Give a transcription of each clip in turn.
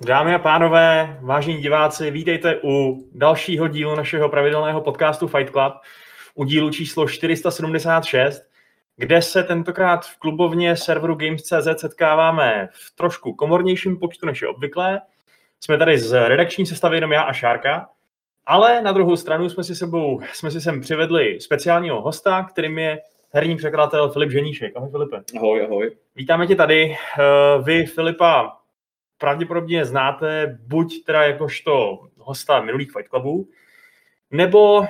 Dámy a pánové, vážení diváci, vítejte u dalšího dílu našeho pravidelného podcastu Fight Club, u dílu číslo 476, kde se tentokrát v klubovně serveru Games.cz setkáváme v trošku komornějším počtu než je obvyklé. Jsme tady z redakční sestavy jenom já a Šárka, ale na druhou stranu jsme si, sebou, jsme si sem přivedli speciálního hosta, kterým je herní překladatel Filip Ženíšek. Ahoj Filipe. Ahoj, ahoj. Vítáme tě tady. Eh, vy Filipa pravděpodobně znáte buď teda jakožto hosta minulých Fight Clubů, nebo,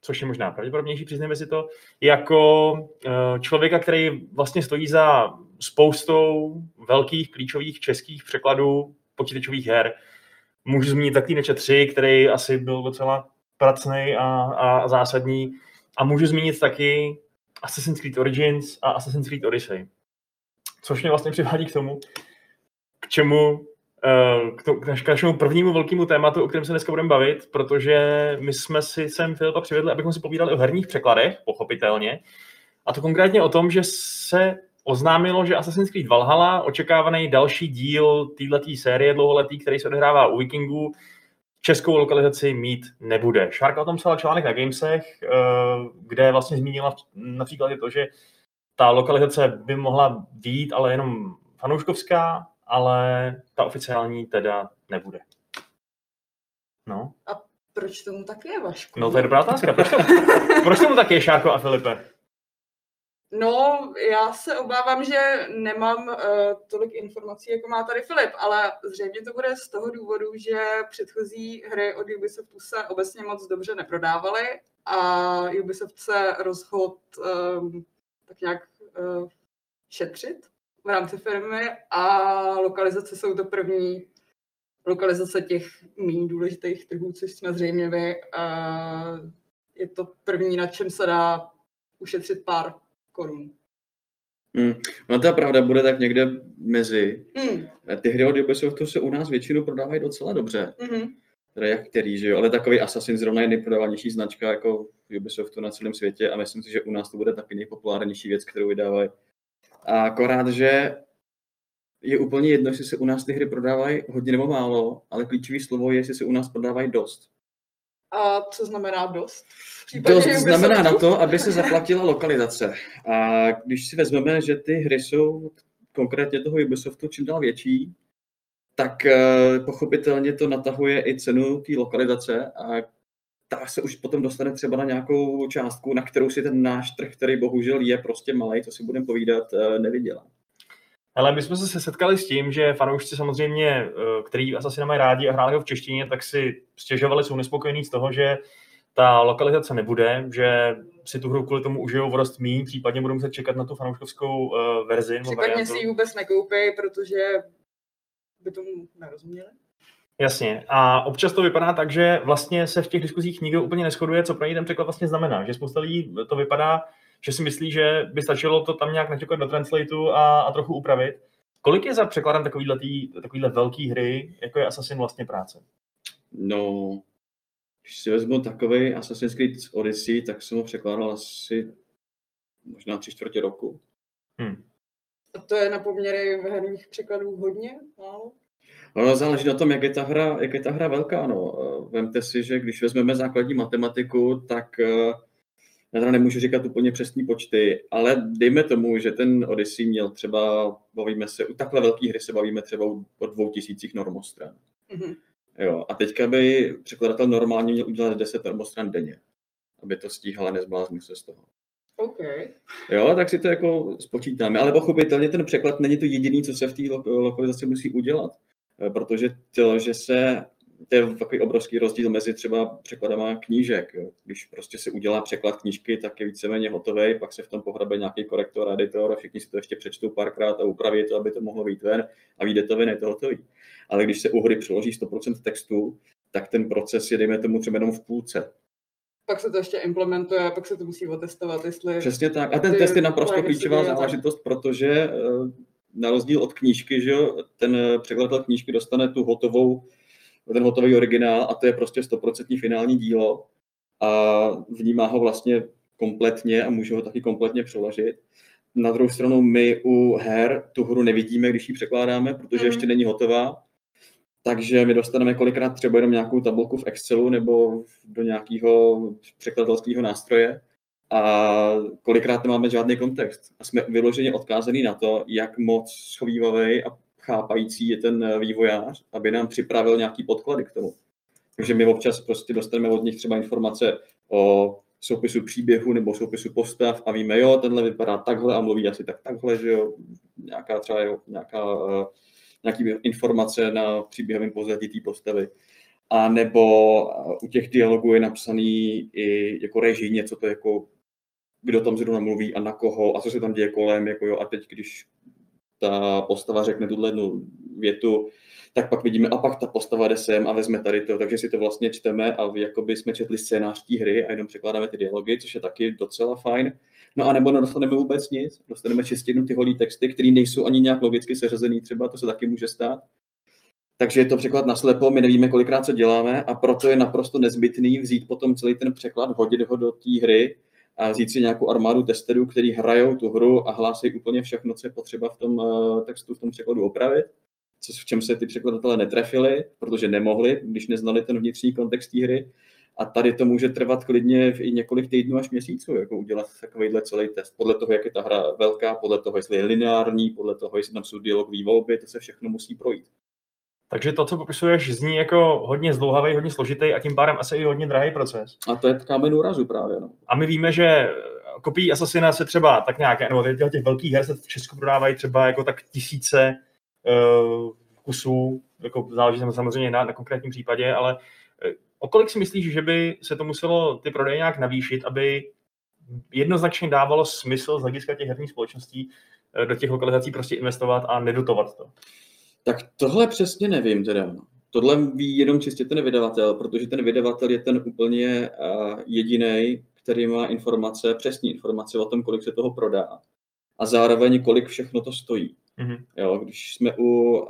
což je možná pravděpodobnější, přiznejme si to, jako eh, člověka, který vlastně stojí za spoustou velkých klíčových českých překladů počítačových her. Můžu zmínit taky Neče 3, který asi byl docela pracný a, a zásadní. A můžu zmínit taky Assassin's Creed Origins a Assassin's Creed Odyssey. Což mě vlastně přivádí k tomu, k čemu eh, k, to, k našemu prvnímu velkému tématu, o kterém se dneska budeme bavit, protože my jsme si sem Filipa přivedli, abychom si povídali o herních překladech, pochopitelně, a to konkrétně o tom, že se oznámilo, že Assassin's Creed Valhalla, očekávaný další díl této série dlouholetý, který se odehrává u Vikingů, českou lokalizaci mít nebude. Šárka o tom psala článek na Gamesech, eh, kde vlastně zmínila například to, že ta lokalizace by mohla být, ale jenom fanouškovská, ale ta oficiální teda nebude. No. A proč tomu tak je, Vašku? No to je dobrá otázka. Proč, to, proč tomu tak je, Šárko a Filipe? No, já se obávám, že nemám uh, tolik informací, jako má tady Filip, ale zřejmě to bude z toho důvodu, že předchozí hry od Ubisoftu se obecně moc dobře neprodávaly a Ubisoft se rozhodl um, tak nějak uh, šetřit v rámci firmy a lokalizace jsou to první lokalizace těch méně důležitých trhů, což jsme zřejmě vy. Uh, je to první, na čem se dá ušetřit pár korun. Hmm. No ta pravda bude tak někde mezi. Hmm. Ty hry od Ubisoftu se u nás většinou prodávají docela dobře. Mm-hmm. Teda jak který, že jo? Ale takový Assassin zrovna je nejprodávanější značka jako Ubisoftu na celém světě a myslím si, že u nás to bude taky nejpopulárnější věc, kterou vydávají. A akorát, že je úplně jedno, jestli se u nás ty hry prodávají hodně nebo málo, ale klíčový slovo je, jestli se u nás prodávají dost. A co znamená dost? Případně Dost znamená na to, aby se zaplatila lokalizace. A když si vezmeme, že ty hry jsou konkrétně toho Ubisoftu čím dál větší, tak eh, pochopitelně to natahuje i cenu té lokalizace a ta se už potom dostane třeba na nějakou částku, na kterou si ten náš trh, který bohužel je prostě malý, to si budeme povídat, eh, nevydělá. Ale my jsme se setkali s tím, že fanoušci samozřejmě, eh, který asi nemají rádi a hráli ho v češtině, tak si stěžovali, jsou nespokojení z toho, že ta lokalizace nebude, že si tu hru kvůli tomu užijou vodost míň, případně budou muset čekat na tu fanouškovskou uh, verzi. Případně si ji vůbec nekoupí, protože by tomu nerozuměli. Jasně. A občas to vypadá tak, že vlastně se v těch diskuzích nikdo úplně neschoduje, co pro něj ten překlad vlastně znamená. Že spousta lidí to vypadá, že si myslí, že by stačilo to tam nějak naťukat do translatu a, a trochu upravit. Kolik je za překladem takovýhle, tý, takovýhle velký hry, jako je Assassin vlastně práce? No, když si vezmu takový Assassin's Creed Odyssey, tak jsem ho překládal asi možná tři čtvrtě roku. Hm. A to je na poměry herních překladů hodně, málo? Ono záleží na tom, jak je ta hra, jak je ta hra velká. No. Eh, Vemte si, že když vezmeme základní matematiku, tak eh, já teda nemůžu říkat úplně přesný počty, ale dejme tomu, že ten Odyssey měl třeba, bavíme se, u takhle velké hry se bavíme třeba o dvou tisících normostran. Mhm. Jo, a teďka by překladatel normálně měl udělat 10 normostran denně, aby to stíhal a nezbláznil se z toho. OK. Jo, tak si to jako spočítáme. Ale pochopitelně ten překlad není to jediný, co se v té lo- lokalizaci musí udělat. Eh, Protože to, že se to je takový obrovský rozdíl mezi třeba překladama knížek. Jo. Když prostě se udělá překlad knížky, tak je víceméně hotový, pak se v tom pohrabe nějaký korektor, editor a všichni si to ještě přečtou párkrát a upraví to, aby to mohlo být ven a vyjde to ven, je to hotový. Ale když se u hry přeloží 100% textu, tak ten proces je, dejme tomu, třeba jenom v půlce. Pak se to ještě implementuje, a pak se to musí otestovat, jestli... Přesně tak. A ten test je naprosto klíčová záležitost, protože eh, na rozdíl od knížky, že jo, ten překladatel knížky dostane tu hotovou, ten hotový originál a to je prostě 100% finální dílo. a vnímá ho vlastně kompletně a může ho taky kompletně přeložit. Na druhou stranu my u her tu hru nevidíme, když ji překládáme, protože mm. ještě není hotová. Takže my dostaneme kolikrát třeba jenom nějakou tabulku v Excelu nebo do nějakého překladatelského nástroje a kolikrát nemáme žádný kontext. A jsme vyloženě odkázaný na to, jak moc schovývavý a chápající je ten vývojář, aby nám připravil nějaký podklady k tomu. Takže my občas prostě dostaneme od nich třeba informace o soupisu příběhu nebo soupisu postav a víme, jo, tenhle vypadá takhle a mluví asi tak takhle, že jo, nějaká třeba jo, nějaká, uh, nějaký informace na příběhovém pozadí té postavy. A nebo u těch dialogů je napsaný i jako režijně, co to jako, kdo tam zrovna mluví a na koho a co se tam děje kolem, jako jo, a teď, když ta postava řekne tuhle jednu větu, tak pak vidíme, a pak ta postava jde sem a vezme tady to, takže si to vlastně čteme a jako by jsme četli scénář té hry a jenom překládáme ty dialogy, což je taky docela fajn. No a nebo nedostaneme vůbec nic, dostaneme čistě jenom ty holý texty, které nejsou ani nějak logicky seřazený třeba, to se taky může stát. Takže je to překlad na slepo, my nevíme, kolikrát co děláme a proto je naprosto nezbytný vzít potom celý ten překlad, hodit ho do té hry a vzít si nějakou armádu testerů, který hrajou tu hru a hlásí úplně všechno, co je potřeba v tom uh, textu, v tom překladu opravit co, v čem se ty překladatelé netrefili, protože nemohli, když neznali ten vnitřní kontext té hry. A tady to může trvat klidně i několik týdnů až měsíců, jako udělat takovýhle celý test. Podle toho, jak je ta hra velká, podle toho, jestli je lineární, podle toho, jestli tam jsou dialogové volby, to se všechno musí projít. Takže to, co popisuješ, zní jako hodně zdlouhavý, hodně složitý a tím pádem asi i hodně drahý proces. A to je kámen úrazu právě. No. A my víme, že kopií Assassina se třeba tak nějak, nebo těch velkých her se v Česku prodávají třeba jako tak tisíce uh, kusů, jako záleží samozřejmě na, na konkrétním případě, ale uh, o kolik si myslíš, že by se to muselo ty prodeje nějak navýšit, aby jednoznačně dávalo smysl z hlediska těch herních společností uh, do těch lokalizací prostě investovat a nedotovat to? Tak tohle přesně nevím teda. Tohle ví jenom čistě ten vydavatel, protože ten vydavatel je ten úplně jediný, který má informace, přesní informace o tom, kolik se toho prodá a zároveň kolik všechno to stojí. Mm-hmm. Jo, když jsme u uh,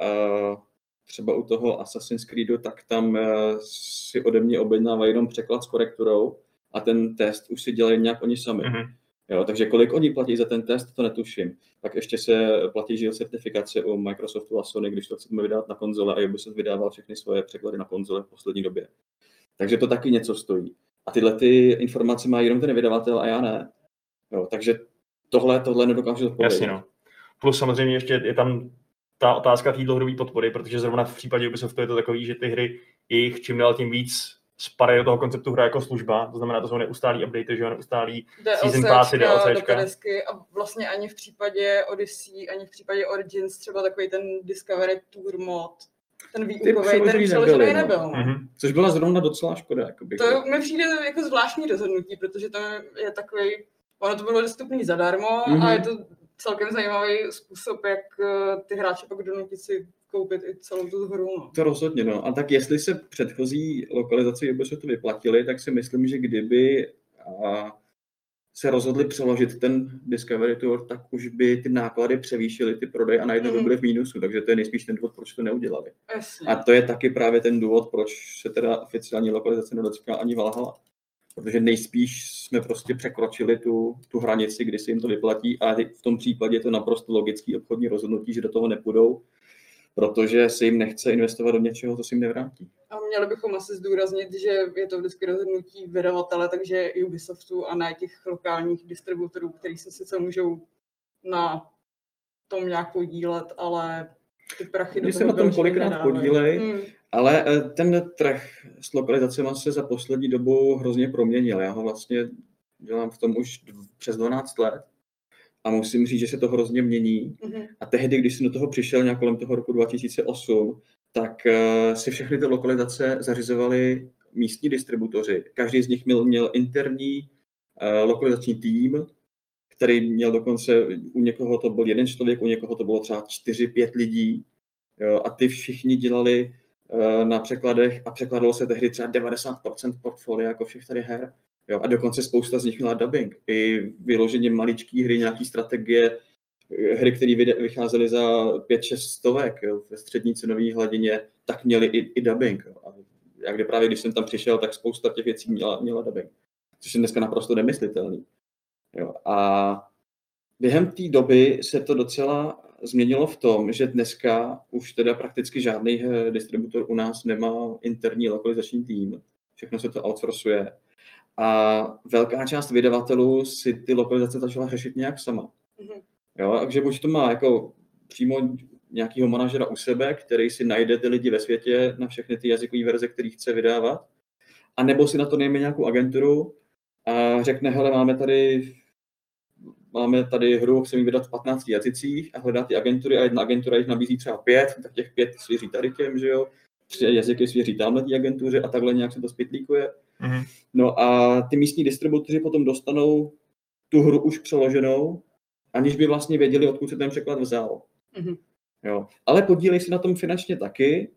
třeba u toho Assassin's Creedu, tak tam uh, si ode mě objednávají jenom překlad s korekturou a ten test už si dělají nějak oni sami. Mm-hmm. Jo, takže kolik oni platí za ten test, to netuším. Pak ještě se platí žil certifikace u Microsoftu a Sony, když to chceme vydávat na konzole a Ubisoft vydával všechny svoje překlady na konzole v poslední době. Takže to taky něco stojí. A tyhle ty informace má jenom ten vydavatel a já ne. Jo, takže tohle, tohle nedokážu odpovědět. Jasně, no. Plus samozřejmě ještě je tam ta otázka té dlouhodobé podpory, protože zrovna v případě Ubisoftu je to takový, že ty hry jich čím dál tím víc spadají do toho konceptu hra jako služba, to znamená, to jsou neustálý updaty, že jo, neustálý season passy, DLCčka. A vlastně ani v případě Odyssey, ani v případě Origins třeba takový ten Discovery Tour mod, ten výukový, ten přeložený nebyl. nebyl no. mm-hmm. Což byla zrovna docela škoda. Jakoby. To mi přijde jako zvláštní rozhodnutí, protože to je takový, ono to bylo dostupné zadarmo mm-hmm. a je to celkem zajímavý způsob, jak eh, ty hráče pak donutit si koupit i celou tu hru. No. To rozhodně, no. A tak jestli se předchozí lokalizace Ubisoftu vyplatili, tak si myslím, že kdyby a, se rozhodli přeložit ten Discovery Tour, tak už by ty náklady převýšily ty prodeje a najednou mm. by byly v mínusu, takže to je nejspíš ten důvod, proč to neudělali. Jasně. A to je taky právě ten důvod, proč se teda oficiální lokalizace nedočká ani Valhalla protože nejspíš jsme prostě překročili tu, tu hranici, kdy se jim to vyplatí a v tom případě je to naprosto logický obchodní rozhodnutí, že do toho nepůjdou, protože se jim nechce investovat do něčeho, co se jim nevrátí. A měli bychom asi zdůraznit, že je to vždycky rozhodnutí vydavatele, takže Ubisoftu a ne těch lokálních distributorů, kteří se sice můžou na tom nějak podílet, ale ty prachy do se na tom kolikrát podílej, hmm. ale eh, ten trh s lokalizacemi se za poslední dobu hrozně proměnil. Já ho vlastně dělám v tom už přes 12 let a musím říct, že se to hrozně mění. Mm-hmm. A tehdy, když jsem do toho přišel nějak kolem toho roku 2008, tak uh, si všechny ty lokalizace zařizovali místní distributoři. Každý z nich měl, měl interní uh, lokalizační tým, který měl dokonce, u někoho to byl jeden člověk, u někoho to bylo třeba 4-5 lidí. Jo, a ty všichni dělali uh, na překladech a překladalo se tehdy třeba 90% portfolia jako všech tady her. Jo, a dokonce spousta z nich měla dubbing. I vyloženě maličký hry, nějaký strategie, hry, které vycházely za 5-6 stovek jo, ve střední cenové hladině, tak měly i, i dubbing. Jo. A jak kdy právě, když jsem tam přišel, tak spousta těch věcí měla, měla dubbing, což je dneska naprosto nemyslitelný. Jo. A během té doby se to docela změnilo v tom, že dneska už teda prakticky žádný eh, distributor u nás nemá interní lokalizační tým. Všechno se to outsourcuje. A velká část vydavatelů si ty lokalizace začala řešit nějak sama. Mm-hmm. Jo, takže buď to má jako přímo nějakého manažera u sebe, který si najde ty lidi ve světě na všechny ty jazykové verze, které chce vydávat, a nebo si na to nejme nějakou agenturu a řekne, hele, máme tady máme tady hru, chceme vydat v 15 jazycích a hledat ty agentury a jedna agentura jich nabízí třeba pět, tak těch pět svěří tady těm, že jo, tři jazyky svěří tamhle té agentuře a takhle nějak se to zpětlíkuje. Mm-hmm. No a ty místní distributoři potom dostanou tu hru už přeloženou, aniž by vlastně věděli, odkud se ten překlad vzal. Mm-hmm. Jo. Ale podílej si na tom finančně taky,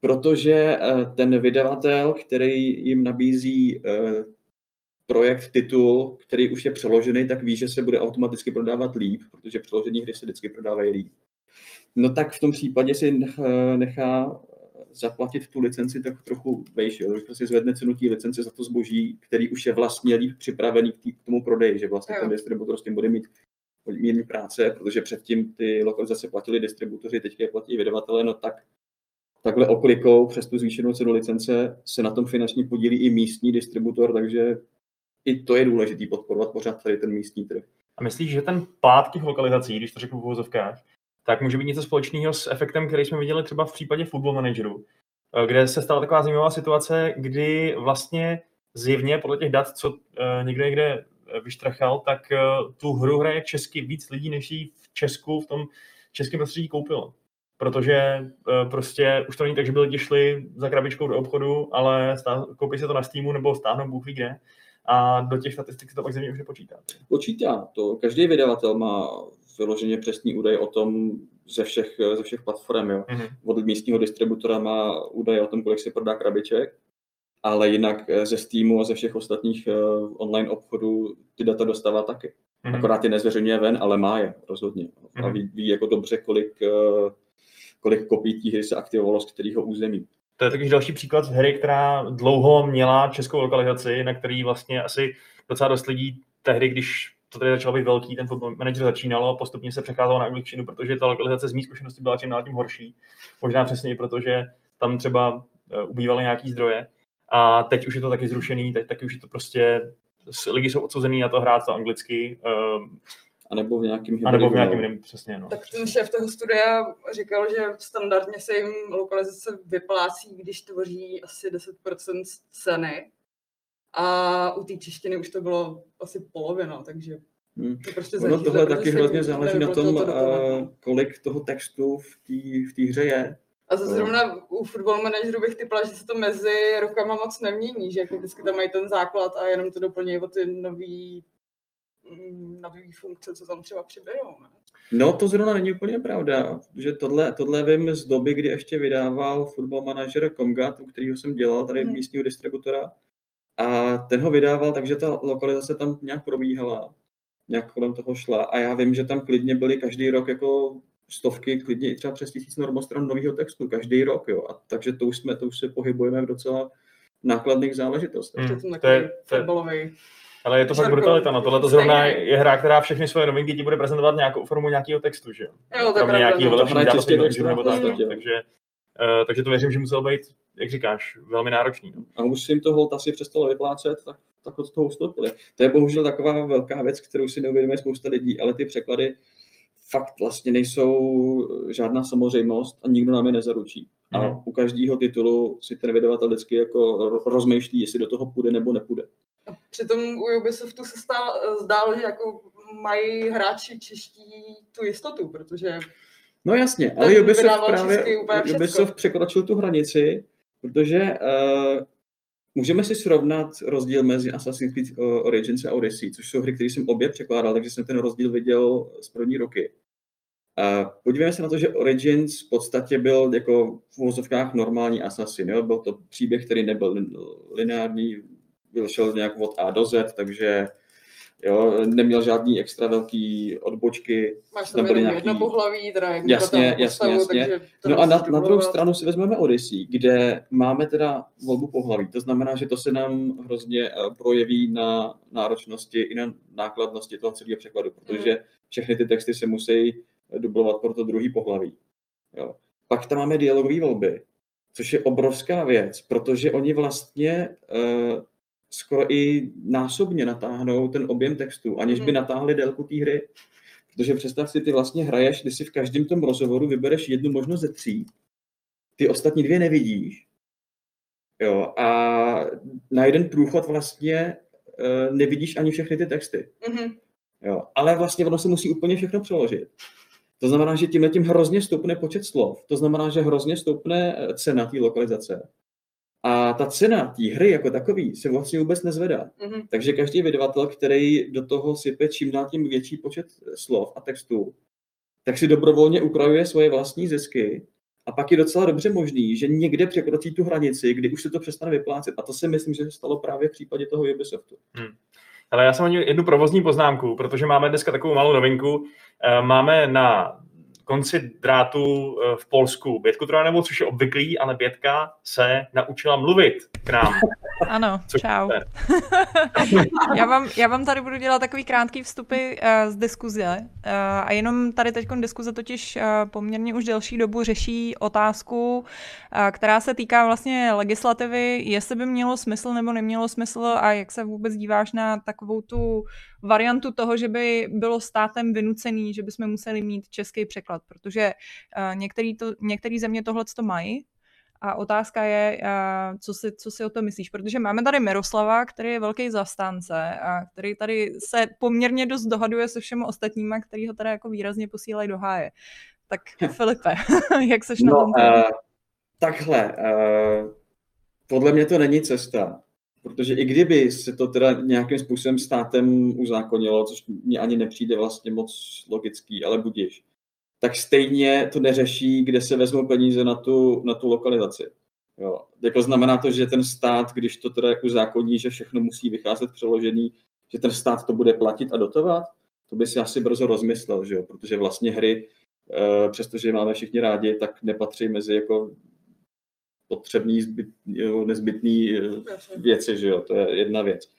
protože eh, ten vydavatel, který jim nabízí eh, projekt, titul, který už je přeložený, tak ví, že se bude automaticky prodávat líp, protože přeložení hry se vždycky prodávají líp. No tak v tom případě si nechá zaplatit tu licenci tak trochu vejš, jo, že prostě zvedne cenu té licence za to zboží, který už je vlastně líp připravený k tomu prodeji, že vlastně jo. ten distributor s tím bude mít mírný práce, protože předtím ty lokalizace platili distributoři, teďka je platí vydavatele, no tak takhle oklikou přes tu zvýšenou cenu licence se na tom finančně podílí i místní distributor, takže i to je důležité podporovat pořád tady ten místní trh. A myslíš, že ten pád těch lokalizací, když to řeknu v uvozovkách, tak může být něco společného s efektem, který jsme viděli třeba v případě Football Manageru, eh, kde se stala taková zajímavá situace, kdy vlastně zjevně podle těch dat, co eh, někde někde vyštrachal, tak tu hru hraje česky víc lidí, než ji v Česku v tom českém prostředí koupilo. Protože prostě už to není tak, že by lidi šli za krabičkou do obchodu, ale koupí se to na Steamu nebo stáhnou Bůh kde a do těch statistik se to pak země už nepočítá. Počítá. To každý vydavatel má vyloženě přesný údaj o tom ze všech, ze všech platform. Jo. Mm-hmm. Od místního distributora má údaje o tom, kolik se prodá krabiček ale jinak eh, ze Steamu a ze všech ostatních uh, online obchodů ty data dostává taky. Mm-hmm. Akorát je nezveřejňuje ven, ale má je rozhodně. Mm-hmm. A mhm. ví, ví jako dobře, kolik, uh, kolik kopí té hry se aktivovalo z kterého území. To je takový další příklad hry, která dlouho měla českou lokalizaci, na který vlastně asi docela dost lidí tehdy, když to tady začalo být velký, ten football manager začínalo a postupně se přecházelo na angličtinu, protože ta lokalizace z mý zkušenosti byla čím dál tím horší. Možná přesně i protože tam třeba ubývaly nějaký zdroje. A teď už je to taky zrušený, teď taky už je to prostě, lidi jsou odsouzený na to hrát to anglicky. Um, a nebo v nějakým A nebo v nějakým jiným, přesně. No. Tak ten šéf toho studia říkal, že standardně se jim lokalizace vyplácí, když tvoří asi 10% ceny. A u té češtiny už to bylo asi polovina, takže Hmm. To prostě ono tohle taky hrozně záleží na tom, to kolik toho textu v té hře je. A to zrovna u football manageru bych typla, že se to mezi rokama moc nemění, že jako vždycky tam mají ten základ a jenom to doplňují o ty nový, mm, nový funkce, co tam třeba přiberou. Ne? No to zrovna není úplně pravda, že tohle, tohle vím z doby, kdy ještě vydával football manager Komgat, u kterého jsem dělal tady hmm. místního distributora. A ten ho vydával, takže ta lokalizace tam nějak probíhala, nějak kolem toho šla. A já vím, že tam klidně byly každý rok jako stovky, klidně i třeba přes tisíc normostran nového textu každý rok, jo. A takže to už jsme, to už se pohybujeme v docela nákladných záležitostech. Hmm, to, to je, to je, ale je to fakt brutalita, no tohle to zrovna je hra, která všechny svoje novinky ti bude prezentovat nějakou formu nějakého textu, že jo? Jo, to je nějakého no. vylepšení nebo tak, takže, uh, takže to věřím, že musel být, jak říkáš, velmi náročný. No. A už si jim to hold asi přestalo vyplácet, tak, tak od toho ustoupili. To je bohužel taková velká věc, kterou si neuvědomuje spousta lidí, ale ty překlady fakt vlastně nejsou žádná samozřejmost a nikdo nám je nezaručí. A mm. u každého titulu si ten vydavatel vždycky jako rozmýšlí, jestli do toho půjde nebo nepůjde. Přitom u Ubisoftu se stál, zdálo, že jako mají hráči čeští tu jistotu, protože No jasně, ale Ubisoft právě Ubisoft překročil tu hranici, protože uh, Můžeme si srovnat rozdíl mezi Assassin's Creed Origins a Odyssey, což jsou hry, které jsem obě překládal, takže jsem ten rozdíl viděl z první roky. A podívejme se na to, že Origins v podstatě byl jako v uvozovkách normální Assassin. Jo? Byl to příběh, který nebyl lineární, byl šel nějak od A do Z, takže jo, neměl žádný extra velký odbočky. Máš tam jenom nějaký... jedno pohlaví, teda jak jasně, jasně, jasně. No a na, na druhou stranu si vezmeme Odyssey, kde máme teda volbu pohlaví. To znamená, že to se nám hrozně eh, projeví na náročnosti i na nákladnosti toho celého překladu, protože mm. všechny ty texty se musí dublovat pro to druhý pohlaví. Jo. Pak tam máme dialogové volby, což je obrovská věc, protože oni vlastně uh, skoro i násobně natáhnou ten objem textu, aniž by mhm. natáhli délku té hry. Protože představ si, ty vlastně hraješ, když si v každém tom rozhovoru vybereš jednu možnost ze tří, ty ostatní dvě nevidíš. Jo, a na jeden průchod vlastně uh, nevidíš ani všechny ty texty. Mm-hmm. Jo, ale vlastně ono se musí úplně všechno přeložit. To znamená, že tímhle tím hrozně stoupne počet slov. To znamená, že hrozně stoupne eh, cena té lokalizace. A ta cena té hry jako takový se vlastně vůbec nezvedá. Mm-hmm. Takže každý vydavatel, který do toho sype čím dál tím větší počet slov a textů, tak si dobrovolně upravuje svoje vlastní zisky a pak je docela dobře možný, že někde překročí tu hranici, kdy už se to přestane vyplácet. A to si myslím, že se stalo právě v případě toho Ubisoftu. Hmm. Ale já jsem měl jednu provozní poznámku, protože máme dneska takovou malou novinku. Eh, máme na konci drátu eh, v Polsku Bětku Trojanovu, což je obvyklý, ale Bětka se naučila mluvit k nám. Ano, což čau. já, vám, já vám tady budu dělat takový krátký vstupy uh, z diskuze uh, a jenom tady teď diskuze totiž uh, poměrně už delší dobu řeší otázku, uh, která se týká vlastně legislativy, jestli by mělo smysl nebo nemělo smysl a jak se vůbec díváš na takovou tu variantu toho, že by bylo státem vynucený, že bychom museli mít český překlad, protože uh, některý, to, některý země tohle to mají, a otázka je, uh, co, si, co si o to myslíš, protože máme tady Miroslava, který je velký zastánce a který tady se poměrně dost dohaduje se všemi ostatníma, který ho teda jako výrazně posílají do háje. Tak Filipe, jak seš no, na tom? Uh, takhle, uh, podle mě to není cesta. Protože i kdyby se to teda nějakým způsobem státem uzákonilo, což mi ani nepřijde vlastně moc logický, ale budíš, tak stejně to neřeší, kde se vezmou peníze na tu, na tu lokalizaci. Jo. Jako znamená to, že ten stát, když to teda jako zákoní, že všechno musí vycházet přeložený, že ten stát to bude platit a dotovat, to by si asi brzo rozmyslel, že jo? protože vlastně hry, eh, přestože máme všichni rádi, tak nepatří mezi jako potřebný, zbyt, jo, nezbytný eh, věci, že jo, to je jedna věc.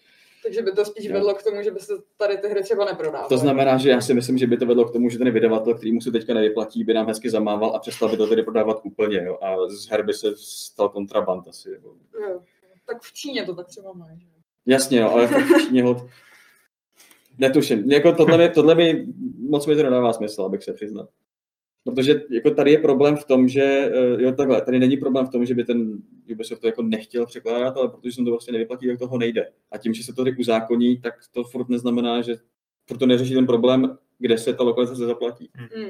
Takže by to spíš vedlo k tomu, že by se tady ty hry třeba neprodávaly. To znamená, že já si myslím, že by to vedlo k tomu, že ten vydavatel, který mu se teďka nevyplatí, by nám hezky zamával a přestal by to tedy prodávat úplně. Jo? A z her by se stal kontraband asi. Jo. jo. Tak v Číně to tak třeba mají. Že? Jasně, jo, ale v Číně ho... Netuším. Jako tohle, mi, tohle mi moc mi to nedává smysl, abych se přiznal. Protože jako tady je problém v tom, že eh, jo, takhle, tady není problém v tom, že by ten Ubisoft to jako nechtěl překládat, ale protože se to vlastně nevyplatí, tak toho nejde. A tím, že se to tady uzákoní, tak to furt neznamená, že to neřeší ten problém, kde se ta lokalizace zaplatí. Hmm.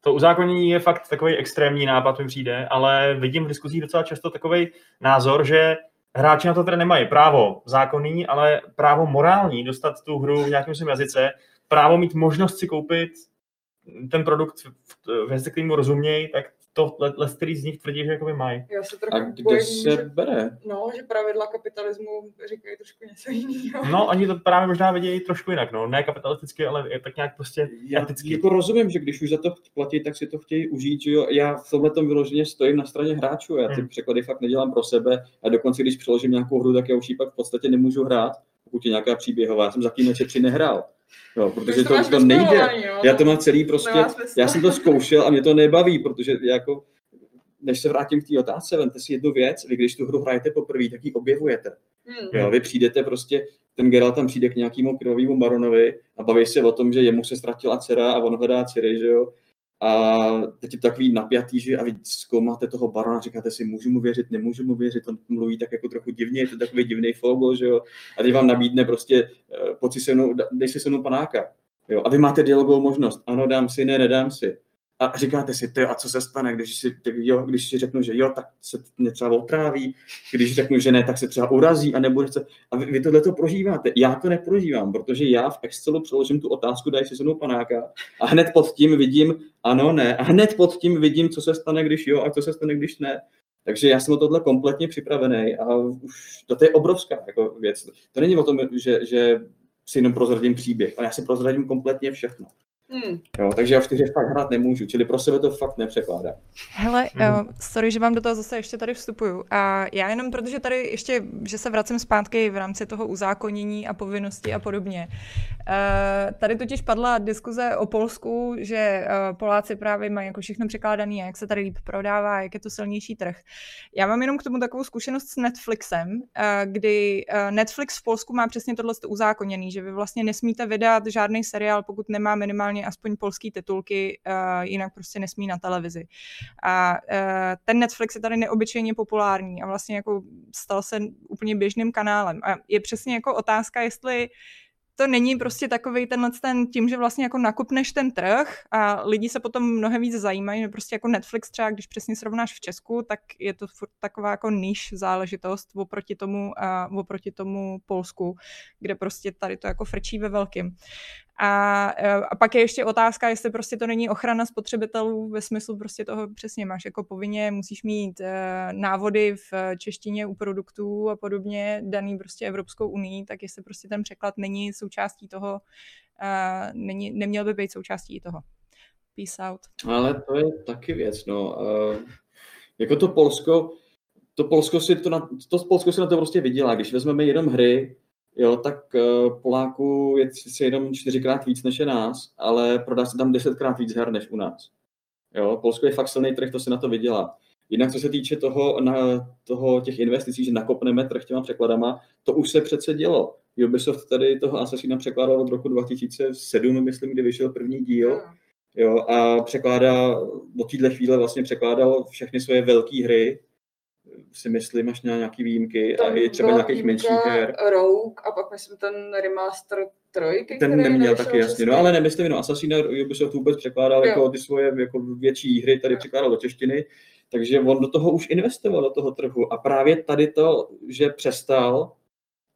To uzákonění je fakt takový extrémní nápad, mi přijde, ale vidím v diskuzích docela často takový názor, že hráči na to teda nemají právo zákonný, ale právo morální dostat tu hru v nějakém svém jazyce, právo mít možnost si koupit ten produkt v jazyce, kterým rozumějí, tak to který z nich tvrdí, že jakoby mají. Já se trochu A kde bojím, se že, bere? No, že pravidla kapitalismu říkají trošku něco jiného. No, oni to právě možná vidějí trošku jinak, no. Ne kapitalisticky, ale je tak nějak prostě Já eticky. jako rozumím, že když už za to platí, tak si to chtějí užít, že jo. Já v tomhle tom vyloženě stojím na straně hráčů, já ty hmm. překlady fakt nedělám pro sebe a dokonce, když přeložím nějakou hru, tak já už ji pak v podstatě nemůžu hrát, pokud je nějaká příběhová. Já jsem zatím tři nehrál. Jo, protože to, to, to nejde. Jo? Já to mám celý prostě, já jsem to zkoušel a mě to nebaví, protože jako, než se vrátím k té otázce, vemte si jednu věc, vy když tu hru hrajete poprvé, tak ji objevujete. Hmm. Jo, vy přijdete prostě, ten Geralt tam přijde k nějakému krvavému baronovi a baví se o tom, že jemu se ztratila dcera a on hledá dcery, že jo. A teď je takový napjatý, že a vy zkoumáte toho barona, říkáte si, můžu mu věřit, nemůžu mu věřit, on mluví tak jako trochu divně, je to takový divný fogl, že jo. A teď vám nabídne prostě, eh, pojď si se mnou, dej si se mnou panáka. Jo, a vy máte dialogovou možnost. Ano, dám si, ne, nedám si. A říkáte si, ty, a co se stane, když si, ty, jo, když si řeknu, že jo, tak se mě třeba otráví, když řeknu, že ne, tak se třeba urazí a nebude se. A vy, vy tohle to prožíváte. Já to neprožívám, protože já v Excelu přeložím tu otázku, daj si se mnou panáka a hned pod tím vidím ano, ne. A hned pod tím vidím, co se stane, když jo a co se stane, když ne. Takže já jsem o tohle kompletně připravený a už to je obrovská jako věc. To není o tom, že, že si jenom prozradím příběh, ale já si prozradím kompletně všechno. Hmm. Jo, takže já v těch fakt hrát nemůžu, čili pro sebe to fakt nepřekládám. Hele, uh, sorry, že vám do toho zase ještě tady vstupuju. A já jenom, protože tady ještě, že se vracím zpátky v rámci toho uzákonění a povinnosti a podobně. Uh, tady totiž padla diskuze o Polsku, že uh, Poláci právě mají jako všechno překládané a jak se tady líp prodává, jak je to silnější trh. Já mám jenom k tomu takovou zkušenost s Netflixem, uh, kdy uh, Netflix v Polsku má přesně tohle uzákoněný, že vy vlastně nesmíte vydat žádný seriál, pokud nemá minimálně aspoň polský titulky, uh, jinak prostě nesmí na televizi. A uh, ten Netflix je tady neobyčejně populární a vlastně jako stal se úplně běžným kanálem. A je přesně jako otázka, jestli to není prostě takový tenhle ten tím, že vlastně jako nakupneš ten trh a lidi se potom mnohem víc zajímají, že prostě jako Netflix třeba, když přesně srovnáš v Česku, tak je to furt taková jako níž záležitost oproti tomu, a oproti tomu Polsku, kde prostě tady to jako frčí ve velkým. A, e, a pak je ještě otázka, jestli prostě to není ochrana spotřebitelů ve smyslu prostě toho přesně máš jako povinně, musíš mít uh, návody v češtině u produktů a podobně daný prostě Evropskou unii, tak jestli prostě ten překlad není součástí toho, uh, není, neměl by být součástí toho. Peace out. Ale to je taky věc, no. Uh, jako to Polsko, to Polsko si to, na, to Polsko si na to prostě vydělá. Když vezmeme jenom hry, jo, tak uh, Poláků je si jenom čtyřikrát víc než je nás, ale prodá se tam desetkrát víc her než u nás. Jo, Polsko je fakt silný trh, to se na to vydělá. Jinak, co se týče toho, na, toho těch investicí, že nakopneme trh těma překladama, to už se přece dělo. Ubisoft tady toho Assassina překládal od roku 2007, myslím, kdy vyšel první díl. Jo, a překládá, od téhle chvíle vlastně překládal všechny svoje velké hry, si myslím, až na nějaký výjimky Tam a i třeba nějakých menších her. Rogue a pak myslím ten remaster trojky, Ten neměl taky jasně, no ale nemyslím, no Assassin Ubisoft vůbec překládal jo. jako ty svoje jako větší hry, tady překládal do češtiny, takže on do toho už investoval, do toho trhu a právě tady to, že přestal,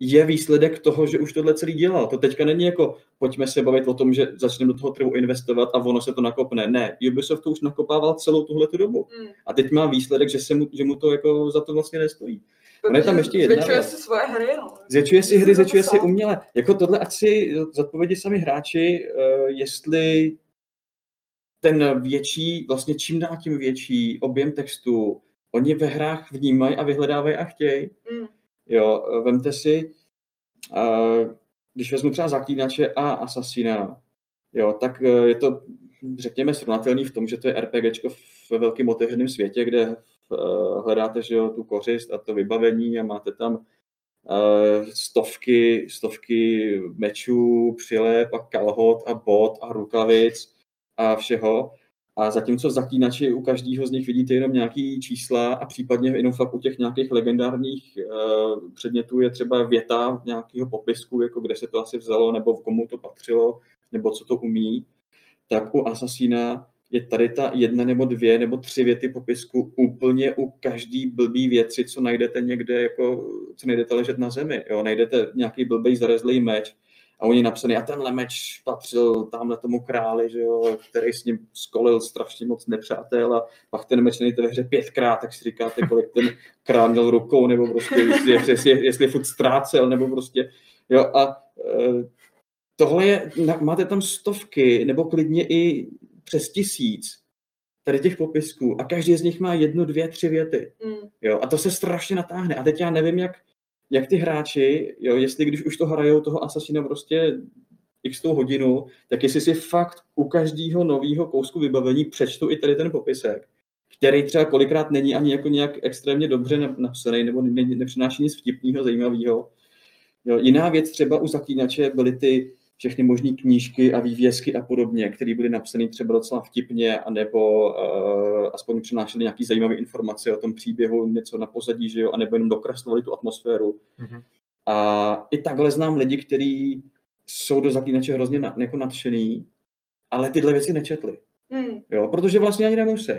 je výsledek toho, že už tohle celý dělal. To teďka není jako, pojďme se bavit o tom, že začneme do toho trhu investovat a ono se to nakopne. Ne, Ubisoft to už nakopával celou tuhle dobu. Hmm. A teď má výsledek, že, se mu, že mu to jako za to vlastně nestojí. Ono je tam ještě jedna Zvětšuje si svoje hry, no. Zvětšuje si hry, zvětšuje si uměle. Jako tohle, ať si zodpovědí sami hráči, uh, jestli ten větší, vlastně čím dál tím větší objem textu, oni ve hrách vnímají a vyhledávají a chtějí. Mm. Jo, vemte si, když vezmu třeba zaklínače a asasína, jo, tak uh, je to, řekněme, srovnatelný v tom, že to je RPGčko ve velkém otevřeném světě, kde uh, hledáte že jo, tu kořist a to vybavení a máte tam uh, stovky, stovky mečů, přilep a kalhot a bot a rukavic a všeho. A zatímco v zaklínači u každého z nich vidíte jenom nějaký čísla a případně jenom fakt u těch nějakých legendárních uh, předmětů je třeba věta nějakého popisku, jako kde se to asi vzalo, nebo komu to patřilo, nebo co to umí, tak u Asasína je tady ta jedna nebo dvě nebo tři věty popisku úplně u každý blbý věci, co najdete někde, jako, co najdete ležet na zemi. Jo? Najdete nějaký blbý zarezlý meč, a oni napsaný, a tenhle meč patřil tamhle tomu králi, že jo, který s ním skolil strašně moc nepřátel a pak ten meč nejde ve hře pětkrát, tak si říkáte, kolik ten král měl rukou, nebo prostě, jestli, jestli, jestli furt ztrácel, nebo prostě, jo, a e, tohle je, máte tam stovky, nebo klidně i přes tisíc tady těch popisků a každý z nich má jednu, dvě, tři věty. Mm. Jo, a to se strašně natáhne. A teď já nevím, jak, jak ty hráči, jo, jestli když už to hrajou toho Assassina prostě x tou hodinu, tak jestli si fakt u každého nového kousku vybavení přečtu i tady ten popisek, který třeba kolikrát není ani jako nějak extrémně dobře napsaný nebo ne, nepřináší nic vtipného, zajímavého. Jo, jiná věc třeba u zaklínače byly ty všechny možné knížky a vývězky a podobně, které byly napsané třeba docela vtipně, anebo uh, aspoň přinášely nějaké zajímavé informace o tom příběhu, něco na pozadí, že jo, anebo jenom dokreslovali tu atmosféru. Mm-hmm. A i takhle znám lidi, kteří jsou do zaklínače hrozně na, jako nadšený, ale tyhle věci nečetli. Mm. Jo, protože vlastně ani nemusí.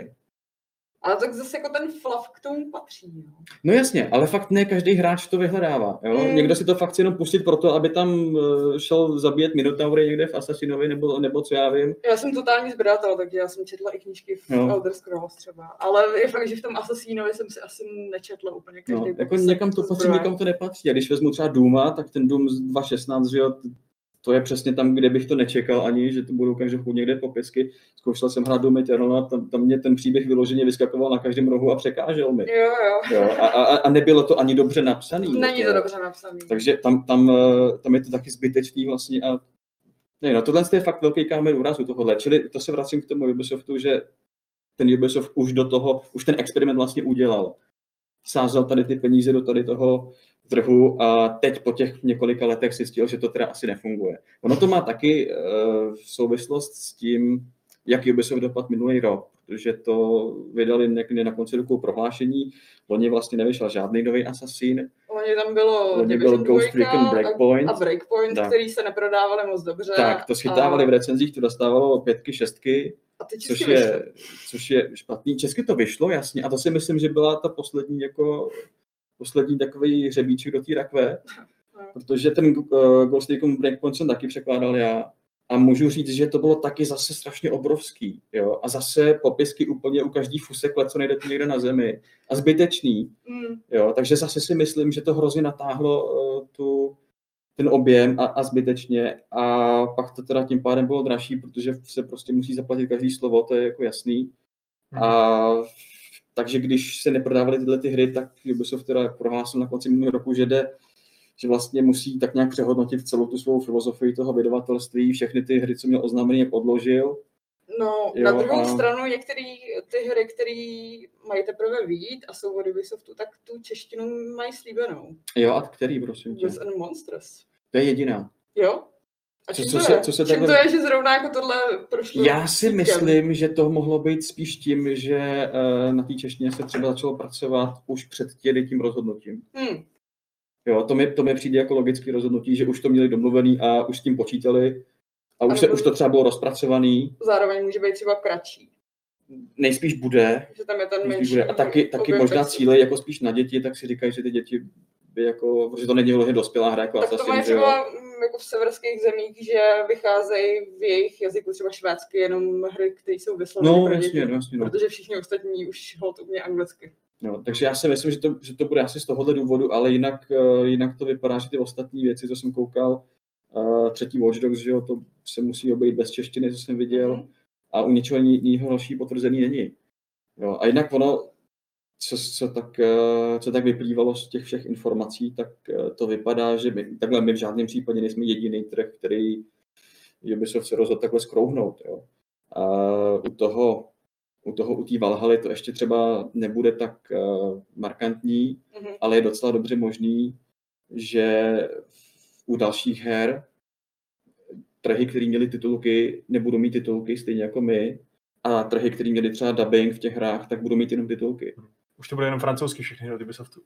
Ale tak zase jako ten flav k tomu patří. Jo. No jasně, ale fakt ne každý hráč to vyhledává. Jo? Mm. Někdo si to fakt jenom pustit proto, aby tam eh, šel zabíjet Minotaury někde v Assassinovi, nebo, nebo co já vím. Já jsem totální sběratel, takže já jsem četla i knížky v no. Elder Scrolls třeba. Ale je fakt, že v tom Assassinovi jsem si asi nečetla úplně každý. No, jako někam to patří, někam to nepatří. A když vezmu třeba Duma, tak ten Doom 2.16, že jo, to je přesně tam, kde bych to nečekal ani, že to budou každou někde popisky. Zkoušel jsem hrát Doom Eternal tam, tam mě ten příběh vyloženě vyskakoval na každém rohu a překážel mi. Jo, jo. jo a, a, a, nebylo to ani dobře napsaný. Není to dobře napsaný. Takže tam, tam, eh, tam je to taky zbytečný vlastně a ne, no tohle je fakt velký kámen úrazu tohohle. Čili to se vracím k tomu Ubisoftu, že ten Ubisoft už do toho, už ten experiment vlastně udělal. Sázel tady ty peníze do tady toho trhu a teď po těch několika letech zjistil, že to teda asi nefunguje. Ono to má taky uh, souvislost s tím, jak Ubisoft dopad minulý rok, protože to vydali někdy na konci roku prohlášení. Loni vlastně nevyšel žádný nový Assassin. Loni tam bylo Loni byl Ghost Recon Breakpoint. A Breakpoint, tak. který se neprodávali moc dobře. Tak, to schytávali a... v recenzích, to dostávalo pětky, šestky. A ty což je, což je špatný. Česky to vyšlo, jasně. A to si myslím, že byla ta poslední jako poslední takový hřebíček do té rakve, protože ten uh, Ghost Recon Breakpoint jsem taky překládal já a můžu říct, že to bylo taky zase strašně obrovský. Jo? A zase popisky úplně u každý fusek let, co nejde tu někde na zemi. A zbytečný. Mm. Jo? Takže zase si myslím, že to hrozně natáhlo uh, tu, ten objem a, a zbytečně. A pak to teda tím pádem bylo dražší, protože se prostě musí zaplatit každý slovo, to je jako jasný. Mm. A takže když se neprodávaly tyhle ty hry, tak Ubisoft teda prohlásil na konci minulého roku, že jde že vlastně musí tak nějak přehodnotit celou tu svou filozofii toho vydavatelství, všechny ty hry, co měl oznámený, podložil. No, jo, na druhou a... stranu některé ty hry, které mají teprve vyjít a jsou od Ubisoftu, tak tu češtinu mají slíbenou. Jo, a který, prosím tě? and Monsters. To je jediná. Jo? A co, co, se, co se takhle... to je, že zrovna jako tohle prošlo? Já si myslím, že to mohlo být spíš tím, že uh, na té češtině se třeba začalo pracovat už před těli tím rozhodnutím. Hmm. Jo, to mi, to mi přijde jako logické rozhodnutí, že už to měli domluvený a už s tím počítali a už, se, už to třeba bylo rozpracovaný. Zároveň může být třeba kratší. Nejspíš bude. Že tam je ten menší bude. A taky, taky možná cíle jako spíš na děti, tak si říkají, že ty děti jako, protože to není vložně dospělá hra jako tak to mají třeba jako v severských zemích, že vycházejí v jejich jazyku třeba švédsky jenom hry, které jsou vyslovené no, pro děti, jasně, jasně, no. protože všichni ostatní už hold umějí anglicky. No, takže já si myslím, že to, že to bude asi z tohohle důvodu, ale jinak, uh, jinak to vypadá, že ty ostatní věci, co jsem koukal, uh, třetí Watch Dogs, že jo, to se musí obejít bez češtiny, co jsem viděl, mm-hmm. a u něčeho jiného další potvrzený není. Jo, a jinak ono, co, co, tak, uh, co tak vyplývalo z těch všech informací, tak uh, to vypadá, že my, takhle my v žádném případě nejsme jediný trh, který Ubisoft se rozhodl takhle skrouhnout. Jo. A u toho u toho, u té Valhaly to ještě třeba nebude tak uh, markantní, mm-hmm. ale je docela dobře možný, že u dalších her trhy, které měly titulky, nebudou mít titulky stejně jako my, a trhy, které měly třeba dubbing v těch hrách, tak budou mít jenom titulky. Už to bude jenom francouzsky všechny od Ubisoftu.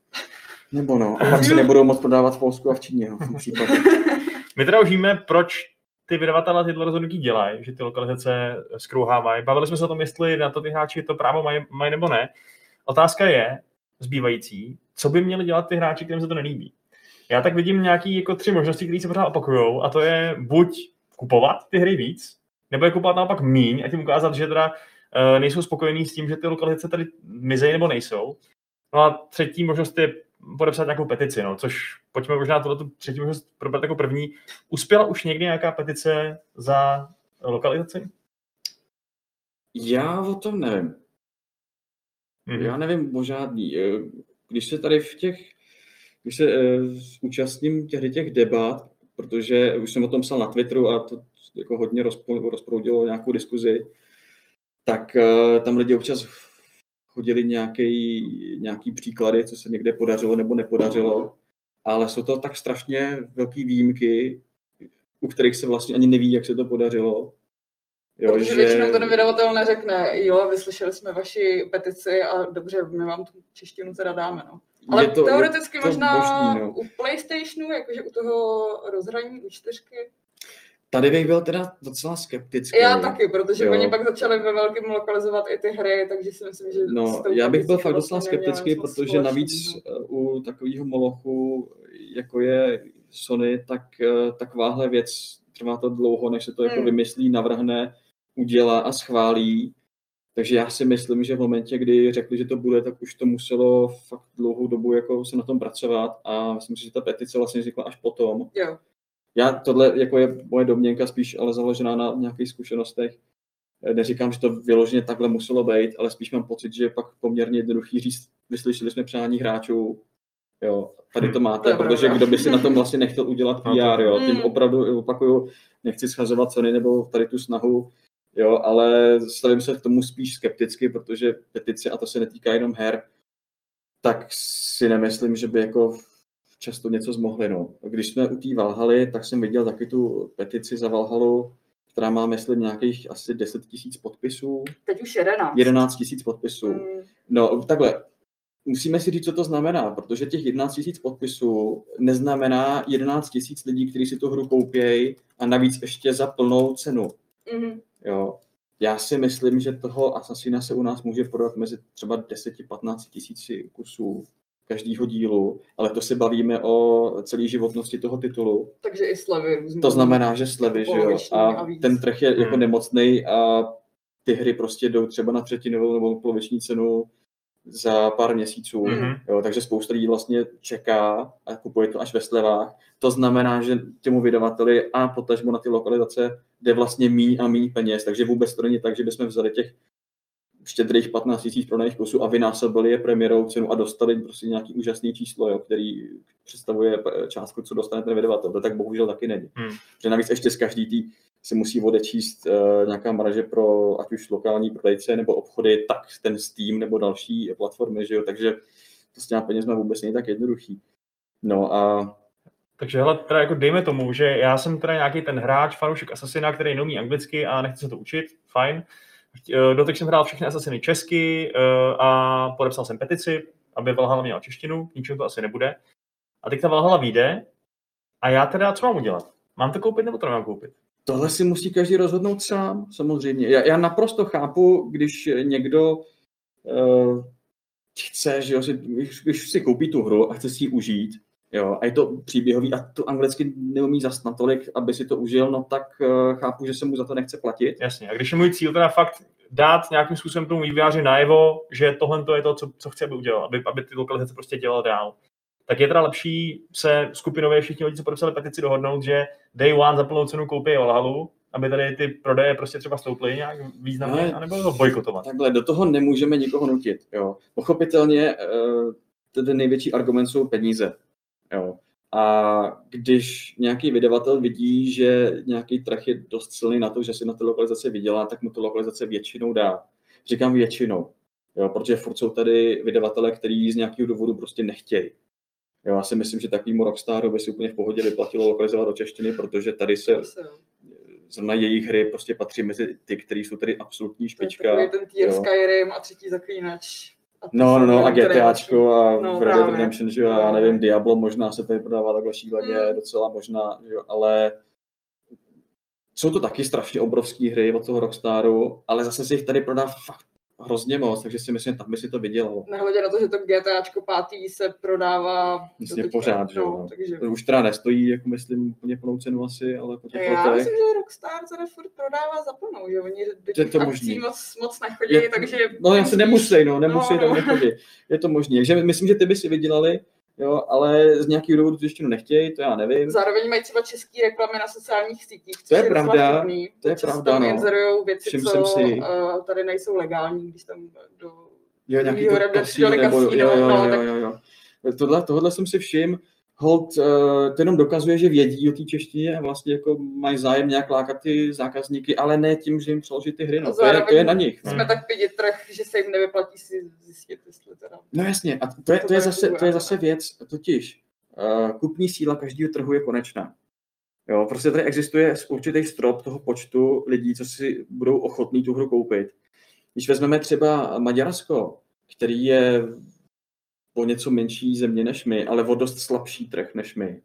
Nebo no, a pak se nebudou moc prodávat v Polsku a v Číně, no, v případě. My teda už víme, proč ty vydavatelé tyhle rozhodnutí dělají, že ty lokalizace skrouhávají. Bavili jsme se o tom, jestli na to ty hráči to právo mají, mají nebo ne. Otázka je, zbývající, co by měli dělat ty hráči, kterým se to nelíbí. Já tak vidím nějaký jako tři možnosti, které se pořád opakují, a to je buď kupovat ty hry víc, nebo je kupovat naopak míň a tím ukázat, že teda nejsou spokojení s tím, že ty lokalizace tady mizejí nebo nejsou. No a třetí možnost je podepsat nějakou petici, no, což pojďme možná tohle tu třetí možnost probrat jako první. Uspěla už někdy nějaká petice za lokalizaci? Já o tom nevím. Mm-hmm. Já nevím o žádný. Eh, když se tady v těch, když se uh, účastním těch, těch debat, protože už jsem o tom psal na Twitteru a to jako hodně rozproudilo nějakou diskuzi, tak uh, tam lidi občas chodili nějaký, nějaký příklady, co se někde podařilo nebo nepodařilo, ale jsou to tak strašně velké výjimky, u kterých se vlastně ani neví, jak se to podařilo. Jo, Protože že... většinou ten vydavatel neřekne, jo, vyslyšeli jsme vaši petici a dobře, my vám tu češtinu teda dáme, no. Ale to, teoreticky to možná možný, no. u PlayStationu, jakože u toho rozhraní u čtyřky, Tady bych byl teda docela skeptický. Já taky, protože jo. oni pak začali ve velkém lokalizovat i ty hry, takže si myslím, že... No, já bych byl fakt docela skeptický, protože navíc eh, u takového molochu, jako je Sony, tak eh, takováhle věc trvá to dlouho, než se to jako hmm. vymyslí, navrhne, udělá a schválí. Takže já si myslím, že v momentě, kdy řekli, že to bude, tak už to muselo fakt dlouhou dobu jako se na tom pracovat a myslím si, že ta petice vlastně vznikla až potom. Jo Já tohle jako je moje domněnka spíš ale založená na nějakých zkušenostech. Neříkám, že to vyloženě takhle muselo být, ale spíš mám pocit, že je pak poměrně jednoduchý říct, vyslyšeli jsme přání hráčů, jo, tady to máte, to protože kdo by si na tom vlastně nechtěl udělat PR, jo, tím hmm. opravdu opakuju, nechci schazovat Sony nebo tady tu snahu, jo, ale stavím se k tomu spíš skepticky, protože petice, a to se netýká jenom her, tak si nemyslím, že by jako často něco zmohli. No. Když jsme u té Valhaly, tak jsem viděl taky tu petici za Valhalu, která má, myslím, nějakých asi 10 tisíc podpisů. Teď už 11. 11 tisíc podpisů. Mm. No, takhle, musíme si říct, co to znamená, protože těch 11 tisíc podpisů neznamená 11 tisíc lidí, kteří si tu hru koupějí a navíc ještě za plnou cenu. Mm. Jo. Já si myslím, že toho Assassina se u nás může prodat mezi třeba 10-15 tisíci kusů každého dílu, ale to se bavíme o celé životnosti toho titulu. Takže i slevy různý. To znamená, že slevy, že jo. A, a ten trh je jako hmm. jako nemocný a ty hry prostě jdou třeba na třetinovou nebo poloviční cenu za pár měsíců. Mm-hmm. Jo, takže spousta lidí vlastně čeká a kupuje to až ve slevách. To znamená, že těmu vydavateli a potažmo na ty lokalizace jde vlastně míň a míň peněz. Takže vůbec to není tak, že bychom vzali těch štědrých 15 tisíc prodaných kusů a vynásobili je premiérou cenu a dostali prostě nějaký úžasný číslo, jo, který představuje částku, co dostane ten vydavatel. To tak bohužel taky není. Hmm. Že navíc ještě z každý tý si musí odečíst uh, nějaká marže pro ať už lokální prodejce nebo obchody, tak ten Steam nebo další platformy, že jo, takže to s těma penězma vůbec není tak jednoduchý. No a takže hele, teda jako dejme tomu, že já jsem teda nějaký ten hráč, fanoušek Assassina, který neumí anglicky a nechce se to učit, fajn. Eh, doteď jsem hrál všechny Assassiny česky eh, a podepsal jsem petici, aby Valhalla měla češtinu, ničemu to asi nebude. A teď ta Valhalla vyjde a já teda co mám udělat? Mám to koupit nebo to nemám koupit? Tohle si musí každý rozhodnout sám, samozřejmě. Já, já naprosto chápu, když někdo uh, chce, že jo, si, když, když si koupí tu hru a chce si ji užít, jo, a je to příběhový a to anglicky neumí zas natolik, aby si to užil, no tak uh, chápu, že se mu za to nechce platit. Jasně, a když je můj cíl teda fakt dát nějakým způsobem tomu vývojáři najevo, že tohle to je to, co, co chce, aby udělal, aby, aby ty lokalizace prostě dělal dál. Tak je teda lepší se skupinově všichni lidi, co podepsali petici, dohodnout, že day one za plnou cenu koupí Valhalu, aby tady ty prodeje prostě třeba stouply nějak významně, no, anebo to bojkotovat. Takhle, do toho nemůžeme nikoho nutit. Jo. Pochopitelně eh, ten největší argument jsou peníze. Jo. A když nějaký vydavatel vidí, že nějaký trh je dost silný na to, že si na té lokalizaci vydělá, tak mu to lokalizace většinou dá. Říkám většinou, jo, protože furt jsou tady vydavatele, kteří z nějakého důvodu prostě nechtějí. Jo, já si myslím, že takovýmu Rockstarovi si úplně v pohodě vyplatilo lokalizovat do češtiny, protože tady se zrovna jejich hry prostě patří mezi ty, které jsou tady absolutní špička. To je ten tier Skyrim a třetí zaklínač. No, no, no, a GTAčko a no, Red Dead Redemption, že jo, já nevím, Diablo možná se tady prodává takhle šíleně, mm. docela možná, že jo, ale jsou to taky strašně obrovské hry od toho Rockstaru, ale zase si jich tady prodá fakt hrozně moc, takže si myslím, tam by si to vydělalo. Nehledě na to, že to GTAčko pátý se prodává Myslím pořád, že jo. No, takže... To už teda nestojí, jako myslím, úplně plnou cenu asi, ale po těch Já letech... myslím, že Rockstar se furt prodává za plnou, že oni do těch to možný. moc, moc nechodí, je, takže... No já se nemusí, no, nemusí, no, no. nechodí. Je to možné. Takže myslím, že ty by si vydělali, jo, ale z nějakého důvodu to ještě nechtějí, to já nevím. Zároveň mají třeba české reklamy na sociálních sítích, to je, pravda, vhodný, to je pravda, no. inzerují věci, Všim co si... uh, tady nejsou legální, když tam do jo, nějaký to kasíno, nebo, jo, jo, jo, no, jo, jo, jo. Tohle, tohle jsem si všiml, hold, uh, to jenom dokazuje, že vědí o té češtině a vlastně jako mají zájem nějak lákat ty zákazníky, ale ne tím, že jim přeložit ty hry, no, to je, to je na nich. Jsme no. tak vidět trh, že se jim nevyplatí si zjistit, jestli teda... No jasně, a to je, to je, zase, to je zase věc, totiž uh, kupní síla každého trhu je konečná. Jo, prostě tady existuje určitý strop toho počtu lidí, co si budou ochotní tu hru koupit. Když vezmeme třeba Maďarsko, který je o něco menší země než my, ale o dost slabší trh než my.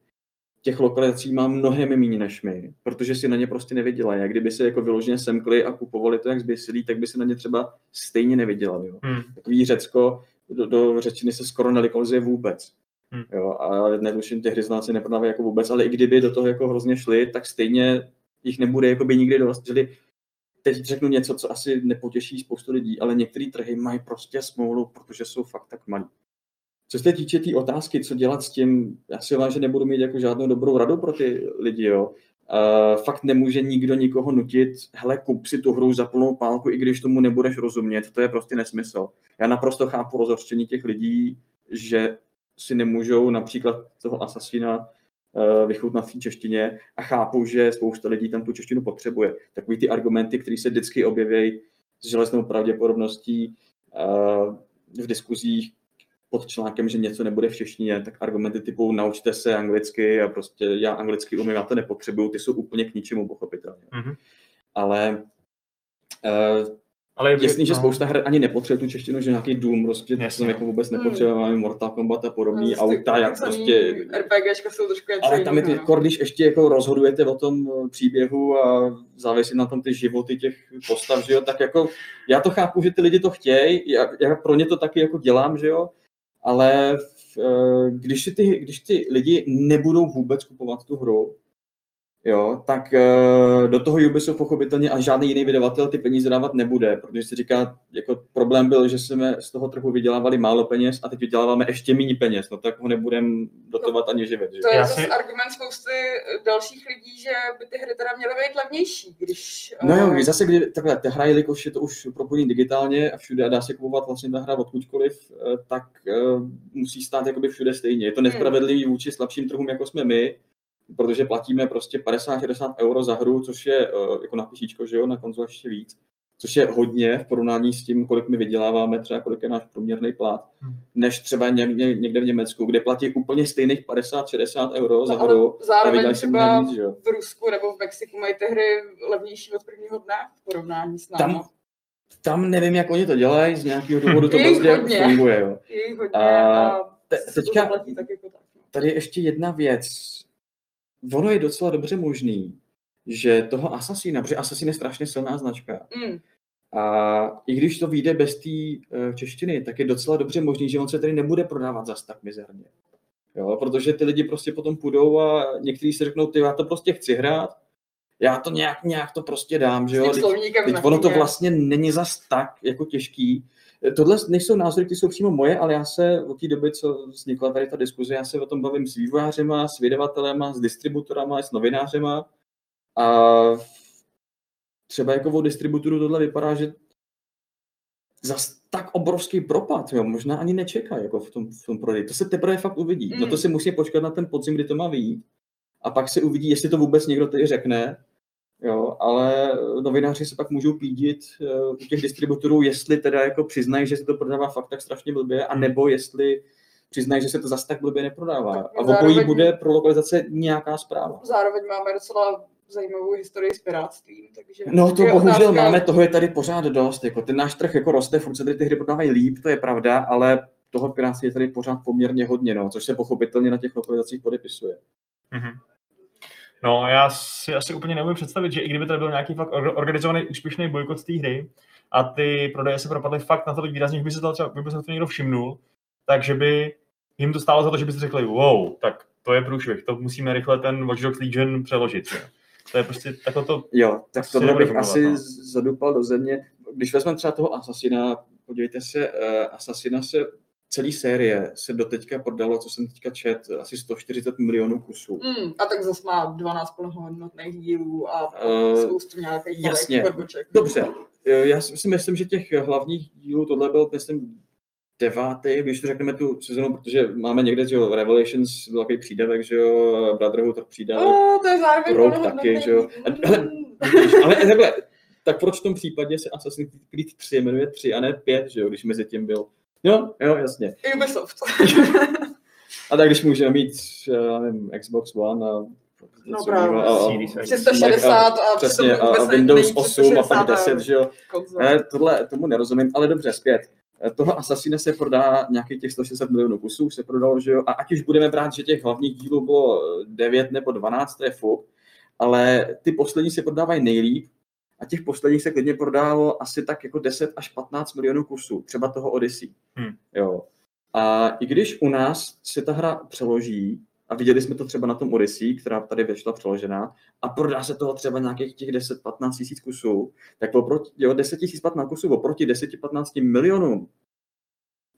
Těch lokalizací má mnohem méně než my, protože si na ně prostě nevydělají. A kdyby se jako vyloženě semkli a kupovali to jak zběsilí, tak by se na ně třeba stejně nevydělali. Jo. Hmm. Takový Řecko do, do řečiny se skoro nelokalizuje vůbec. Hmm. Jo, a netuším, těch hryznáci neprodávají jako vůbec, ale i kdyby do toho jako hrozně šli, tak stejně jich nebude jako by nikdy dost. Čili teď řeknu něco, co asi nepotěší spoustu lidí, ale některé trhy mají prostě smůlu, protože jsou fakt tak malí. Co se týče té tý otázky, co dělat s tím, já si vám, že nebudu mít jako žádnou dobrou radu pro ty lidi, jo. Uh, fakt nemůže nikdo nikoho nutit, hele, kup si tu hru za plnou pálku, i když tomu nebudeš rozumět, to je prostě nesmysl. Já naprosto chápu rozhořčení těch lidí, že si nemůžou například toho asasína uh, vychutnat v češtině a chápu, že spousta lidí tam tu češtinu potřebuje. Takový ty argumenty, které se vždycky objeví s železnou pravděpodobností uh, v diskuzích, pod článkem, že něco nebude v češtině, tak argumenty typu naučte se anglicky a prostě já anglicky umím, já to nepotřebuju, ty jsou úplně k ničemu pochopitelně. Mm-hmm. Ale uh, ale jasný, no. že spousta her ani nepotřebuje tu češtinu, že nějaký Doom prostě Jasně. to jako vůbec hmm. Mortal Kombat a podobný no, auta, jak prostě... RPGčka jsou trošku Ale tam je to, jako, když ještě jako rozhodujete o tom eh, příběhu a závisí na tom ty životy těch postav, že jo, tak jako já to chápu, že ty lidi to chtějí, já, já pro ně to taky jako dělám, že jo, ale eh, když, ty, když ty lidi nebudou vůbec kupovat tu hru, jo, tak uh, do toho Ubisoft pochopitelně a žádný jiný vydavatel ty peníze dávat nebude, protože si říká, jako problém byl, že jsme z toho trhu vydělávali málo peněz a teď vyděláváme ještě méně peněz, no tak ho nebudeme dotovat no, ani živit. Že? To je zase si... argument spousty dalších lidí, že by ty hry teda měly být levnější, když... No jo, když zase, kdy takhle, ta hra, jelikož je to už propojený digitálně a všude a dá se kupovat vlastně ta hra odkudkoliv, eh, tak uh, musí stát jakoby všude stejně. Je to hmm. nespravedlivý vůči slabším trhům, jako jsme my, protože platíme prostě 50-60 euro za hru, což je uh, jako na píšičko, že jo, na konzole ještě víc, což je hodně v porovnání s tím, kolik my vyděláváme, třeba kolik je náš průměrný plat, hmm. než třeba někde, někde v Německu, kde platí úplně stejných 50-60 euro za no, hru. Zároveň třeba víc, že jo. v Rusku nebo v Mexiku mají ty hry levnější od prvního dne v porovnání s námi. Tam, tam nevím, jak oni to dělají, z nějakého důvodu to prostě hodně. funguje. Jo. Je hodně a, a te, teďka, tak jako tak. No. tady je ještě jedna věc, ono je docela dobře možný, že toho Assassina, protože Assassin je strašně silná značka, mm. a i když to vyjde bez té uh, češtiny, tak je docela dobře možný, že on se tady nebude prodávat zas tak mizerně. Jo, protože ty lidi prostě potom půjdou a někteří si řeknou, ty já to prostě chci hrát, já to nějak, nějak to prostě dám, že jo. Teď, teď ono to vlastně není zas tak jako těžký, Tohle nejsou názory, ty jsou přímo moje, ale já se od té doby, co vznikla tady ta diskuze, já se o tom bavím s vývojářema, s vydavatelema, s distributorama, s novinářema a třeba jako o distributuru tohle vypadá, že za tak obrovský propad, jo, možná ani nečeká jako v tom, v tom prodeji. To se teprve fakt uvidí. Mm. No to si musí počkat na ten podzim, kdy to má vyjít. A pak se uvidí, jestli to vůbec někdo tady řekne, Jo, ale novináři se pak můžou pídit uh, u těch distributorů, jestli teda jako přiznají, že se to prodává fakt tak strašně blbě, a nebo jestli přiznají, že se to zase tak blbě neprodává. A v obojí bude pro lokalizace nějaká zpráva. Zároveň máme docela zajímavou historii s pirátstvím. Takže no to bohužel otázka... máme, toho je tady pořád dost. Jako ten náš trh jako roste, furt se tady ty hry prodávají líp, to je pravda, ale toho pirátství je tady pořád poměrně hodně, no, což se pochopitelně na těch lokalizacích podepisuje. Mm-hmm. No, já si asi úplně neumím představit, že i kdyby tady byl nějaký fakt organizovaný úspěšný bojkot té hry a ty prodeje se propadly fakt na tolik výrazně, že by se to třeba by se to někdo všimnul, takže by jim to stálo za to, že by si řekli, wow, tak to je průšvih, to musíme rychle ten Watch Dogs Legion přeložit. Jo. To je prostě takhle to... Jo, tak tohle bych asi no. zadupal do země. Když vezmeme třeba toho Assassina, podívejte se, uh, Assassina se celý série se doteďka prodalo, co jsem teďka čet, asi 140 milionů kusů. Mm, a tak zase má 12 plnohodnotných dílů a uh, spoustu nějakých jasně. Dobře, já si myslím, že těch hlavních dílů, tohle byl, myslím, devátý, když to řekneme tu sezonu, protože máme někde, že jo, Revelations byl takový přídavek, že jo, Brotherhood tak přídavek. Oh, to je zároveň Rogue taky, že jo. Ale, ale takhle, tak proč v tom případě se Assassin's Creed 3 jmenuje 3 a ne 5, že jo, když mezi tím byl Jo, jo, jasně. Ubisoft. a tak když můžeme mít, já nevím, Xbox One a No právě, a, a, 360 a, a, přesně, a, a Windows 8 a pak 10, že jo. Ne, tohle, tomu nerozumím, ale dobře, zpět. Toho Assassina se prodá nějakých těch 160 milionů kusů, se prodalo, že jo, a ať už budeme brát, že těch hlavních dílů bylo 9 nebo 12, to je fuk, ale ty poslední se prodávají nejlíp, a těch posledních se klidně prodávalo asi tak jako 10 až 15 milionů kusů, třeba toho Odyssey. Hmm. Jo. A i když u nás se ta hra přeloží, a viděli jsme to třeba na tom Odyssey, která tady vyšla přeložená, a prodá se toho třeba nějakých těch 10-15 tisíc kusů, tak oproti, jo, 10 tisíc 15 kusů oproti 10-15 milionům,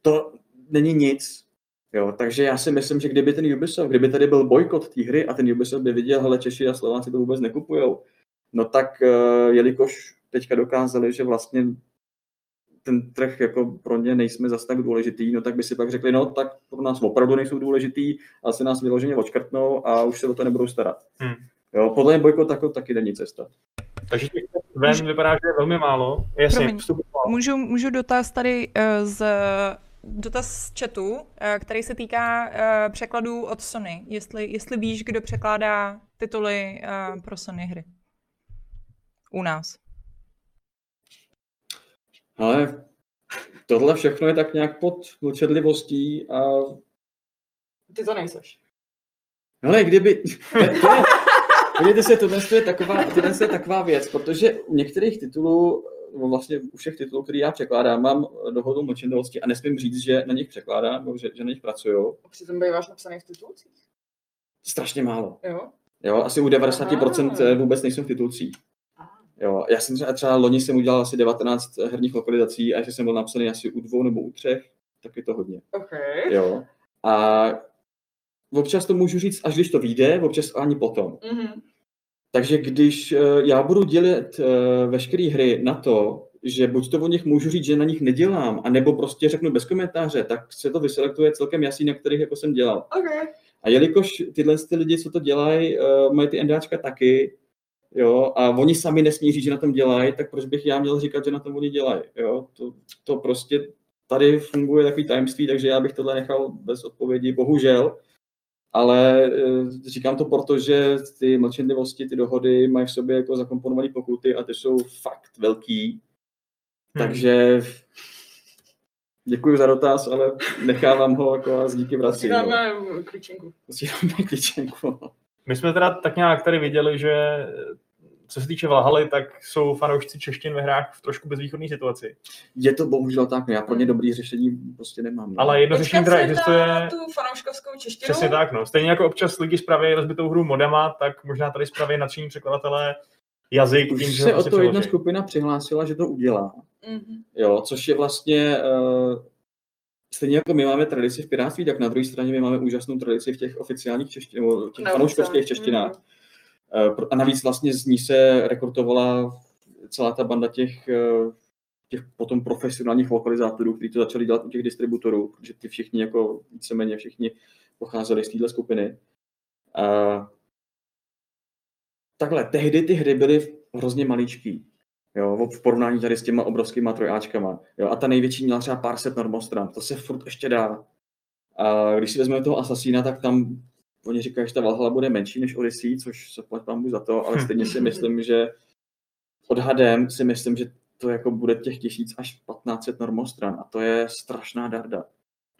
to není nic. Jo, takže já si myslím, že kdyby ten Ubisoft, kdyby tady byl bojkot té hry a ten Ubisoft by viděl, hele Češi a Slováci to vůbec nekupujou, no tak uh, jelikož teďka dokázali, že vlastně ten trh jako pro ně nejsme zase tak důležitý, no tak by si pak řekli, no tak pro nás opravdu nejsou důležitý, ale se nás vyloženě odškrtnou a už se o to nebudou starat. Hmm. Jo, podle mě bojkot tako taky není cesta. Takže těch ven vypadá, že je velmi málo. Jasně, Promiň, můžu, můžu dotaz tady uh, z dotaz z chatu, uh, který se týká uh, překladů od Sony. Jestli, jestli víš, kdo překládá tituly uh, pro Sony hry. U nás. Ale tohle všechno je tak nějak pod mlčedlivostí a... Ty to nejseš. Ale kdyby... Podívejte se, tohle je, taková, tohle je taková věc, protože u některých titulů, no vlastně u všech titulů, které já překládám, mám dohodu mlčenlivosti a nesmím říct, že na nich překládám, nebo že, že na nich pracuju. A přitom býváš napsaný v titulcích? Strašně málo. Jo? Jo, asi u 90% Aha. vůbec nejsem v titulcích. Jo, já jsem třeba, třeba loni jsem udělal asi 19 herních lokalizací a ještě jsem byl napsaný asi u dvou nebo u třech, tak je to hodně. Okay. Jo. A občas to můžu říct, až když to vyjde, občas ani potom. Mm-hmm. Takže když eh, já budu dělat eh, veškeré hry na to, že buď to o nich můžu říct, že na nich nedělám, anebo prostě řeknu bez komentáře, tak se to vyselektuje celkem jasný, na kterých jako jsem dělal. Okay. A jelikož tyhle ty lidi, co to dělají, uh, mají ty endáčka taky, jo, a oni sami nesmí říct, že na tom dělají, tak proč bych já měl říkat, že na tom oni dělají, jo, to, to prostě tady funguje takový tajemství, takže já bych tohle nechal bez odpovědi, bohužel, ale e, říkám to proto, že ty mlčenlivosti, ty dohody mají v sobě jako zakomponované pokuty a ty jsou fakt velký, hmm. takže děkuji za dotaz, ale nechávám ho jako a díky vracím. Posíláme klíčenku. Posíláme klíčenku. My jsme teda tak nějak tady viděli, že co se týče Valhaly, tak jsou fanoušci češtin ve hrách v trošku bezvýchodné situaci. Je to bohužel tak, já pro ně dobrý řešení prostě nemám. Ne? No. Ale jedno řešení, které existuje... tu fanouškovskou češtinu. Přesně tak, no. Stejně jako občas lidi spraví rozbitou hru modema, tak možná tady spraví nadšení překladatelé jazyk. Už tím, se o prostě to přeloží. jedna skupina přihlásila, že to udělá. Mm-hmm. Jo, což je vlastně uh, stejně jako my máme tradici v pirátství, tak na druhé straně my máme úžasnou tradici v těch oficiálních češtinách, těch fanouškovských češtinách. Mm. A navíc vlastně z ní se rekrutovala celá ta banda těch, eh, těch potom profesionálních lokalizátorů, kteří to začali dělat u těch distributorů, protože ty všichni jako víceméně všichni pocházeli z téhle skupiny. A takhle, tehdy ty hry byly hrozně maličký. Jo, v porovnání tady s těma obrovskýma trojáčkama. Jo, a ta největší měla třeba pár set normostran. To se furt ještě dá. A když si vezmeme toho Asasína, tak tam oni říkají, že ta Valhalla bude menší než Odyssey, což se plať za to, ale stejně si myslím, že odhadem si myslím, že to jako bude těch tisíc až 1500 normostran a to je strašná darda.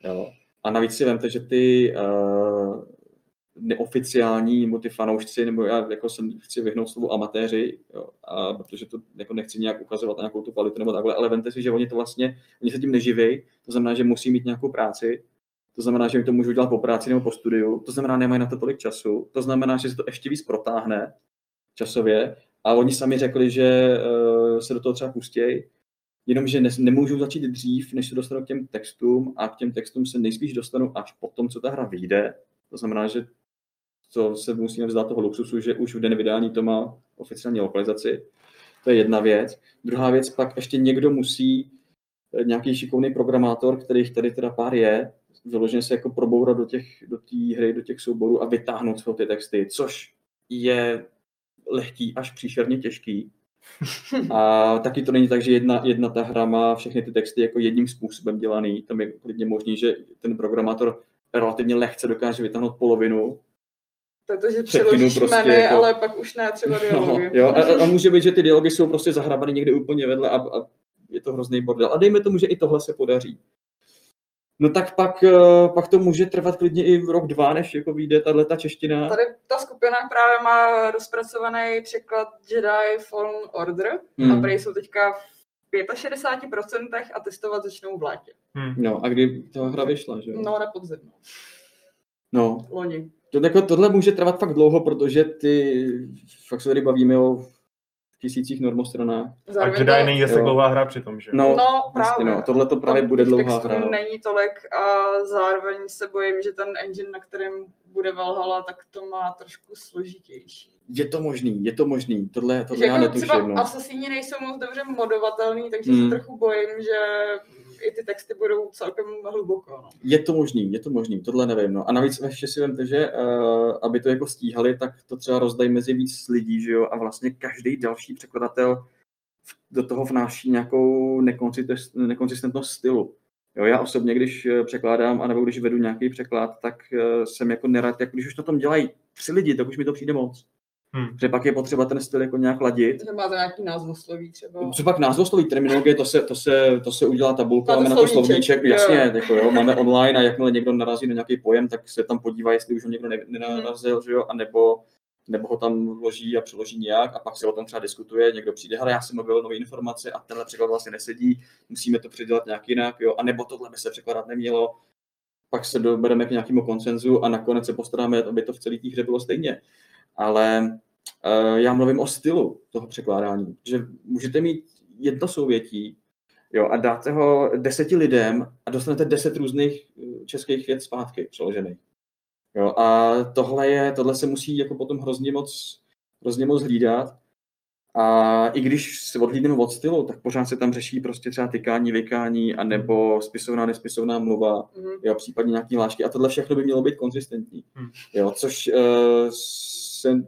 Jo. A navíc si vemte, že ty uh, neoficiální nebo ty fanoušci, nebo já jako jsem chci vyhnout slovu amatéři, jo, a protože to jako nechci nějak ukazovat na nějakou tu kvalitu nebo takhle, ale vemte si, že oni to vlastně, oni se tím neživí, to znamená, že musí mít nějakou práci, to znamená, že mi to můžu dělat po práci nebo po studiu, to znamená, nemají na to tolik času, to znamená, že se to ještě víc protáhne časově a oni sami řekli, že uh, se do toho třeba pustějí, jenomže ne, nemůžou začít dřív, než se dostanou k těm textům a k těm textům se nejspíš dostanou až potom, co ta hra vyjde. To znamená, že to se musíme vzdát toho luxusu, že už v den vydání to má oficiální lokalizaci. To je jedna věc. Druhá věc, pak ještě někdo musí, eh, nějaký šikovný programátor, kterých tady teda pár je, vyloženě se jako probourat do těch do té hry, do těch souborů a vytáhnout z ty texty, což je lehký až příšerně těžký. A taky to není tak, že jedna, jedna ta hra má všechny ty texty jako jedním způsobem dělaný. Tam je klidně možný, že ten programátor relativně lehce dokáže vytáhnout polovinu. Protože přeložíš prostě jmény, jako... ale pak už ne třeba no, dialogy. No, jo, a, a, může být, že ty dialogy jsou prostě zahrabané někde úplně vedle a, a je to hrozný bordel. A dejme tomu, že i tohle se podaří no tak pak, eh, pak to může trvat klidně i rok, dva, než jako vyjde tahle ta čeština. Tady ta skupina právě má rozpracovaný překlad Jedi Fallen Order hmm. a prý jsou teďka v 65% a testovat začnou v létě. Hmm. No a kdy ta hra vyšla, že No na podzim. No. Loni. To, jako, tohle může trvat fakt dlouho, protože ty, fakt se tady bavíme o tisících normostranách. A Jedi není zase dlouhá hra přitom, že? No, No, právě. no, tohle to právě bude dlouhá hra. no. není tolik a zároveň se bojím, že ten engine, na kterém bude Valhalla, tak to má trošku složitější. Je to možný, je to možný. Tohle, tohle Že já jako netuším. třeba No. asasíni nejsou moc dobře modovatelný, takže Hmm. se trochu bojím, že i ty texty budou celkem hluboko. No. Je to možný, je to možný, tohle nevím. No. A navíc ještě si vemte, že uh, aby to jako stíhali, tak to třeba rozdají mezi víc lidí, že jo, a vlastně každý další překladatel do toho vnáší nějakou nekonzistentnost, stylu. Jo, já osobně, když eh, překládám, anebo když vedu nějaký překlad, tak uh, jsem jako nerad, jako když už na tom dělají tři lidi, tak už mi to přijde moc. Hmm. Že pak je potřeba ten styl jako nějak ladit. Že máte nějaký názvosloví třeba. Co pak názvosloví terminologie, to se, to se, to se udělá tabulka, máme na to slovníček, jo. jasně, jako jo, máme online a jakmile někdo narazí na nějaký pojem, tak se tam podívá, jestli už ho někdo ne- nenarazil, že jo, a nebo, nebo ho tam vloží a přeloží nějak a pak se o tom třeba diskutuje, někdo přijde, hele, já jsem objevil nové informace a tenhle překlad vlastně nesedí, musíme to předělat nějak jinak, jo, a nebo tohle by se překládat nemělo, pak se dobereme k nějakému koncenzu a nakonec se postaráme, aby to v celé té hře bylo stejně. Ale uh, já mluvím o stylu toho překládání, že můžete mít jedno souvětí jo, a dáte ho deseti lidem a dostanete deset různých eh, českých věd zpátky přeložených. Jo, a tohle, je, tohle se musí jako potom hrozně moc, hrozně moc hlídat. A i když se odhlídneme od stylu, tak pořád se tam řeší prostě třeba tykání, vykání, anebo spisovná, nespisovná mluva, Mhm. jo, případně nějaký hlášky. A tohle všechno by mělo být konzistentní. Hmm. Jo, což uh, se,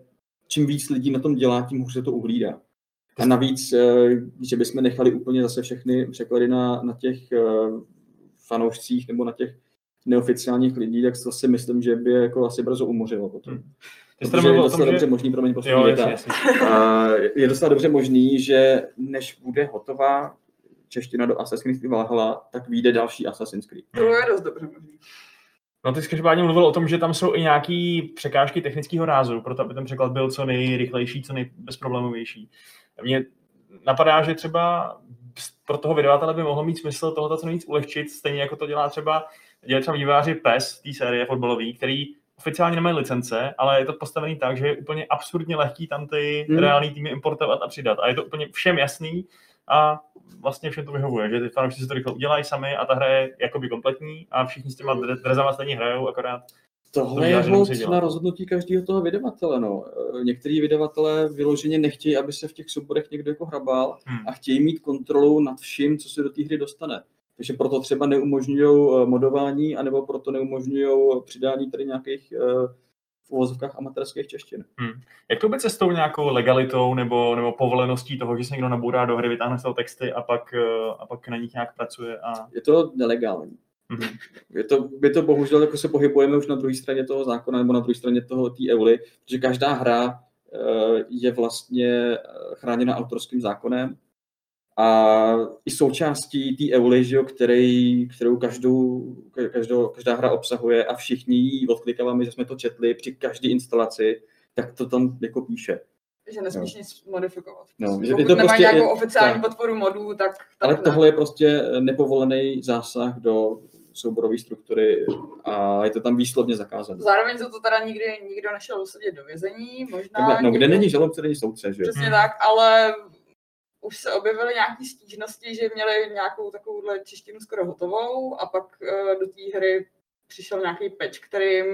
čím víc lidí na tom dělá, tím hůř se to uhlídá. A navíc, uh, že bychom nechali úplně zase všechny překlady na, na těch uh, fanoušcích nebo na těch neoficiálních lidí, tak to si myslím, že by jako asi brzo umořilo potom. Hmm. Ty jste Protože je docela tom, dobře že... možný, promiň, Jo, poslední jasně, jasně. A je docela dobře možný, že než bude hotová čeština do Assassin's Creed Valhalla, tak vyjde další Assassin's Creed. To je dost dobře možný. No ty jsi každopádně mluvil o tom, že tam jsou i nějaké překážky technického rázu, proto aby ten překlad byl co nejrychlejší, co nejbezproblémovější. Mně napadá, že třeba pro toho vydavatele by mohlo mít smysl tohoto co nejvíc ulehčit, stejně jako to dělá třeba, dělají třeba výváři PES, té série fotbalový, který oficiálně nemají licence, ale je to postavený tak, že je úplně absurdně lehký tam ty hmm. reální týmy importovat a přidat. A je to úplně všem jasný a vlastně všem to vyhovuje, že ty fanoušci si to rychle udělají sami a ta hra je jakoby kompletní a všichni s těma dre- drezama stejně hrajou, akorát Tohle To je dělat. na rozhodnutí každého toho vydavatele. No. Eh, Některý vydavatelé vyloženě nechtějí, aby se v těch souborech někdo jako hrabal Hmm. a chtějí mít kontrolu nad vším, co se do té hry dostane. Takže proto třeba neumožňují modování, anebo proto neumožňují přidání tady nějakých uvozovkách amatérských češtin. Jak to by cestou nějakou legalitou nebo, nebo povoleností toho, že se někdo nabourá do hry, vytáhne z toho texty a pak, eh, a pak na nich nějak pracuje a... Je to nelegální. Mhm. Je to, je to bohužel, jako se pohybujeme už na druhé straně toho zákona nebo na druhé straně toho té euly, že každá hra eh, je vlastně eh, chráněna autorským zákonem a i součástí té euly, že jo, který, kterou každou, každou, každá hra obsahuje a všichni ji odklikáváme, že jsme to četli při každé instalaci, tak to tam jako píše. Že nesmíš nic modifikovat. No, že Pokud je to nemá prostě- nějakou oficiální tak. podporu modů, tak, tak Ale ne. tohle je prostě nepovolený zásah do souborové struktury a je to tam výslovně zakázané. Zároveň za to teda nikdy nikdo nešel usadit do vězení, možná... Takhle, no, kde není žalobce, není soudce, že? Přesně Hmm. tak, ale už se objevily nějaké stížnosti, že měli nějakou takovouhle češtinu skoro hotovou a pak eh, do té hry přišel nějaký patch, který jim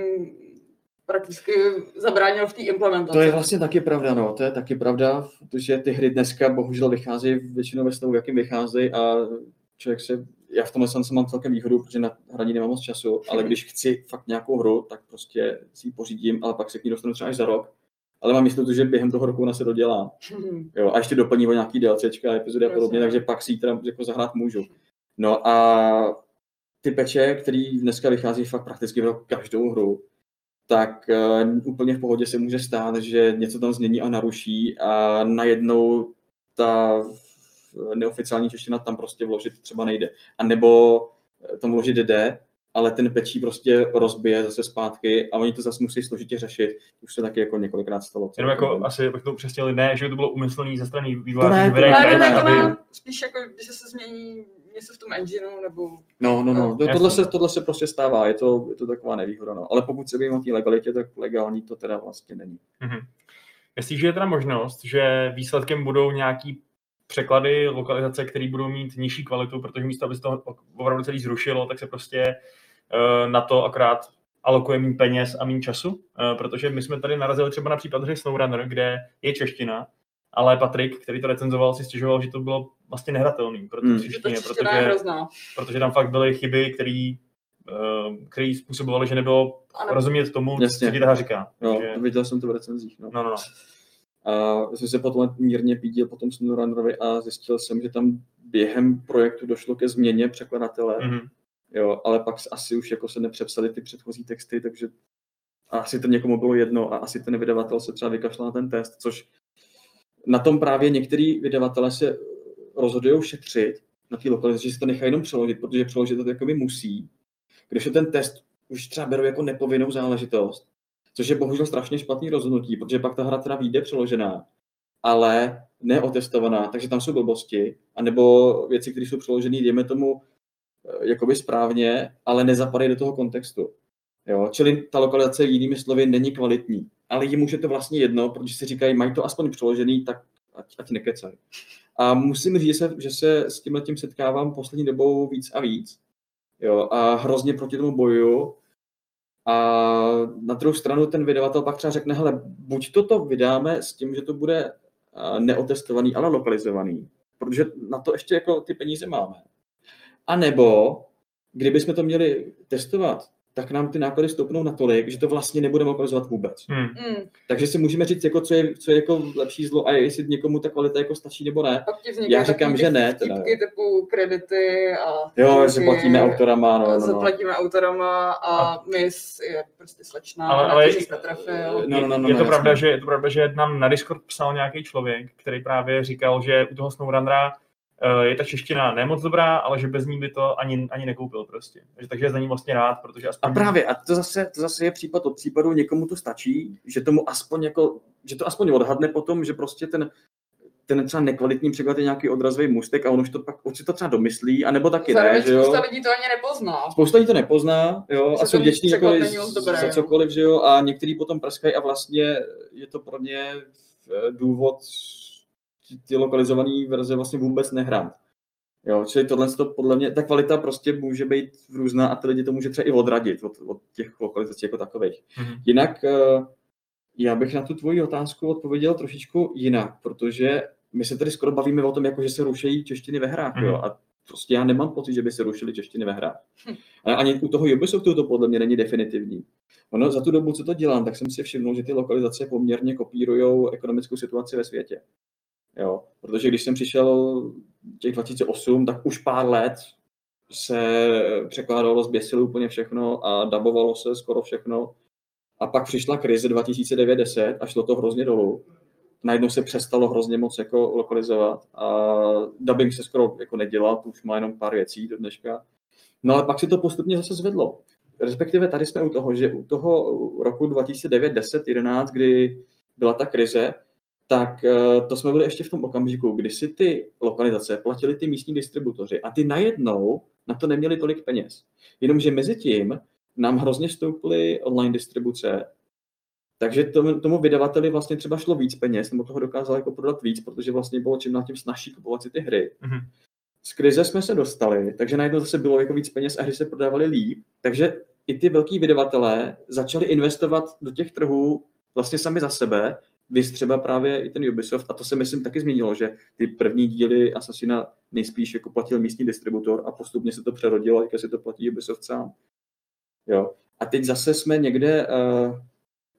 prakticky zabránil v té implementaci. To je vlastně taky pravda, no, to je taky pravda, protože ty hry dneska bohužel vycházejí většinou ve stavu, jakým vycházejí a člověk se, já v tomhle jsem mám celkem výhodu, protože na hraní nemám moc času, ale když chci fakt nějakou hru, tak prostě si ji pořídím, ale pak se k ní dostanu třeba až za rok. Ale mám jistotu, že během toho roku ona se dodělá. Jo, a ještě doplní o nějaký DLCčka, epizody a podobně, takže pak si teda jako zahrát můžu. No a ty peče, který dneska vychází fakt prakticky pro každou hru, tak uh, úplně v pohodě se může stát, že něco tam změní a naruší a najednou ta neoficiální čeština tam prostě vložit třeba nejde. A nebo tam vložit jde, ale ten pečí prostě rozbije zase zpátky a oni to zase musí složitě řešit. Už se taky jako několikrát stalo. Jenom jako asi bych to upřesnili, ne, že by to bylo umyslný ze strany To vývojářů, ne, ne, Ne, ne, ne, to ne, spíš jako, když se změní něco v tom engineu, nebo No, no, no. No, To, tohle, se, tohle se prostě stává, je to, je to taková nevýhoda. No. Ale pokud se bavíme o té legalitě, tak legální to teda vlastně není. Mhm. Jestliže je teda možnost, že výsledkem budou nějaký překlady, lokalizace, které budou mít nižší kvalitu, protože místo, aby se to opravdu celý zrušilo, tak se prostě uh, na to akorát alokuje méně peněz a méně času, uh, protože my jsme tady narazili třeba na případ hry Snowrunner, kde je čeština, ale Patrik, který to recenzoval, si stěžoval, že to bylo vlastně nehratelný pro hmm. češtině, protože, protože tam fakt byly chyby, které který způsobovaly, že nebylo ano. rozumět tomu, Jasně. co ti říká. Jo, že... viděl jsem to v recenzích. No, no, no. no. A jsem se potom mírně pídil po tom SnowRunnerovi a zjistil jsem, že tam během projektu došlo ke změně překladatele. Mm-hmm. Jo, ale pak asi už jako se nepřepsali ty předchozí texty, takže asi to někomu bylo jedno a asi ten vydavatel se třeba vykašlal na ten test, což na tom právě některý vydavatelé se rozhodují šetřit na té lokalizaci, že si to nechají jenom přeložit, protože přeložit to jakoby musí. Když je ten test už třeba berou jako nepovinnou záležitost, což je bohužel strašně špatný rozhodnutí, protože pak ta hra teda vyjde přeložená, ale neotestovaná, takže tam jsou blbosti, anebo věci, které jsou přeložené, dejme tomu, eh, jakoby správně, ale nezapadají do toho kontextu. Jo? Čili ta lokalizace jinými slovy není kvalitní, ale jim už je to vlastně jedno, protože si říkají, mají to aspoň přeložený, tak ať, ať nekecají. A musím říct, že se, že se s tím tím setkávám poslední dobou víc a víc. Jo, a hrozně proti tomu bojuju, a na druhou stranu ten vydavatel pak třeba řekne, hele, buď toto vydáme s tím, že to bude neotestovaný, ale lokalizovaný, protože na to ještě jako ty peníze máme. A nebo, kdybychom to měli testovat tak nám ty náklady stoupnou natolik, že to vlastně nebudeme lokalizovat vůbec. Hmm. hmm. Takže si můžeme říct, jako, co, je, co je jako lepší zlo a jestli někomu ta kvalita jako stačí nebo ne. Já říkám, že ne. Teda. typu kredity a... Jo, že platíme autorama. No, no, no. Zaplatíme autorama a my je prostě slečná, ale, ale trefil. No, no, no, no, je, to no, pravda, že, je to pravda, že nám na Discord psal nějaký člověk, který právě říkal, že u toho SnowRunnera je ta čeština nemoc dobrá, ale že bez ní by to ani, ani nekoupil prostě. Takže je za ní vlastně rád, protože aspoň... A právě, a to zase, to zase je případ od případu, někomu to stačí, že tomu aspoň jako, že to aspoň odhadne potom, že prostě ten, ten třeba nekvalitní překlad je nějaký odrazový můstek a on už to pak už si to třeba domyslí, anebo taky Zároveň ne, že jo. Spousta lidí to ani nepozná. Spousta lidí to nepozná, jo, že a jsou vděční jako za cokoliv, že jo, a některý potom praskají a vlastně je to pro ně eh, důvod ty lokalizované verze vlastně vůbec nehrát. Jo, čili tohle to podle mě, ta kvalita prostě může být různá a ty lidi to může třeba i odradit od, od těch lokalizací jako takových. Mm-hmm. Jinak eh, já bych na tu tvoji otázku odpověděl trošičku jinak, protože my se tady skoro bavíme o tom, jako že se rušejí češtiny ve hrách, mm-hmm. jo, mhm. a prostě já nemám pocit, že by se rušily češtiny ve hrách. Ale ani u toho Ubisoftu to podle mě není definitivní. Ono za tu dobu, co to dělám, tak jsem si všiml, že ty lokalizace poměrně kopírují ekonomickou situaci ve světě. Jo? Protože když jsem přišel těch 2008, tak už pár let se překládalo, zběsilo úplně všechno a dabovalo se skoro všechno. A pak přišla krize 2009-10 a šlo to hrozně dolů. Najednou se přestalo hrozně moc jako lokalizovat a dubbing se skoro jako nedělal, to už má jenom pár věcí do dneška. No ale pak se to postupně zase zvedlo. Respektive tady jsme u toho, že u toho roku 2009, 10, 11, kdy byla ta krize, tak eh, to jsme byli ještě v tom okamžiku, kdy si ty lokalizace platili ty místní distributoři a ty najednou na to neměli tolik peněz. Jenomže mezi tím nám hrozně stouply online distribuce, takže tomu, tomu vydavateli vlastně třeba šlo víc peněz, nebo toho dokázal jako prodat víc, protože vlastně bylo čím na tím snažší kupovat si ty hry. Mm-hmm. Z krize jsme se dostali, takže najednou zase bylo jako víc peněz a hry se prodávaly líp, takže i ty velký vydavatelé začali investovat do těch trhů vlastně sami za sebe Vys třeba právě i ten Ubisoft, a to se myslím taky změnilo, že ty první díly Assassina nejspíš jako platil místní distributor a postupně se to přerodilo, jak si to platí Ubisoft sám. Jo. A teď zase jsme někde, uh,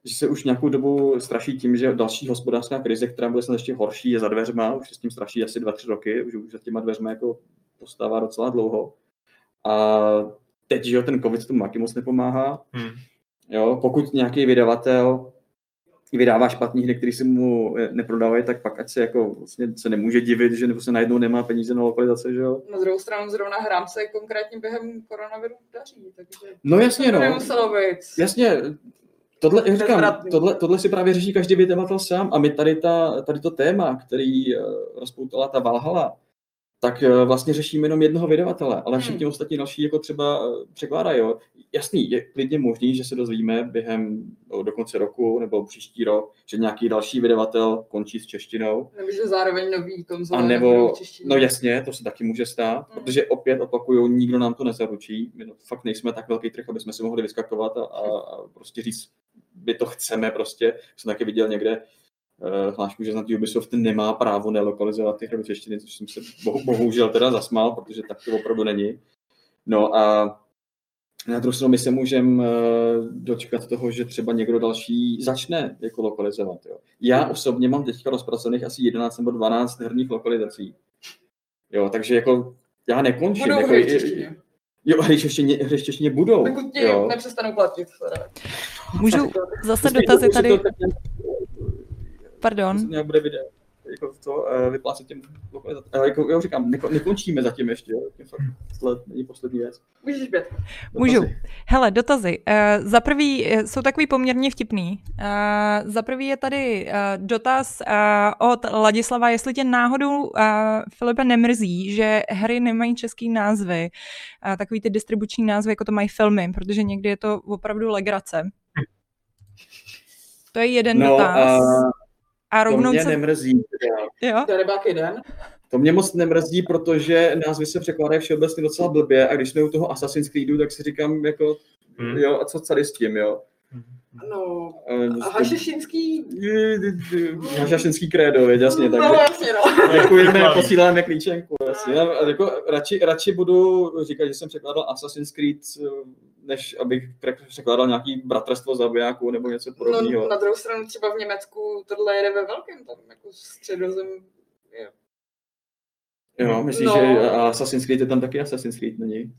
že se už nějakou dobu straší tím, že další hospodářská krize, která bude snad ještě horší, je za dveřma, už se s tím straší asi dva, tři roky, už, už za těma dveřma jako postává docela dlouho. A teď, že jo, ten covid tomu taky moc nepomáhá. Hmm. Jo, pokud nějaký vydavatel vydává špatný hry, který si mu eh, neprodávají, tak pak ať se jako vlastně se nemůže divit, že nebo se najednou nemá peníze na lokalizace, že jo? Na druhou stranu zrovna hrám se konkrétně během koronaviru daří, takže no jasně, no. nemuselo být. Jasně, Tohle, jak říkám, tohle, tohle si právě řeší každý vydavatel sám a my tady, ta, tady to téma, který uh, rozpoutala ta Valhala, tak eh, vlastně řešíme jenom jednoho vydavatele, ale Hmm. všichni ostatní další jako třeba eh, překládají. Jo. Jasný, je klidně možný, že se dozvíme během no, do konce roku nebo příští rok, že nějaký další vydavatel končí s češtinou. Nebo že zároveň nový nebudou nebo, no jasně, to se taky může stát, Hmm. protože opět opakuju, nikdo nám to nezaručí. My no, fakt nejsme tak velký trh, aby jsme si mohli vyskakovat a, a, a prostě říct, my to chceme prostě. Jsem taky viděl někde hlášku, že snad Ubisoft nemá právo nelokalizovat ty hry do češtiny, což jsem se bohu, bohužel teda zasmál, protože tak to opravdu není. No a na druhou stranu my se můžeme dočkat toho, že třeba někdo další začne jako lokalizovat. Jo. Já osobně mám teďka rozpracovaných asi 11 nebo 12 herních lokalizací. Jo, takže jako já nekončím. Budou jako, hry. Jo, hry češtině, hry češtině budou. Dokud ti jo. nepřestanou platit. teda. Můžu zase dotazy dokud se tady, to pardon. nějak bude video jako to uh, vyplácet těm lokalizacím. Ale jako, já říkám, neko, nekončíme zatím ještě, jo. To fakt, tohle není poslední věc. Můžeš být. Můžu. Hele, dotazy. Uh, za prvý eh, jsou takový poměrně vtipný. Uh, za prvý je tady uh, dotaz uh, od Ladislava, jestli tě náhodou, uh, Filipe, nemrzí, že hry nemají český názvy, uh, takový ty distribuční názvy, jako to mají filmy, protože někdy je to opravdu legrace. To je jeden No, dotaz. A A to rovnou mě se... nemrzí. Jo? To je jeden. To mě moc nemrzí, protože názvy se překládají všeobecně docela blbě a když jsme u toho Assassin's Creedu, tak si říkám jako, Hmm. jo, a co tady s tím, jo. No, Eh, a Hašešínský... Hašašinský krédo, věď, jasně, no, jasně, no. děkujeme, posíláme klíčenku, jasně. Já, jako, radši, radši budu říkat, že jsem překládal Assassin's Creed, eh, než abych překládal nějaký bratrstvo zabijáků nebo něco podobného. no, na druhou stranu třeba v Německu tohle jede ve velkém, tam jako středozem je. Jo, myslíš, No. že Assassin's Creed je tam taky Assassin's Creed, není?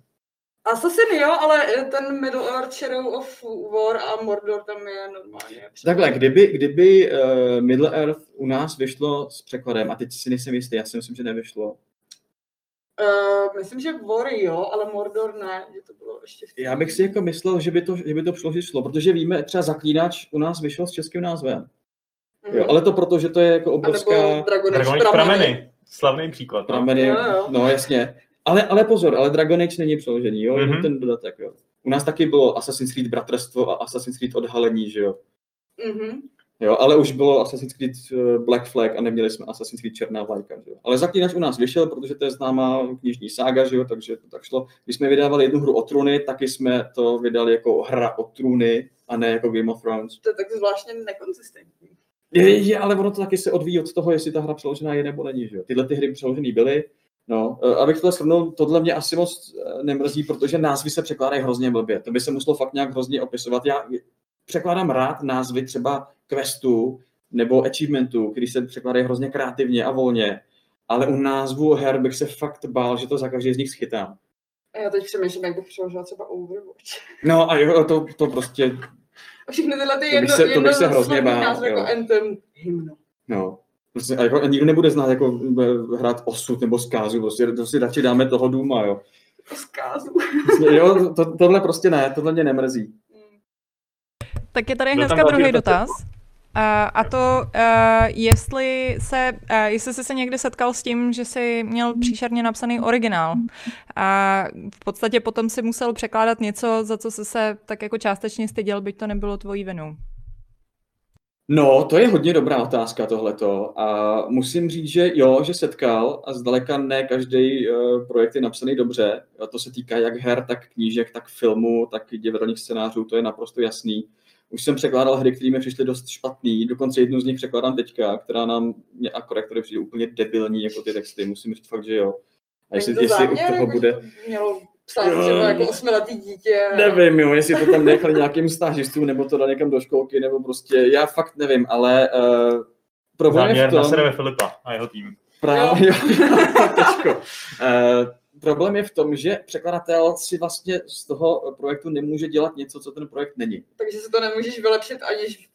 Assassin jo, ale ten Middle Earth Shadow of War a Mordor tam je normálně. Takhle, kdyby, kdyby uh, Middle Earth u nás vyšlo s překladem, a teď si nejsem jistý, já si myslím, že nevyšlo. Uh, myslím, že War jo, ale Mordor ne, že to bylo ještě v Já bych si jako myslel, že by to, že by to přišlo, šlo, protože víme, třeba Zaklínač u nás vyšel s českým názvem. Mhm. Jo, ale to proto, že to je jako obrovská Dragon Age prameny. prameny. Slavný příklad. No. prameny, Jo, jo. no jasně. Ale, ale pozor, ale Dragon Age není přeložený, jo, Mhm. mm-hmm. ten dodatek, jo. U nás taky bylo Assassin's Creed Bratrstvo a Assassin's Creed Odhalení, že jo. Mhm. Jo, ale už bylo Assassin's Creed eh, Black Flag a neměli jsme Assassin's Creed Černá vlajka. Že jo. Ale Zaklínač u nás vyšel, protože to je známá knižní sága, že jo, takže to tak šlo. Když jsme vydávali jednu hru o trůny, taky jsme to vydali jako hra o trůny a ne jako Game of Thrones. To je tak zvláštně nekonzistentní. Je, je, ale ono to taky se odvíjí od toho, jestli ta hra přeložená je nebo není. Že jo. Tyhle ty hry přeložené byly. No, eh, abych to shrnul, tohle mě asi moc eh, nemrzí, protože názvy se překládají hrozně blbě. To by se muselo fakt nějak hrozně opisovat. Já překládám rád názvy třeba questů nebo achievementů, který se překládají hrozně kreativně a volně, ale u názvu her bych se fakt bál, že to za každý z nich schytám. A já teď přemýšlím, jak bych přeložila třeba Overwatch. No a jo, to, to prostě, A všechny tyhle ty jedno, se- to bych se jedno hrozně bál, názvy jo. jako Anthem, hymno. no. Prostě, a jako, a nikdo nebude znát jako eh, hrát osud nebo zkázu, prostě to si radši dáme toho důma, jo. To zkázu. Prostě, jo, to, tohle prostě ne, tohle mě nemrzí. Mm. Tak je tady hnedka druhý dotaz. dotaz. A, a to, uh, jestli se, uh, jestli jsi se někdy setkal s tím, že jsi měl příšerně napsaný originál a v podstatě potom si musel překládat něco, za co jsi se tak jako částečně styděl, byť to nebylo tvojí vinou. No, to je hodně dobrá otázka tohleto a musím říct, že jo, že setkal a zdaleka ne každý uh, projekt je napsaný dobře. A to se týká jak her, tak knížek, tak filmů, tak divadelních scénářů, to je naprosto jasný. Už jsem překládal hry, které mi přišly dost špatný, dokonce jednu z nich překládám teďka, která nám mě a korektory přijde úplně debilní, jako ty texty, musím říct fakt, že jo. A jestli, to jestli u záměr, toho bude... že to Mělo psát Jo. třeba jako osmiletý dítě. Nevím, jo, jestli to tam nechali nějakým stážistům, nebo to dali někam do školky, nebo prostě, já fakt nevím, ale uh, problém je v Záměr na tom... Filipa a jeho tým. Právě, jo, jo, těžko. Uh, problém je v tom, že překladatel si vlastně z toho projektu nemůže dělat něco, co ten projekt není. Takže si to nemůžeš vylepšit, aniž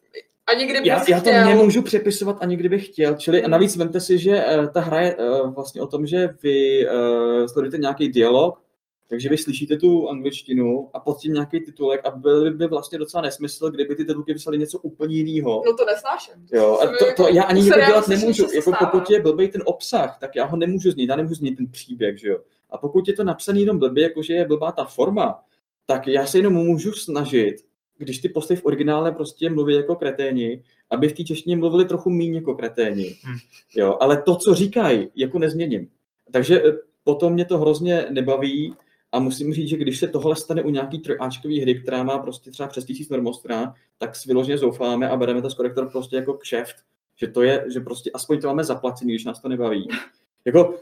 ani kdybys Já, já to chtěl. nemůžu přepisovat ani kdybych chtěl, čili a navíc vemte si, že uh, ta hra je uh, vlastně o tom, že vy uh, sledujete nějaký dialog Takže vy slyšíte tu angličtinu a pod tím nějaký titulek a byl by vlastně docela nesmysl, kdyby ty titulky psali něco úplně jiného. No to nesnáším. Jo, a to, to já ani to dělat nemůžu. se Jako pokud je blbý ten obsah, tak já ho nemůžu změnit, já nemůžu změnit ten příběh, že jo. A pokud je to napsaný jenom blbě, jakože je blbá ta forma, tak já se jenom můžu snažit, když ty postavy v originále prostě mluví jako kreténi, aby v té češtině mluvili trochu méně jako kreténi. Hmm. Jo, ale to, co říkají, jako nezměním. Takže eh, potom mě to hrozně nebaví a musím říct, že když se tohle stane u nějaký trojáčkový hry, která má prostě třeba přes tisíc normostran, tak si vyloženě zoufáme a bereme to z korektor prostě jako kšeft. Že to je, že prostě aspoň to máme zaplacený, když nás to nebaví. Jako,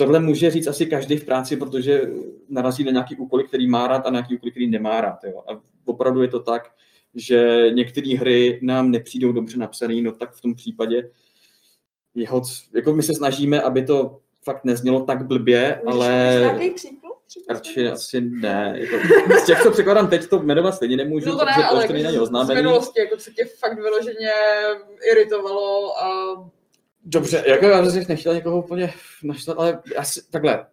tohle může říct asi každý v práci, protože narazí na nějaký úkoly, který má rád a na nějaký úkoly, který nemá rád. Jo. A opravdu je to tak, že některé hry nám nepřijdou dobře napsané, no tak v tom případě jeho, jako my se snažíme, aby to fakt neznělo tak blbě, Můžeš ale nějaký příklad? radši asi ne. Jako, z těch, co překládám teď, to jmenovat stejně nemůžu, No to ne, protože to ale ještě není jako z minulosti, jako co tě fakt vyloženě iritovalo a Dobře, jako já bych nechtěl někoho úplně naštvat, ale já si, takhle,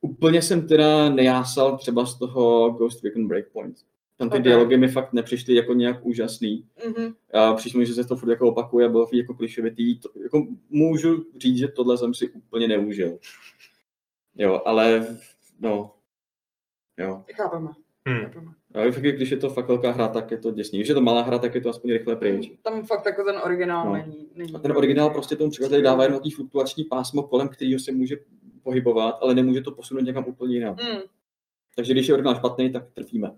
úplně jsem teda nejásal třeba z toho Ghost Recon Breakpoint. Tam ty Ok. okay. dialogy mi fakt nepřišly jako nějak úžasný. mhm. A přišlo mi, že se to furt jako opakuje, bylo fakt jako klišovitý. To, jako můžu říct, že tohle jsem si úplně neužil. Jo, ale no, jo. chápeme. Hmm. chápeme. Ale fakt, když je to fakt velká hra, tak je to děsný. Když je to malá hra, tak je to aspoň rychle pryč. Tam fakt jako ten originál No. není, není. A ten originál prostě tomu překladateli dává jenom takový fluktuační pásmo, kolem kterého se může pohybovat, ale nemůže to posunout někam úplně jinam. Mm. Takže když je originál špatný, tak trpíme.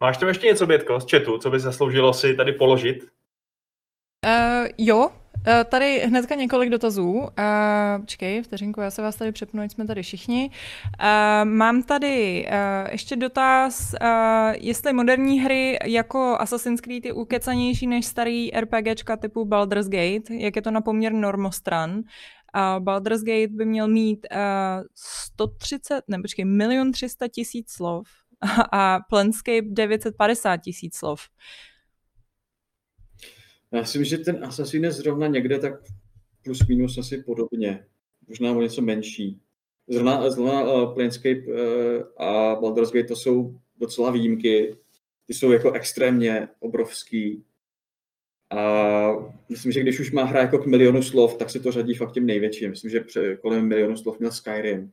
Máš tam ještě něco, Bětko, z chatu, co by zasloužilo si tady položit? Uh, jo, uh, tady hnedka několik dotazů. Uh, počkej, vteřinku, já se vás tady přepnu, jsme tady všichni. Uh, mám tady uh, ještě dotaz, uh, jestli moderní hry jako Assassin's Creed je ukecanější než starý RPGčka typu Baldur's Gate, jak je to na poměr normostran. Uh, Baldur's Gate by měl mít uh, 130, ne počkej, milion 300 tisíc slov a Planescape 950 tisíc slov. Já si myslím, že ten Assassin je zrovna někde tak plus minus asi podobně. Možná o něco menší. Zrovna, zrovna uh, Planescape uh, a Baldur's Gate to jsou docela výjimky. Ty jsou jako extrémně obrovský. A myslím, že když už má hra jako k milionu slov, tak se to řadí fakt těm největším. Myslím, že kolem milionu slov měl Skyrim,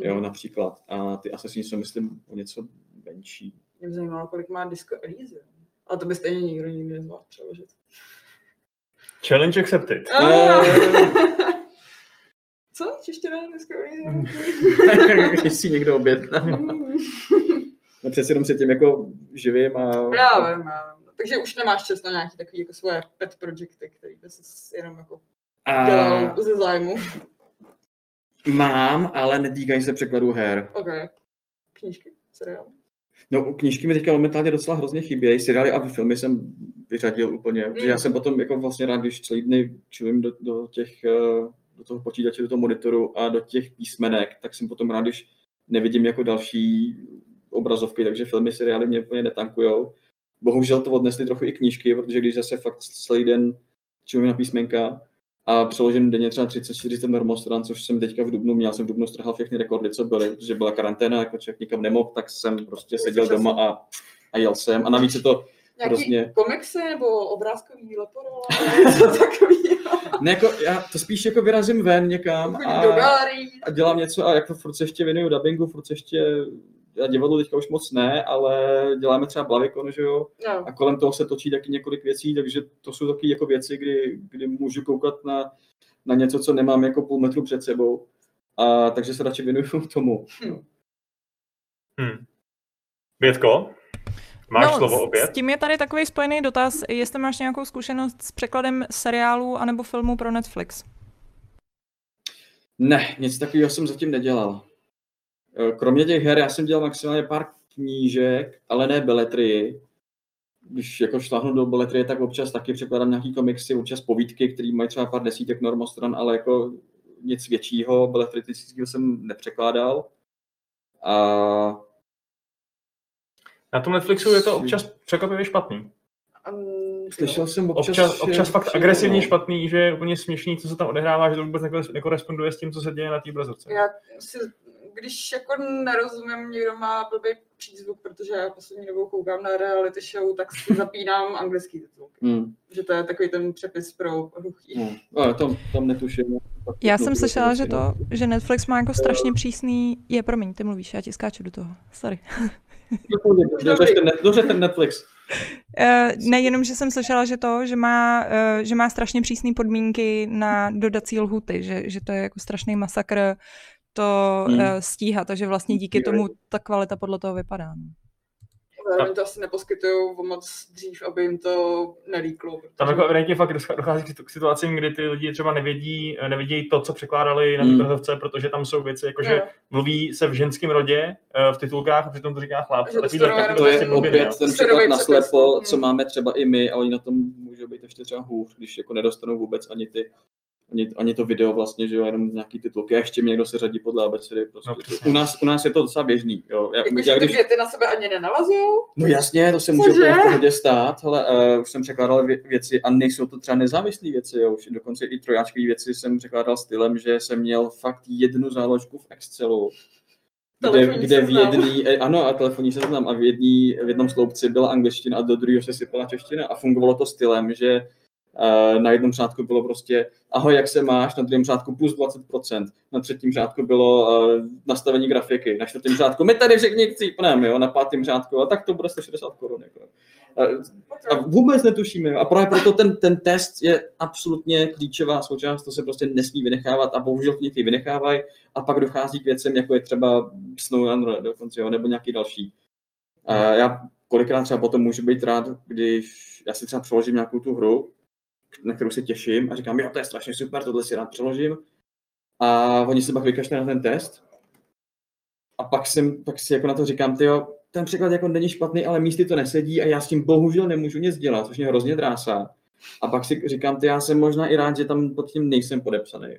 jo, například. A ty Assassini jsou, myslím, o něco menší. Mě by zajímalo, kolik má Disco Elysium. Ale to by stejně nikdo nikdy nezvládl přeložit. Challenge accepted. Ah. Co? Čeština Elysium? Když si někdo objedná. No přece jenom se tím jako živím a... Já vím, já vím. Takže už nemáš čas na nějaký takový jako svoje pet projekty, který by se jenom jako a dělal ze zájmu. mám, ale netýkají se překladů her. OK. Knížky? Seriál? No, knížky mi teďka momentálně docela hrozně chybějí. Seriály a filmy jsem vyřadil úplně. Mm. Já jsem potom jako vlastně rád, když celý dny čilím do, do těch, eh, do toho počítače, do toho monitoru a do těch písmenek, tak jsem potom rád, když nevidím jako další obrazovky, takže filmy, seriály mě úplně netankujou. Bohužel to odnesly trochu i knížky, protože když zase fakt celý den čilím na písmenka a přeložím denně třeba 30-40 normostran, což jsem teďka v Dubnu měl, jsem v Dubnu strhal všechny rekordy, co byly, protože byla karanténa, jako člověk nikam nemohl, tak jsem prostě seděl doma a, a jel jsem. A navíc je to Nějaký Hrozně. komiksy nebo obrázkový leporole? něco takového? Ne, jako, já to spíš jako vyrazím ven někam a, a dělám něco a jako furt se ještě věnuju dubbingu, furt se ještě, já divadlo teďka už moc ne, ale děláme třeba Blavikon, že jo, No. a kolem toho se točí taky několik věcí, takže to jsou taky jako věci, kdy, kdy můžu koukat na, na něco, co nemám jako půl metru před sebou. A takže se radši věnuju tomu. Hmm. Bětko, máš no, slovo s- opět? S tím je tady takový spojený dotaz, jestli máš nějakou zkušenost s překladem seriálu anebo filmu pro Netflix. Ne, nic takového jsem zatím nedělal. Eh, Kromě těch her, já jsem dělal maximálně pár knížek, ale ne beletrii. Když jako šláhnu do beletrie, tak občas taky překladám nějaký komiksy, občas povídky, které mají třeba pár desítek normostran, ale jako nic většího beletristického jsem nepřekládal. A Na tom Netflixu je to občas překvapivě špatný. Slyšel jsem občas... Občas, občas fakt že- agresivně špatný, že je úplně směšný, co se tam odehrává, že to vůbec neko- nekoresponduje s tím, co se děje na té obrazovce. Já si když jako nerozumím, někdo má blbý přízvuk, protože já poslední dobou koukám na reality show, tak si zapínám anglický titul. Hmm. Že to je takový ten přepis pro hluchý. Hmm. No, tam, tam netuším. Já jsem slyšela, že to, že Netflix má jako strašně přísný, je, promiň, ty mluvíš, já ti skáču do toho, sorry. Dobře ten Netflix. Uh, ne, jenom, že jsem slyšela, že to, že má, uh, že má strašně přísné podmínky na dodací lhuty, že, že to je jako strašný masakr to hmm. uh, stíhat, takže vlastně díky tomu ta kvalita podle toho vypadá. No zároveň to asi neposkytují moc dřív, aby jim to nelíklo. Protože... Tam jako evidentně fakt dochází k situacím, kdy ty lidi třeba nevědí, nevědí to, co překládali na ty mm. protože tam jsou věci, jako že mluví se v ženském rodě eh, v titulkách a přitom to říká chlap. To, to, to je opět ten překlad na slepo, co máme třeba i my, ale oni na tom můžou být ještě třeba hůř, když jako nedostanou vůbec ani ty ani, ani to video vlastně, že jo, jenom nějaký titulky, a ještě mě někdo se řadí podle abecedy. Prostě. No, u, nás, u nás je to docela běžný. Jo. Já, jako, já, když... ty věty na sebe ani nenavazují? No jasně, to se může v pohodě stát, ale uh, už jsem překládal vě- věci a nejsou to třeba nezávislé věci, jo. už dokonce i trojáčkové věci jsem překládal stylem, že jsem měl fakt jednu záložku v Excelu, kde, kde v jedný, eh, ano, a telefonní seznam, a v, jedný, v jednom sloupci byla angličtina a do druhého se sypala čeština a fungovalo to stylem, že na jednom řádku bylo prostě ahoj, jak se máš, na druhém řádku plus 20%, na třetím řádku bylo uh, nastavení grafiky, na čtvrtém řádku my tady všichni chcípneme, jo, na pátém řádku a tak to bude 160 korun. Jako. A vůbec netušíme. A právě proto ten, ten test je absolutně klíčová součást, to se prostě nesmí vynechávat a bohužel někteří vynechávají a pak dochází k věcem, jako je třeba Snowrunner dokonce, jo, nebo nějaký další. Uh, já kolikrát třeba potom můžu být rád, když já si třeba přeložím nějakou tu hru na kterou se těším a říkám, jo, to je strašně super, tohle si rád přeložím. A oni se pak vykašli na ten test. A pak, jsem, pak si jako na to říkám, ty ten překlad jako není špatný, ale místy to nesedí a já s tím bohužel nemůžu nic dělat, což mě hrozně drásá. A pak si říkám, ty já jsem možná i rád, že tam pod tím nejsem podepsaný.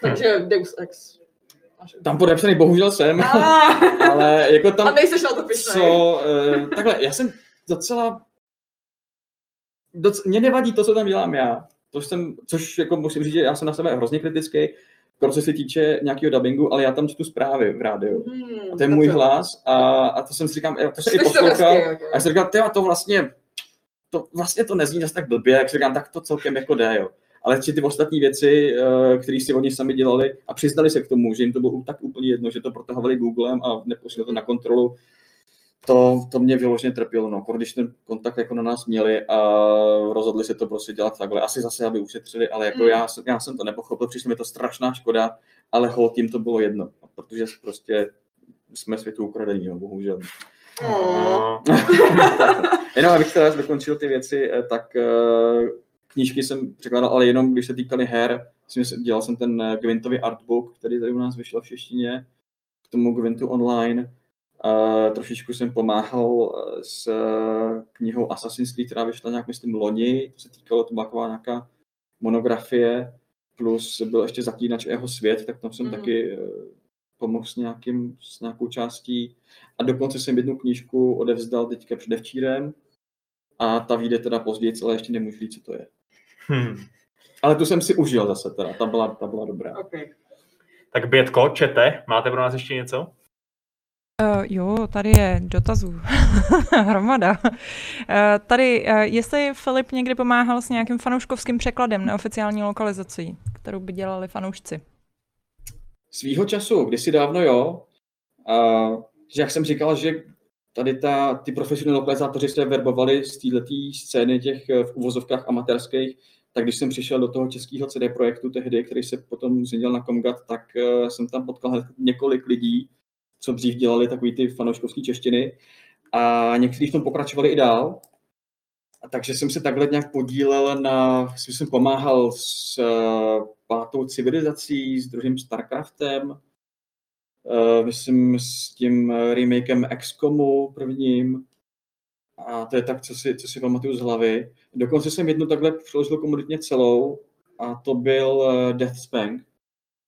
Takže Deus Ex. Tam podepsaný bohužel jsem, ale jako tam... A nejseš na to pišnej. Co, uh, takhle, já jsem docela doc, mě nevadí to, co tam dělám já. To jsem, což jako musím říct, že já jsem na sebe hrozně kritický, pro co se týče nějakého dubbingu, ale já tam čtu zprávy v rádiu. Hmm, a to je můj to. hlas a, a to jsem si říkám, to jsem i poslouchal. A já jsem říkal, to vlastně, to vlastně to nezní zase tak blbě, jak si říkám, tak to celkem jako jde, jo. Ale či ty ostatní věci, eh, které si oni sami dělali a přiznali se k tomu, že jim to bylo tak úplně jedno, že to protahovali Googlem a neposlali to na kontrolu, to, to mě vyloženě trpělo, no, když ten kontakt jako na nás měli a rozhodli se to prostě dělat takhle, asi zase, aby ušetřili, ale jako mm. já, já jsem to nepochopil, přišlo mi to strašná škoda, ale hol tím to bylo jedno, protože prostě jsme světu ukradení, no, bohužel. Oh. jenom abych teda dokončil ty věci, eh, tak uh, knížky jsem překládal, ale jenom když se týkaly her, dělal jsem ten eh, Gwintový artbook, který tady u nás vyšel v češtině, k tomu Gwintu online, Uh, trošičku jsem pomáhal eh, s uh, knihou Assassin's Creed, která vyšla nějak, myslím, loni. To se týkalo, to byla taková nějaká monografie, plus byl ještě zaklínač jeho svět, tak tam jsem mm. taky uh, pomohl s, nějakým, s nějakou částí. A dokonce jsem jednu knížku odevzdal teďka předevčírem a ta vyjde teda později, ale ještě nemůžu říct, co to je. Hmm. Ale tu jsem si užil zase teda, ta byla, ta byla dobrá. Okay. Tak Bětko, čete, máte pro nás ještě něco? Uh, jo, tady je dotazů. Hromada. Uh, tady, uh, jestli Filip někdy pomáhal s nějakým fanouškovským překladem neoficiální lokalizací, kterou by dělali fanoušci? Svýho času, kdysi dávno jo. Uh, že jak jsem říkal, že tady ta, ty profesionální lokalizátoři se verbovali z této scény těch v uvozovkách amatérských, tak když jsem přišel do toho českého CD projektu tehdy, který se potom změnil na Komgat, tak uh, jsem tam potkal několik lidí, co dřív dělali takový ty fanouškovské češtiny a někteří v tom pokračovali i dál. A takže jsem se takhle nějak podílel na, jsem pomáhal s uh, pátou civilizací, s druhým Starcraftem, uh, myslím s tím remakem XCOMu prvním, a to je tak, co si, co si pamatuju z hlavy. Dokonce jsem jednu takhle přeložil komoditně celou a to byl uh, Death Spank,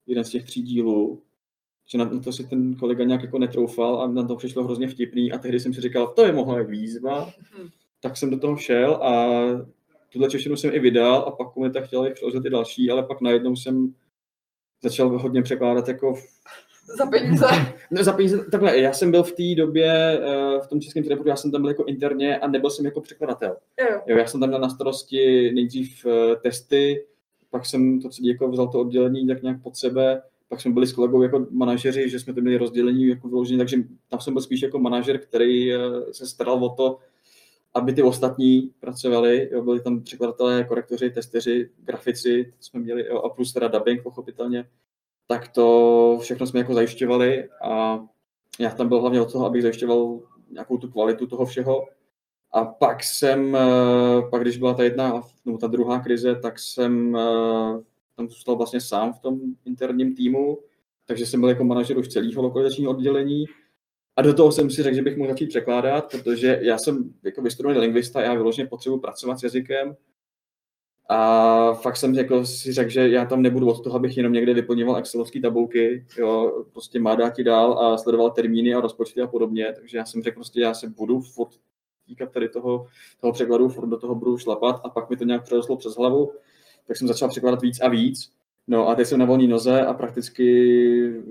jeden z těch tří dílů že na to si ten kolega nějak jako netroufal a na to přišlo hrozně vtipný a tehdy jsem si říkal, to je mohla výzva, hmm. tak jsem do toho šel a tuhle češtinu jsem i vydal a pak komunita chtěla jich přeložit i další, ale pak najednou jsem začal hodně překládat jako za peníze. No, za peníze, takhle, já jsem byl v té době uh, v tom českém teleportu, já jsem tam byl jako interně a nebyl jsem jako překladatel. Jo. Jo, já jsem tam měl na starosti nejdřív uh, testy, pak jsem to celé jako vzal to oddělení tak nějak pod sebe, pak jsme byli s kolegou jako manažeři, že jsme to měli rozdělení jako vyložení, takže tam jsem byl spíš jako manažer, který uh, se staral o to, aby ty ostatní pracovali, jo, byli tam překladatelé, korektoři, testeři, grafici, jsme měli, jo, a plus teda dubbing, pochopitelně, tak to všechno jsme jako zajišťovali a já tam byl hlavně od toho, abych zajišťoval nějakou tu kvalitu toho všeho. A pak jsem, eh, pak když byla ta jedna, nebo ta druhá krize, tak jsem eh, tam zůstal vlastně sám v tom interním týmu, takže jsem byl jako manažer už celého lokalizačního oddělení a do toho jsem si řekl, že bych mohl začít překládat, protože já jsem jako vystudovaný lingvista, já vyloženě potřebuji pracovat s jazykem. A fakt jsem jako si řekl, že já tam nebudu od toho, abych jenom někde vyplňoval excelovské tabulky, jo, prostě má dát dál a sledoval termíny a rozpočty a podobně. Takže já jsem řekl prostě, já se budu furt týkat tady toho, toho překladu, furt do toho budu šlapat a pak mi to nějak přerostlo přes hlavu. Tak jsem začal překládat víc a víc. No a teď jsem na volné noze a prakticky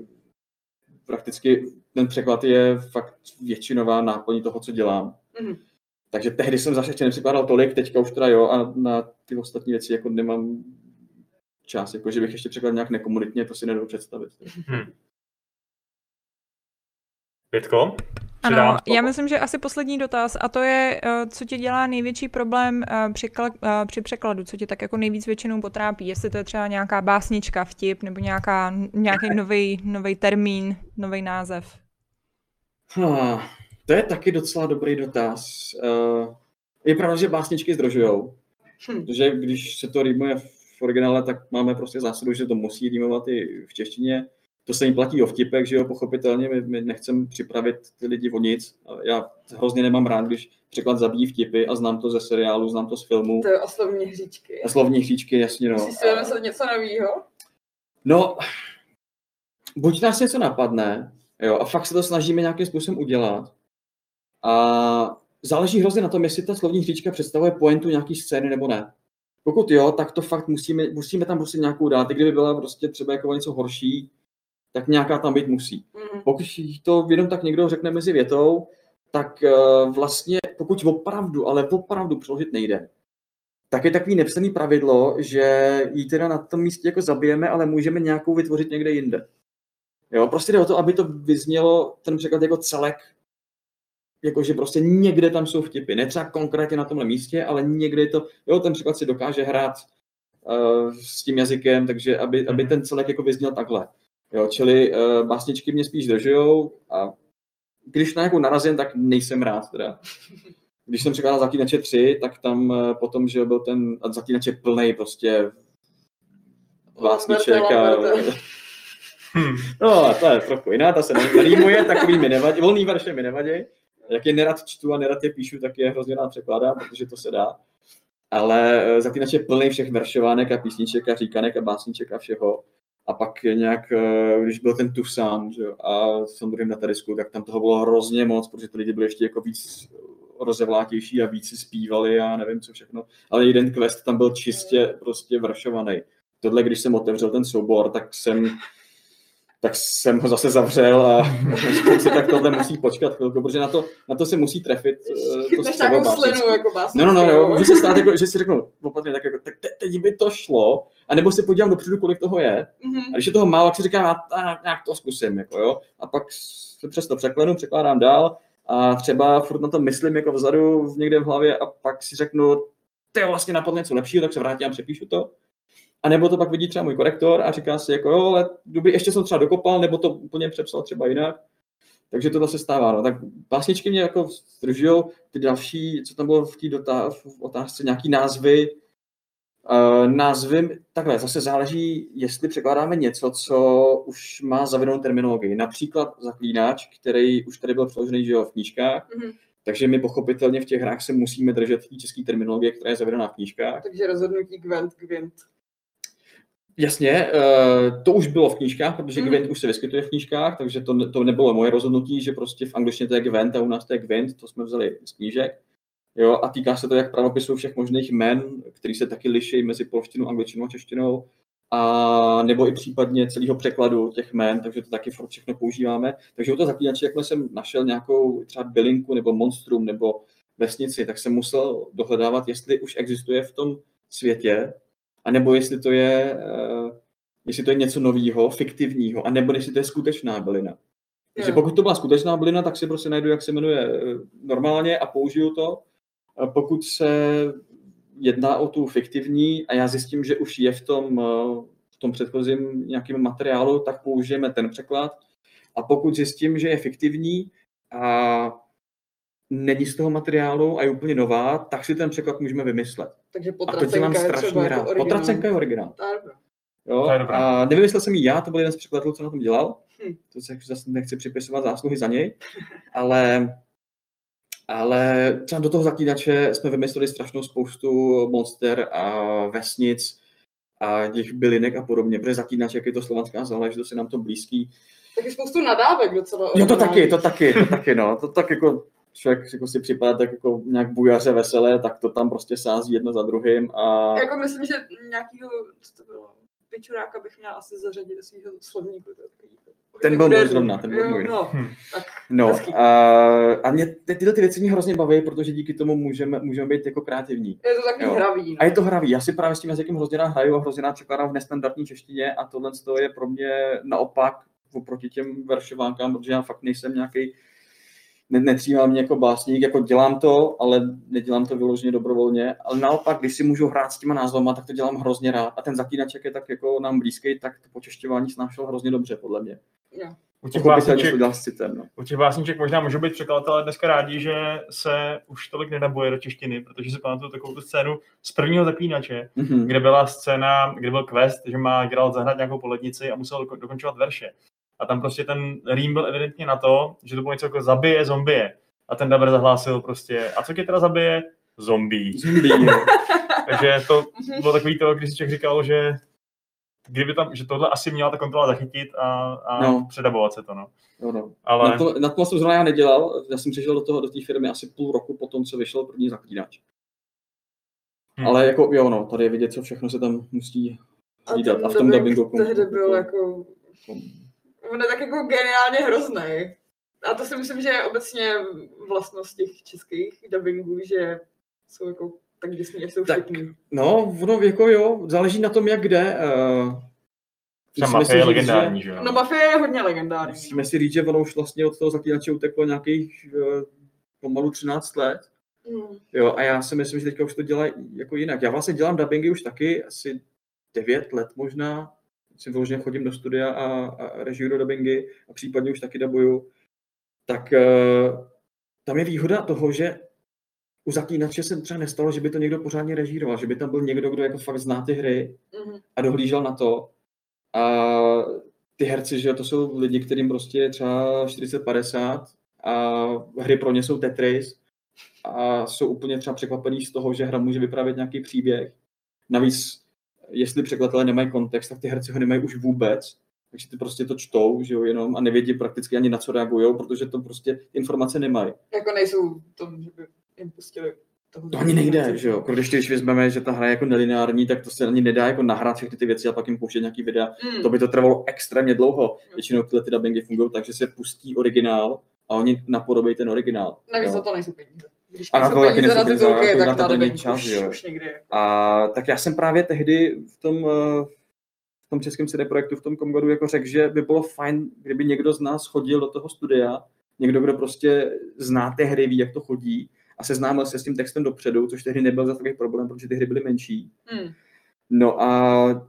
prakticky ten překlad je fakt většinová náplň toho, co dělám. Mm-hmm. Takže tehdy jsem zase ještě nepřipadal tolik, teďka už teda jo, a na ty ostatní věci jako nemám čas, jako že bych ještě překlad nějak nekomunitně, to si nedovedu představit. Hmm. Pětko? Ano, já myslím, že asi poslední dotaz a to je, eh, co ti dělá největší problém eh, při, eh, při překladu, co ti tak jako nejvíc většinou potrápí, jestli to je třeba nějaká básnička, vtip nebo nějaká, nějaký nový termín, nový název. Ha, to je taky docela dobrý dotaz. Je pravda, že básničky zdržujou, hm. protože když se to rýmuje v originále, tak máme prostě zásadu, že to musí rýmovat i v češtině to se jim platí o vtipek, že jo, pochopitelně, my, my nechceme připravit ty lidi o nic. Já hrozně nemám rád, když překlad zabíjí vtipy a znám to ze seriálu, znám to z filmu. To je slovní hříčky. A slovní hříčky, jasně, no. Musíš si vymyslet něco nového? No, buď nás něco napadne, jo, a fakt se to snažíme nějakým způsobem udělat. A záleží hrozně na tom, jestli ta slovní hříčka představuje pointu nějaký scény nebo ne. Pokud jo, tak to fakt musíme, musíme tam prostě nějakou dát. I kdyby byla prostě třeba jako něco horší, tak nějaká tam být musí. Mm. Pokud to jenom tak někdo řekne mezi větou, tak uh, vlastně pokud opravdu, ale opravdu přeložit nejde, tak je takový nepsaný pravidlo, že ji teda na tom místě jako zabijeme, ale můžeme nějakou vytvořit někde jinde. Jo, prostě jde o to, aby to vyznělo ten překlad jako celek, jakože prostě někde tam jsou vtipy. Ne třeba konkrétně na tomhle místě, ale někde je to, jo, ten překlad si dokáže hrát uh, s tím jazykem, takže aby, aby mhm. ten celek jako vyzněl takhle. Jo, čili uh, básničky mě spíš držujou a když na nějakou narazím, tak nejsem rád teda. Když jsem překládal Zaklínače 3, tak tam uh, potom, že byl ten Zaklínač je plný prostě básniček a... Hmm. No, to je trochu jiná, ta se nerýmuje, takový mi nevadí, volný verše mi nevadí. Jak je nerad čtu a nerad je píšu, tak je hrozně rád překládám, protože to se dá. Ale uh, Zaklínač je plný všech veršovánek a písniček a říkanek a básniček a všeho a pak nějak, eh, když byl ten Tucson že, a samozřejmě na Tarisku, tak tam toho bylo hrozně moc, protože ty lidi byli ještě jako víc rozevlátější a víc si zpívali a nevím co všechno. Ale jeden quest tam byl čistě prostě vršovaný. Tohle, když jsem otevřel ten soubor, tak jsem tak jsem ho zase zavřel a si tak tohle musí počkat chvilku, protože na to, na to se musí trefit. Eh, to Než slinu jako No, no, no, no, může se stát, jako, že si řeknu opatrně, tak jako, tak te, teď by to šlo, a nebo se podívám dopředu, kolik toho je. Mm-hmm. A když je toho málo, tak si říkám, a, nějak to zkusím, jako jo. A pak se přesto překlenu, překládám dál a třeba furt na to myslím jako vzadu někde v hlavě a pak si řeknu, to je vlastně napadne něco lepšího, tak se vrátím a přepíšu to. A nebo to pak vidí třeba můj korektor a říká si, jako jo, ale kdyby ještě jsem třeba dokopal, nebo to úplně přepsal třeba jinak. Takže to se stává. No. Tak básničky mě jako zdržují, ty další, co tam bylo v té otázce, nějaký názvy, názvy, takhle, zase záleží, jestli překládáme něco, co už má zavedenou terminologii. Například zaklínač, který už tady byl přeložený že jo, v knížkách, mm-hmm. takže my pochopitelně v těch hrách se musíme držet té české terminologie, která je zavedená v knížkách. Takže rozhodnutí Gwent, Gwent. Jasně, uh, to už bylo v knížkách, protože mm. Gwent už se vyskytuje v knížkách, takže to, to nebylo moje rozhodnutí, že prostě v angličtině to je Gwent a u nás to je Gwent, to jsme vzali z knížek. Jo, a týká se to jak pravopisů všech možných jmen, který se taky liší mezi polštinou, angličtinou a češtinou. a nebo i případně celého překladu těch jmén, takže to taky furt všechno používáme. Takže u toho zaklínače, jakmile jsem našel nějakou třeba bylinku nebo monstrum nebo vesnici, tak jsem musel dohledávat, jestli už existuje v tom světě, anebo jestli to je, uh, jestli to je něco nového, fiktivního, anebo jestli to je skutečná bylina. Takže pokud to byla skutečná bylina, tak si prostě najdu, jak se jmenuje eh, normálně a použiju to. A pokud se jedná o tu fiktivní a já zjistím, že už je v tom, eh, v tom předchozím nějakém materiálu, tak použijeme ten překlad. A pokud zjistím, že je fiktivní a není z toho materiálu a je úplně nová, tak si ten překlad můžeme vymyslet. Takže a to dělám strašně rád. Jako Potracenka je originál. Tak, Jo? A nevymyslel jsem ji já, to byl jeden z překladatelů, co na tom dělal. Hm. To se zase nechci připisovat zásluhy za něj, ale, ale třeba do toho zaklínače jsme vymysleli strašnou spoustu monster a vesnic a těch bylinek a podobně, protože zaklínač, jak je to slovanská záležitost, je nám to blízký. Taky spoustu nadávek docela. Jo, to taky, to taky, to taky, no. To tak jako člověk jako si připadá tak jako nějak bujaře veselé, tak to tam prostě sází jedno za druhým a Jako myslím, že nějakýho, co to bylo, pičuráka bych měla asi zařadit do svého slovníku. Ten byl můj zrovna, ten byl můj. No, Hm. tak No Hezký. a, a mě ty, tyhle ty věci mě hrozně baví, protože díky tomu můžeme, můžeme být jako kreativní. je to takový Jo. hravý. No. A je to hravý. Já si právě s tím jazykem hrozně rád hraju a hrozně rád překládám v nestandardní češtině a tohle to je pro mě naopak oproti těm veršovánkám, protože já fakt nejsem nějaký netřímám mě jako básník, jako dělám to, ale nedělám to vyloženě dobrovolně, ale naopak, když si můžu hrát s těma názvama, tak to dělám hrozně rád. A ten zaklínaček je tak jako nám blízký, tak to počešťování snášel hrozně dobře, podle mě. Jo. U těch, básniček, citem, no. u těch básniček možná můžou být překladatelé dneska rádi, že se už tolik nenaboje do češtiny, protože si pamatuju takovou tu scénu z prvního zaklínače, Mhm. kde byla scéna, kde byl quest, že má Geralt zahrát nějakou polednici a musel doko- dokončovat verše. A tam prostě ten rým byl evidentně na to, že to bylo něco jako zabije zombie. A ten Daber zahlásil prostě, a co tě teda zabije? Zombie. Zombie, jo. Takže to bylo takový to, když si člověk říkal, že kdyby tam, že tohle asi měla ta kontrola zachytit a, a No. no. předabovat se to, no. Jo, no. Ale Na, to, na to jsem zrovna já nedělal, já jsem přišel do toho, do té firmy asi půl roku po tom, co vyšel první zaklínač. Hm. Ale jako, jo no, tady je vidět, co všechno se tam musí A hlídat. ten A v tom dubbing dubbingu. Tehdy byl jako, on je tak jako geniálně hrozný. A to si myslím, že je obecně vlastnost těch českých dubbingů, že jsou jako tak děsný, až jsou Tak. vtipný. No, ono jako jo, záleží na tom, jak kde. Uh, třeba mafie je legendární, že jo. No Mafie je hodně legendární. Musíme si říct, že ono už vlastně od toho zaklínače uteklo nějakých uh, pomalu 13 let. Hmm. Jo, a já si myslím, že teďka už to dělají jako jinak. Já vlastně dělám dubbingy už taky asi 9 let možná. Si vyloženě chodím do studia a, a režiju dubbingy a případně už taky dubuju. Tak uh, tam je výhoda toho, že u zaklínače se třeba nestalo, že by to někdo pořádně režíroval, že by tam byl někdo, kdo jako fakt zná ty hry Mhm. a dohlížel na to. A ty herci, že to jsou lidi, kterým prostě je třeba 40-50 a hry pro ně jsou Tetris a jsou úplně třeba překvapení z toho, že hra může vyprávět nějaký příběh. Navíc, jestli překladatelé nemají kontext, tak ty herci ho nemají už vůbec, takže ty prostě to čtou, že jo, jenom a nevědí prakticky ani na co reagují, protože to prostě informace nemají. Jako nejsou v tom, že by jim pustili toho. To ani nejde, že jo. Jako Když, když vezmeme, že ta hra je jako nelineární, tak to se ani nedá jako nahrát všechny ty věci a pak jim pouštět nějaký videa. Hmm. To by to trvalo extrémně dlouho. Většinou tyhle ty dubbingy fungují tak, že se pustí originál a oni napodobí ten originál. Navíc jo. za to nejsou peníze. Když A na to taky na titulky, jako na tak to ta není čas, už, jo. už někdy. A tak já jsem právě tehdy v tom, eh, v tom českém CD projektu, v tom Komgodu jako řekl, že by bylo fajn, kdyby někdo z nás chodil do toho studia, někdo, kdo prostě zná ty hry, ví, jak to chodí a seznámil se s tím textem dopředu, což tehdy nebyl za takový problém, protože ty hry byly menší. Hmm. No a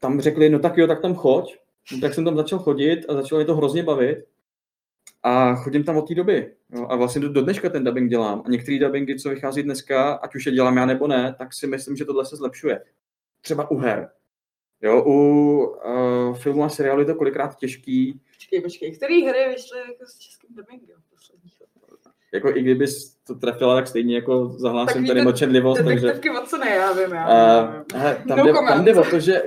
tam řekli, no tak jo, tak tam choď. No, tak jsem tam začal chodit a začalo mě to hrozně bavit. A chodím tam od té doby. Jo, a vlastně do, do dneška ten dubbing dělám. A některé dubbingy, co vychází dneska, ať už je dělám já nebo ne, tak si myslím, že tohle se zlepšuje. Třeba u her. Jo, u uh, filmu a seriálu je to kolikrát těžký. Počkej, počkej. Který hry vyšly jako s českým dubbingem posledních? Jako i kdyby to trefila, tak stejně jako zahlásím tady mlčenlivost. Takže... Detektivky moc co ne, já vím, já Uh, hele, tam, No jde, comment. tam jde o to, že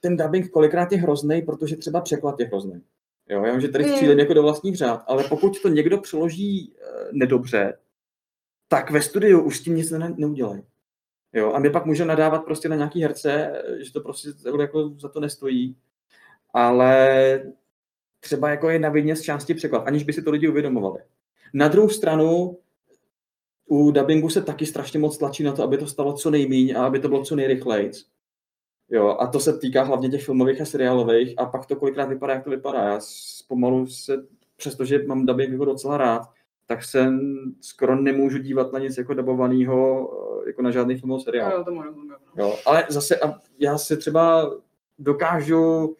ten dubbing kolikrát je hrozný, protože třeba překlad je hrozný. Jo, já vím, že tady střílím jako do vlastních řád, ale pokud to někdo přeloží uh, nedobře, tak ve studiu už s tím nic ne- neudělají. Jo, a my pak můžeme nadávat prostě na nějaký herce, že to prostě jako za to nestojí. Ale třeba jako je na vině z části překlad, aniž by si to lidi uvědomovali. Na druhou stranu, u dubbingu se taky strašně moc tlačí na to, aby to stalo co nejméně a aby to bylo co nejrychleji. Jo, a to se týká hlavně těch filmových a seriálových a pak to kolikrát vypadá, jak to vypadá. Já pomalu se, přestože mám dubbing jako docela rád, tak se skoro nemůžu dívat na nic jako dabovaného, jako na žádný film seriál. Jo, tomu rozumím. Jo, ale zase a já se třeba dokážu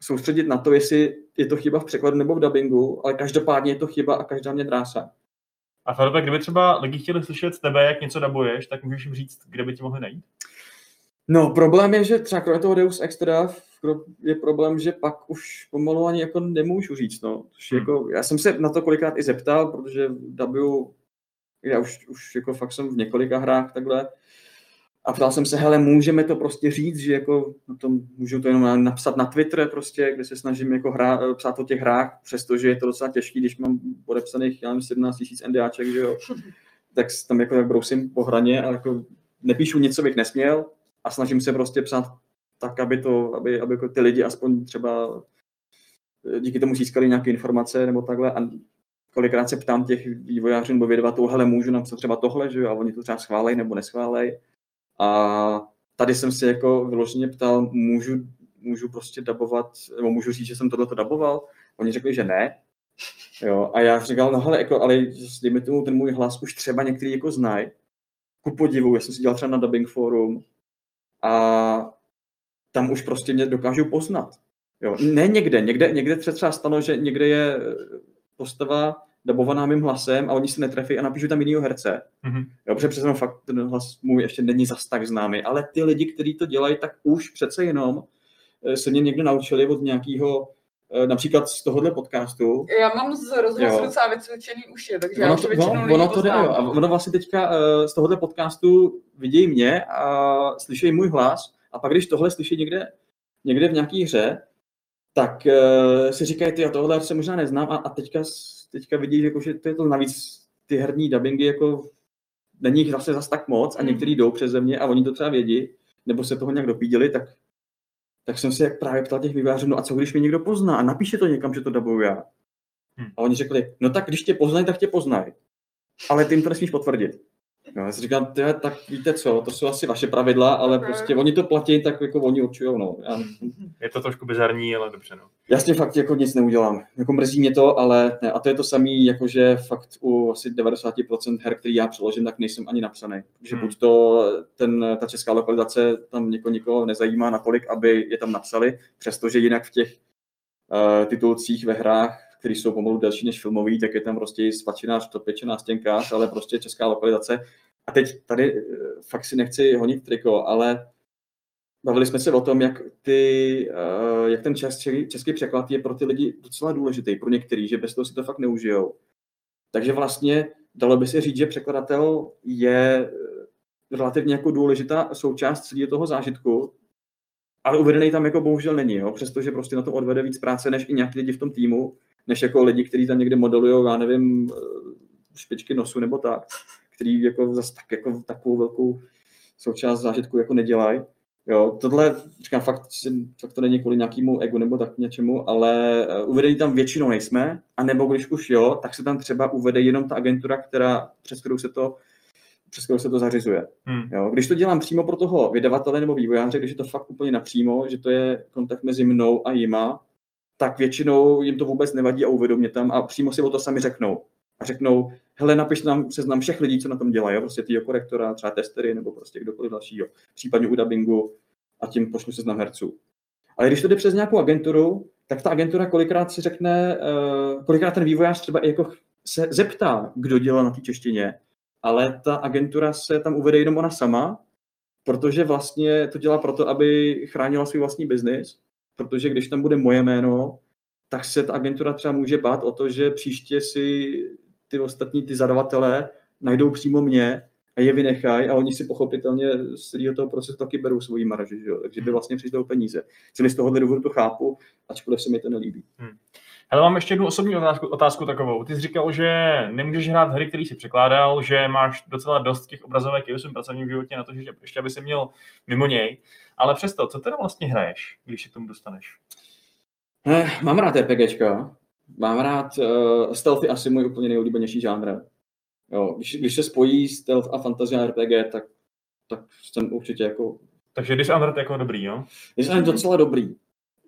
soustředit na to, jestli je to chyba v překladu nebo v dubbingu, ale každopádně je to chyba a každá mě drásá. A Filipe, kdyby třeba lidi chtěli slyšet z tebe, jak něco dabuješ, tak můžeš jim říct, kde by ti mohli najít? No, problém je, že třeba kromě toho Deus Extra je problém, že pak už pomalu ani jako nemůžu říct, no. Hmm. Jako, já jsem se na to kolikrát i zeptal, protože dabuju, já už, už jako fakt jsem v několika hrách takhle, a ptal jsem se, hele, můžeme to prostě říct, že jako na tom, můžu to jenom napsat na Twitter prostě, kde se snažím jako hrá, psát o těch hrách, přestože je to docela těžký, když mám podepsaných, já nevím, 17 000 NDAček, že jo, tak tam jako tak brousím po hraně a jako nepíšu nic, co bych nesměl a snažím se prostě psát tak, aby to, aby, aby jako ty lidi aspoň třeba díky tomu získali nějaké informace nebo takhle a kolikrát se ptám těch vývojářů nebo vydavatelů, hele, můžu napsat třeba tohle, že jo, a oni to třeba schválej nebo neschválej a tady jsem si jako vyloženě ptal, můžu, můžu prostě dabovat, nebo můžu říct, že jsem tohleto daboval? Oni řekli, že ne. Jo, a já říkal, no hele, jako, ale dejme tomu, ten můj hlas už třeba některý jako znají. Ku podivu, já jsem si dělal třeba na dubbing forum a tam už prostě mě dokážu poznat. Jo, ne někde, někde, někde třeba stalo, že někde je postava dabovaná mým hlasem a oni se netrefí a napíšu tam jinýho herce. Mm-hmm. Jo, protože přece fakt ten hlas můj ještě není zas tak známý, ale ty lidi, kteří to dělají, tak už přece jenom eh, se mě někde naučili od nějakého eh, například z tohohle podcastu. Já mám z rozhlasu docela vycvičený uši, takže ono já to, většinou no, ono to jde, jo. A ono vlastně teďka uh, z tohohle podcastu vidějí mě a slyšejí můj hlas a pak když tohle slyší někde, někde v nějaké hře, tak uh, si říkají, ty, tohle se možná neznám a, a teďka teďka vidí, jako, že to je to navíc ty herní dubbingy, jako není jich zase zas tak moc a hmm. některý jdou přes země a oni to třeba vědí, nebo se toho nějak dopídili, tak, tak jsem se jak právě ptal těch vývářů, no a co když mě někdo pozná a napíše to někam, že to dabuju já. Hmm. A oni řekli, no tak když tě poznají, tak tě poznají. Ale ty jim to nesmíš potvrdit. No, já si říkám, tyhle, tak víte co, to jsou asi vaše pravidla, ale okay. prostě oni to platí, tak jako oni určují, no. Já... Je to trošku bizarní, ale dobře, no. Já s tím fakt jako nic neudělám. Jako mrzí mě to, ale ne. A to je to samé, jakože fakt u asi 90% her, který já přeložím, tak nejsem ani napsaný. Že hmm. buď to ten, ta česká lokalizace tam někoho, někoho nezajímá natolik, aby je tam napsali, přestože jinak v těch uh, titulcích ve hrách který jsou pomalu delší než filmový, tak je tam prostě svačinář, topěčená stěnkář, ale prostě česká lokalizace. A teď tady eh, fakt si nechci honit triko, ale bavili jsme se o tom, jak, ty, uh, jak ten český, český překlad je pro ty lidi docela důležitý, pro některý, že bez toho si to fakt neužijou. Takže vlastně dalo by se říct, že překladatel je eh, relativně jako důležitá součást celého toho zážitku, ale uvedený tam jako bohužel není, jo? přestože prostě na to odvede víc práce než i nějaký lidi v tom týmu, než jako lidi, kteří tam někde modelují, já nevím, eh, špičky nosu nebo tak, který jako zase tak, jako takovou velkou součást zážitku jako nedělají. Jo, tohle, říkám, fakt, fakt to není kvůli nějakému egu nebo tak něčemu, ale eh, uvedení tam většinou nejsme, a nebo když už jo, tak se tam třeba uvede jenom ta agentura, která, přes kterou se to přes kterou se to zařizuje. Hmm. Jo, když to dělám přímo pro toho vydavatele nebo vývojáře, když je to fakt úplně napřímo, že to je kontakt mezi mnou a jima, tak většinou jim to vůbec nevadí a uvědomí tam a přímo si o to sami řeknou. A řeknou, hele, napiš nám seznam všech lidí, co na tom dělají, prostě ty korektora, třeba testery nebo prostě kdokoliv dalšího, případně u dubbingu a tím pošlu seznam herců. Ale když to jde přes nějakou agenturu, tak ta agentura kolikrát si řekne, uh, kolikrát ten vývojář třeba i jako se zeptá, kdo dělá na té češtině, ale ta agentura se tam uvede jenom ona sama, protože vlastně to dělá proto, aby chránila svůj vlastní biznis protože když tam bude moje jméno, tak se ta agentura třeba může bát o to, že příště si ty ostatní, ty zadavatelé najdou přímo mě a je vynechají a oni si pochopitelně z celého toho procesu taky berou svoji marži, že jo? takže by vlastně přišli o peníze. Čili z tohohle důvodu to chápu, ačkoliv se mi to nelíbí. Hmm. Ale mám ještě jednu osobní otázku, otázku takovou. Ty jsi říkal, že nemůžeš hrát hry, které si překládal, že máš docela dost těch obrazovek i v svém pracovním životě na to, že ještě aby se měl mimo něj. Ale přesto, co teda vlastně hraješ, když se k tomu dostaneš? Eh, mám rád RPGčka. Mám rád uh, stealthy asi můj úplně nejoblíbenější žánr. Jo, když, když se spojí stealth a fantasy a RPG, tak, tak jsem určitě jako... Takže Dishonored jako dobrý, jo? Dishonored docela dobrý.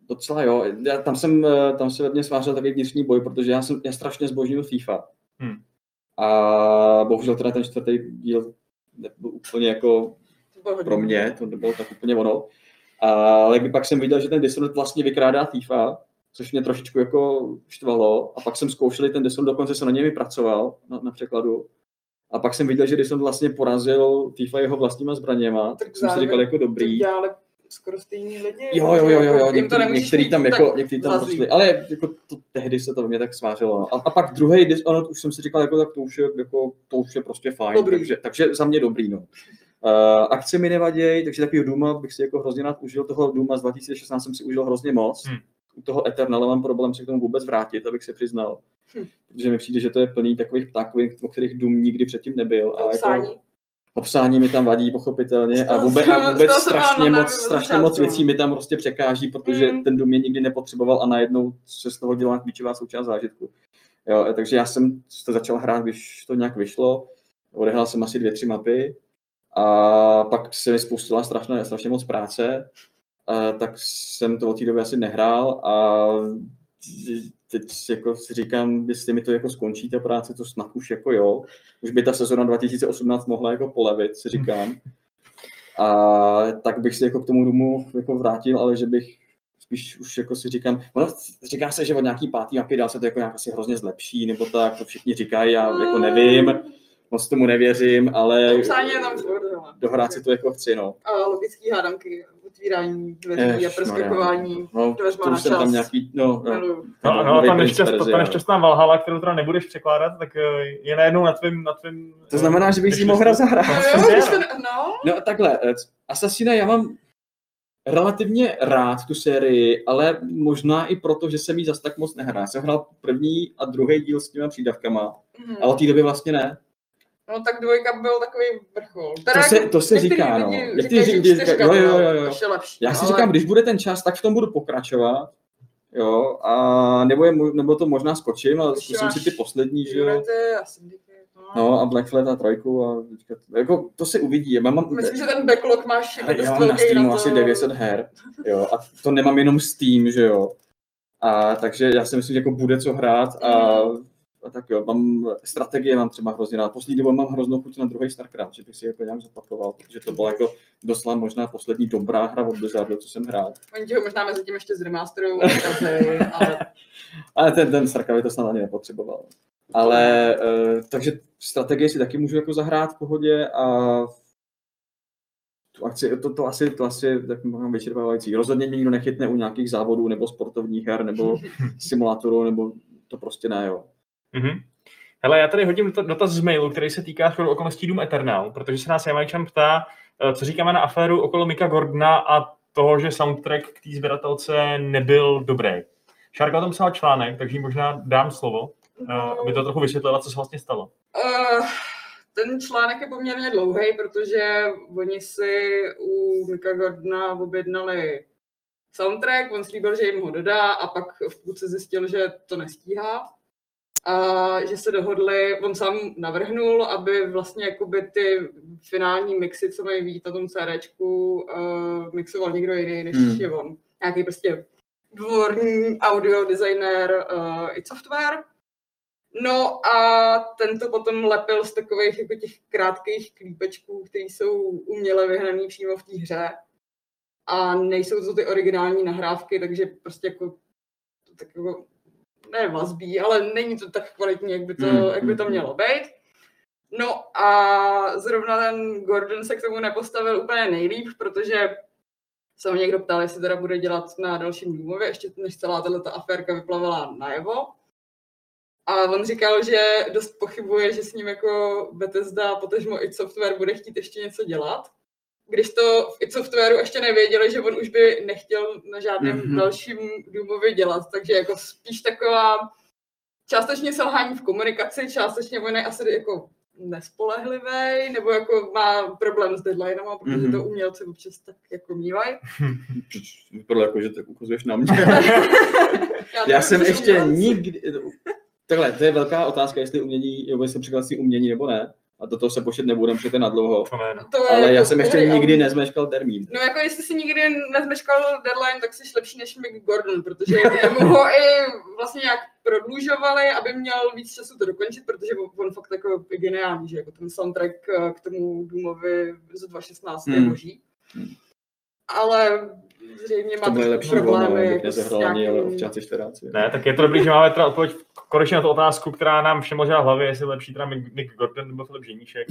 Docela jo. Já, tam, jsem, eh, tam se ve mně svářel takový vnitřní boj, protože já jsem já strašně zbožňuju FIFA. Hmm. A bohužel teda ten čtvrtý díl nebyl úplně jako pro mě, to nebylo tak úplně ono. Ale pak jsem viděl, že ten Dishonored vlastně vykrádá FIFA, což mě trošičku jako štvalo. A pak jsem zkoušel ten Dishonored, dokonce jsem na něj pracoval, na, na překladu. A pak jsem viděl, že Dishonored vlastně porazil FIFA jeho vlastníma zbraněma, tak jsem si říkal jako dobrý. Dělali skoro stejný lidi. Jo, jo, jo, jo, jo. Některý, některý tam, jako, některý tam rostli, ale jako to, tehdy se to ve mě tak svářilo. No. A, a pak druhý Dishonored už jsem si říkal, jako, tak to už je, jako, to už je prostě fajn. Dobrý. Takže, takže za mě dobrý, no. Uh, akce mi nevadějí, takže takový Duma bych si jako hrozně rád užil. Toho Duma z 2016 jsem si užil hrozně moc. Hmm. U toho Eternala mám problém se k tomu vůbec vrátit, abych se přiznal. Hmm. Protože mi přijde, že to je plný takových ptáků, o kterých Dům nikdy předtím nebyl. A jako, obsání mi tam vadí, pochopitelně, a vůbec, a vůbec strašně, moc, strašně moc věcí mi tam prostě překáží, protože mm. ten dům mě nikdy nepotřeboval a najednou se z toho dělá klíčová součást zážitku. Jo, takže já jsem to začal hrát, když to nějak vyšlo, odehrál jsem asi dvě, tři mapy a pak se mi spustila strašně, strašně moc práce, a tak jsem to od té doby asi nehrál a teď jako si říkám, jestli mi to jako skončí ta práce, to snad už jako jo. Už by ta sezona 2018 mohla jako polevit, si říkám. A tak bych se jako k tomu domu jako vrátil, ale že bych spíš už jako si říkám, ono říká se, že od nějaký pátý mapy dál se to jako nějak asi hrozně zlepší, nebo tak, to všichni říkají, já jako nevím moc tomu nevěřím, ale dohrát si to jako chci, no. A logický hádanky, otvírání dveří a preskakování no, to už tam nějaký, no, no, no, no, no ta, nešťast, ta nešťastná Valhalla, kterou teda nebudeš překládat, tak eh, je najednou na tvým, na tvým To znamená, že bych si mohl zahrát. No, no. no, takhle, eh, Assassina já mám relativně rád tu sérii, ale možná i proto, že jsem jí zas tak moc nehrál. Já jsem hrál první a druhý díl s těma přídavkama, mm. ale od té doby vlastně ne. No tak dvojka byl takový vrchol. Teda to, se, jako to se říká, no. Jak ty říkají, říká, jo, jo, jo, jo. Lepší, Já si ale... říkám, když bude ten čas, tak v tom budu pokračovat. Jo, a nebo, je, nebo to možná skočím, ale zkusím si ty poslední, že jo. No a Black Flag a trojku a jako, to se uvidí. Já mám, Myslím, že ten backlog máš jako Já mám na Steamu asi 900 her, jo, a to nemám jenom Steam, že jo. A takže já si myslím, že jako bude co hrát a mm a tak jo, mám strategie, mám třeba hrozně rád. Poslední dobou mám hroznou chuť na druhý StarCraft, že bych si jako nějak zopakoval, protože to byla jako doslova možná poslední dobrá hra od Blizzardu, co jsem hrál. Oni ho možná mezi tím ještě zremasterují, ale... ale ten, ten StarCraft to snad ani nepotřeboval. Ale, uh, takže strategie si taky můžu jako zahrát v pohodě a tu akci, to, to, asi, to asi tak mám vyčerpávající. Rozhodně mě nikdo nechytne u nějakých závodů nebo sportovních her nebo simulátorů, nebo to prostě ne, jo. Mm-hmm. Hele, já tady hodím dotaz z mailu, který se týká shodou okolností Doom Eternal, protože se nás Jamajčan ptá, eh, co říkáme na aféru okolo Mika Gordona a toho, že soundtrack k té sběratelce nebyl dobrý. Šárka o tom psala článek, takže jí možná dám slovo, eh, no. aby to trochu vysvětlila, co se vlastně stalo. Uh, ten článek je poměrně dlouhý, protože oni si u Mika Gordona objednali soundtrack, on slíbil, že jim ho dodá a pak v půlce zjistil, že to nestíhá a že se dohodli, on sám navrhnul, aby vlastně jakoby ty finální mixy, co mají být na tom CDčku, uh, mixoval někdo jiný, než hmm. je on. Nějaký prostě dvorní audio designer uh, i software. No a ten to potom lepil z takových jako těch krátkých klípečků, které jsou uměle vyhnaný přímo v té hře. A nejsou to ty originální nahrávky, takže prostě jako tak jako ne vazbí, ale není to tak kvalitní, jak by to, mm. jak by to mělo být. No a zrovna ten Gordon se k tomu nepostavil úplně nejlíp, protože se ho někdo ptal, jestli teda bude dělat na dalším důmově, ještě než celá tato aférka vyplavala najevo. A on říkal, že dost pochybuje, že s ním jako Bethesda, potažmo i software bude chtít ještě něco dělat. Když to v id Softwareu ještě nevěděli, že on už by nechtěl na žádném Mhm. dalším Doomovi dělat, takže jako spíš taková částečně selhání v komunikaci, částečně on je asi jako nespolehlivý, nebo jako má problém s deadlinama, protože Mhm. to umělci občas tak jako mývají. Vypadalo jako, že tak ukazuješ na mě. Já nevím, jsem ještě umělci. nikdy... Takhle, to je velká otázka, jestli umění, nebo jestli překladci umění nebo ne. A do toho se počet nebudem, protože to je na dlouho. No. Je Ale já jako jsem ještě nikdy nezmeškal termín. No jako jestli si nikdy nezmeškal deadline, tak jsi lepší než Mick Gordon, protože mu ho i vlastně nějak prodlužovali, aby měl víc času to dokončit, protože on fakt jako je geniální, že jako ten soundtrack eh, k tomu Doomovi z 2016 je Hmm. boží. Ale zřejmě má To lepší problémy jako nezahrál ani ovčáci čtveráci. Ne, tak je to dobrý, že máme teda odpověď konečně na tu otázku, která nám všem ležela v hlavě, jestli je lepší teda Mick Mick Gordon nebo Filip Ženíšek.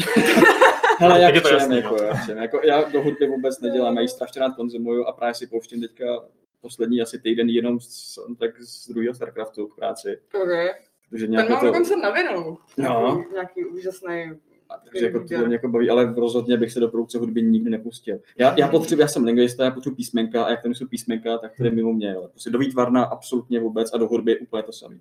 Hele, jak je to jasný, jako, no. jak všem. jako, já do hudby vůbec nedělám, já ji strašně rád konzumuju a právě si pouštím teďka poslední asi týden jenom z, tak z druhého Starcraftu k práci. Okay. Takže Ten nějak mám to, dokonce na vinylu. No. Nějaký, nějaký úžasný takže jako to mě jako baví, ale rozhodně bych se do produkce hudby nikdy nepustil. Já, já potřebuji, já jsem lingvista, já potřebuji písmenka a jak tam jsou písmenka, tak to je mimo mě. Ale prostě do výtvarna absolutně vůbec a do hudby je úplně to samé.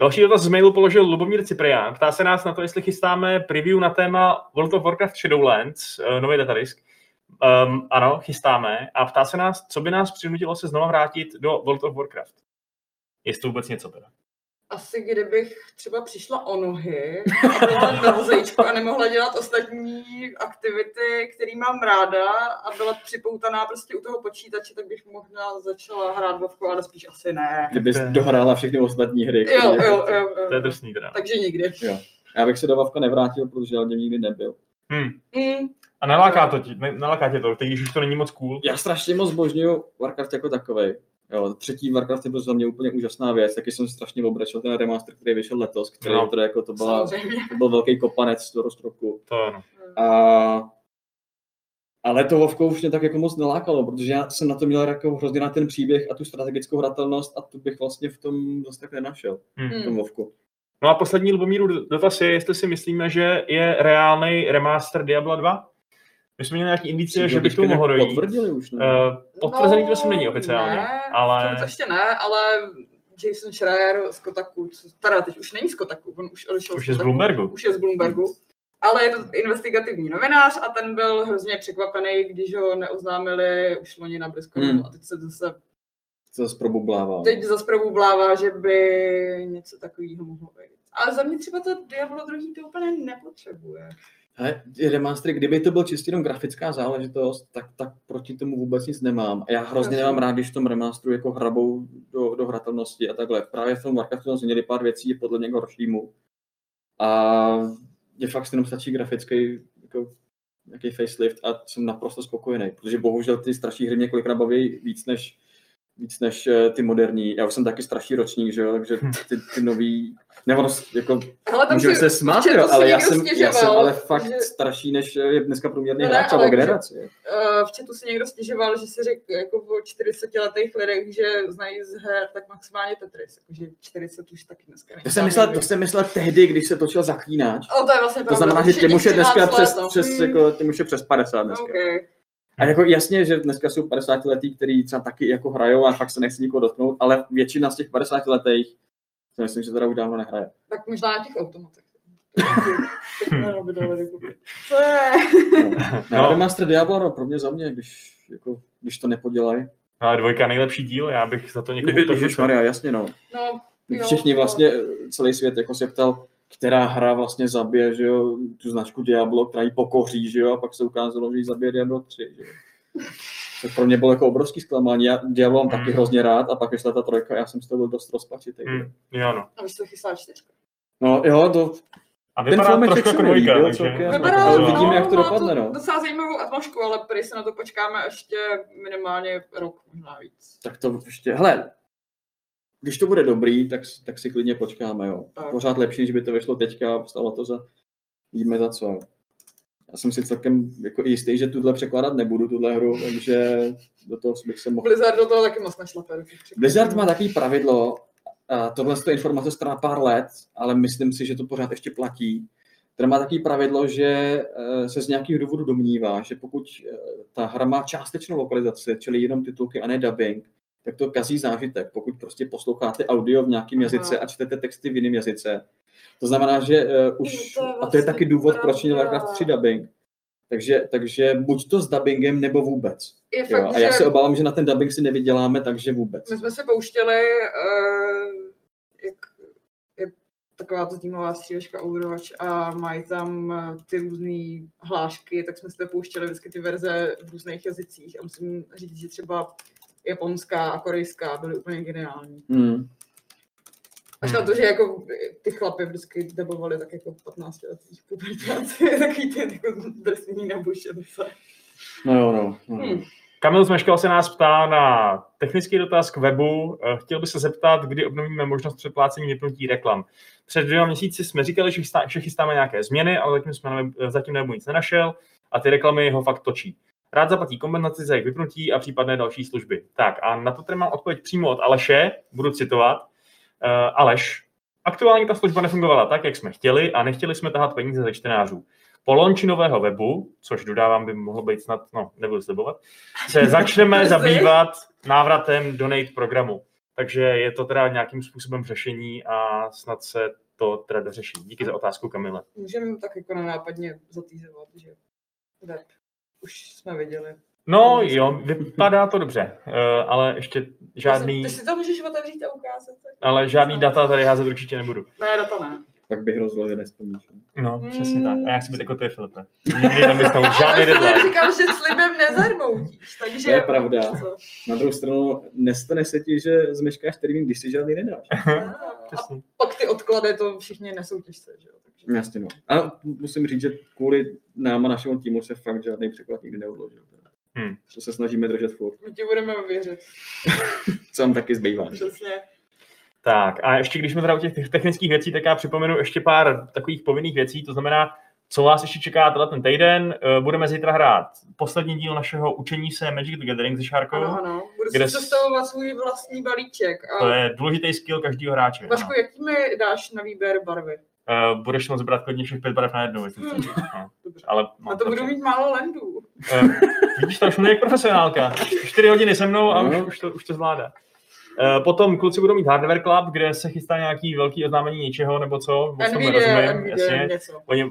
Další dotaz z mailu položil Lubomír Ciprián. Ptá se nás na to, jestli chystáme preview na téma World of Warcraft Shadowlands, uh, nový datadisk. Um, ano, chystáme. A ptá se nás, co by nás přinutilo se znova vrátit do World of Warcraft. Jestli to vůbec něco teda. Asi kdybych třeba přišla o nohy a byla na vozejčku a nemohla dělat ostatní aktivity, které mám ráda a byla připoutaná prostě u toho počítače, tak bych možná začala hrát Vovku, ale spíš asi ne. Kdybys dohrála všechny ostatní hry. Jo, které- jo, jo, To je jo. drsný teda. Takže nikdy. Já bych se do Vavka nevrátil, protože já v něm nikdy nebyl. Hmm. Mm, A naláká, to ti, naláká tě to, teď když už to není moc cool. Já strašně moc zbožňuju Warcraft jako takový. Jo, třetí Warcraft je prostě za mě úplně úžasná věc, taky jsem strašně obračil ten remaster, který vyšel letos, který No. teda jako to, byla, to byl velký kopanec do roztroku. To ano. A, ale to Vovko už mě tak jako moc nelákalo, protože já jsem na to měl jako hrozně na ten příběh a tu strategickou hratelnost a tu bych vlastně v tom zase tak nenašel, Hmm. v tom Vovku. No a poslední Lubomíru dotaz je, jestli si myslíme, že je reálný remaster Diablo 2. My jsme měli nějaký indicie, že by to mohlo dojít. Potvrdili už, ne? Uh, potvrzený to No, jsem není oficiálně, ne, ale To ještě ne, ale Jason Schreier z Kotaku, teda teď už není z Kotaku, on už odešel Už je z Bloombergu. Už je z Bloombergu. Ale je to investigativní novinář a ten byl hrozně překvapený, když ho neoznámili už loni na BlizzConu Hmm. a teď se zase, Co zase probublává. teď zase probublává, že by něco takového mohlo být. Ale za mě třeba to Diablo 2 to úplně nepotřebuje. Remastery, kdyby to byl čistě jenom grafická záležitost, tak, tak proti tomu vůbec nic nemám. A já hrozně nemám rád, když v tom remasteru jako hrabou do, do hratelnosti a takhle. Právě v tom Warcraftu jsme změnili pár věcí podle mě k horšímu. A je fakt jenom stačí grafický jako nějaký facelift a jsem naprosto spokojený, protože bohužel ty starší hry mě kolikrát baví víc než, víc než eh, ty moderní. Já už jsem taky starší ročník, že jo, takže ty, ty nový, nebo jako Hele, tam Můžeme si- se smát, jo, ale já jsem, já jsem stěžoval, ale fakt že- starší, než je dneska průměrný No hráč, o generaci. jo. Eh, v chatu si někdo stěžoval, že si řekl jako o 40 letých lidech, že znají z her tak maximálně Tetris, jakože 40 už taky dneska. To jsem, myslel, to jsem myslel tehdy, když se točil Zaklínač. O, to je vlastně To znamená, že těm už je dneska 13 přes, no. přes, Hmm, jako, těm už je přes 50 dneska. okay. A jako jasně, že dneska jsou 50 letý, který třeba taky jako hrajou a fakt se nechci nikoho dotknout, ale většina z těch 50 letých si myslím, že teda už dávno nehraje. Tak možná na těch automatech. Co je? No. No. No. Remaster Diablo, no, pro mě za mě, když, jako, když to nepodělají. no, a dvojka nejlepší díl, já bych za to někoho Kdyby, utožil. Maria, jasně no. No, jo, Všichni jo. vlastně, celý svět jako se ptal, která hra vlastně zabije, že jo, tu značku Diablo, která ji pokoří, že jo, a pak se ukázalo, že ji zabije Diablo 3, že jo. To pro mě bylo jako obrovský zklamání. Já Diablo mám taky Hmm. hrozně rád a pak vyšla ta trojka, já jsem z toho byl dost rozpačitý. že jo. Jo, no. A vy se chystá čtyřka. No jo, to, A Ten vypadá film je trošku jako dvojka, takže... celkem. Vypadá, no, uvidíme, jak to má dopadne, no. docela zajímavou atmosféru, ale prý se na to počkáme ještě minimálně rok, možná víc. tak to ještě, hele, když to bude dobrý, tak, tak si klidně počkáme, jo. Tak. Pořád lepší, než by to vyšlo teďka a stalo to za, víme za co. Já jsem si celkem jako jistý, že tuhle překládat nebudu, tuhle hru, takže do toho bych se mohl... Blizzard do toho taky moc nešlape. Blizzard má takový pravidlo, a tohle je informace stará pár let, ale myslím si, že to pořád ještě platí, která má takový pravidlo, že eh, se z nějakých důvodů domnívá, že pokud eh, ta hra má částečnou lokalizaci, čili jenom titulky a ne dubbing, tak to kazí zážitek. Pokud prostě posloucháte audio v nějakém jazyce a čtete texty v jiném jazyce. To znamená, že uh, už, to a to je vlastně taky důvod, proč pravda. Warcraft 3 dubbing. Takže, takže buď to s dubbingem, nebo vůbec. Je Jo, fakt, a já se obávám, že na ten dubbing si nevyděláme, takže vůbec. my jsme se pouštěli, uh, jak je taková ta týmová střílečka Overwatch a mají tam eh, ty různé hlášky, tak jsme to pouštěli vždycky ty verze v různých jazycích a musím říct, že třeba japonská a korejská byly úplně geniální. Hmm. Až na to, že jako ty chlapy vždycky debovali tak jako 15 letých pubertáci, takový ty jako drsný nabušence. No jo, no. no. Hmm. Kamil Zmeškal se nás ptá na technický dotaz k webu. Eh, Chtěl by se zeptat, kdy obnovíme možnost předplácení vypnutí reklam. Před dvěma měsíci jsme říkali, že, chystá, že chystáme nějaké změny, ale zatím jsme zatím na webu nic nenašel a ty reklamy ho fakt točí. Rád zaplatí kompenzaci za jejich vypnutí a případné další služby. Tak a na to tady mám odpověď přímo od Aleše, budu citovat. Uh, Aleš, aktuálně ta služba nefungovala tak, jak jsme chtěli a nechtěli jsme tahat peníze ze čtenářů. Po launchi nového webu, což dodávám, by mohlo být snad, no, nebudu slibovat, se začneme zabývat návratem Donate programu. Takže je to teda nějakým způsobem řešení a snad se to teda dořeší. Díky za otázku, Kamile. Můžeme tak jako nenápadně zatýzovat, že web už jsme viděli. No jo, vypadá to dobře, eh, ale ještě žádný, Ty si to můžeš otevřít a ukázat. ale žádný data tady házet určitě nebudu. Ne, data ne. Tak bych rozložil nespomíš. No, přesně tak. A já chci být jako ty, Filipe. Nikdy nemyslel žádný Ale deadline. říkám, že slibem nezarmoutíš, takže... To je pravda. Co? Na druhou stranu, nestane se ti, že zmeškáš termín, když si žádný nedáš. A Přesně. pak ty odklady, to všichni nesou těžce, že jo? Takže... Jasně no. A musím říct, že kvůli nám a našemu týmu se fakt žádný překlad nikdy neodložil. Hmm. To se snažíme držet furt. My ti budeme věřit, Co nám taky zbývá. přesně. Tak a ještě když jsme teda u těch technických věcí, tak já připomenu ještě pár takových povinných věcí, to znamená, co vás ještě čeká tenhle ten týden. Eh, Budeme zítra hrát poslední díl našeho učení se Magic the Gathering se Šárkou. Ano, ano. Budu Kde si sestavovat svůj vlastní balíček. To A je důležitý skill každého hráče. Vašku, ano. jaký mi dáš na výběr barvy? Eh, Budeš moct brát klidně všech pět barev na jednou, jestli chceš. No. Dobře. Ale A mám to budu mít málo lendů. Eh, vidíš, to už mluví jak profesionálka. Čtyři hodiny se mnou a už, No. už, to, už to zvládá. Eh, Potom kluci budou mít Hardware Club, kde se chystá nějaký velký oznámení něčeho nebo co. Moc tomu nerozumím, jasně. Oni,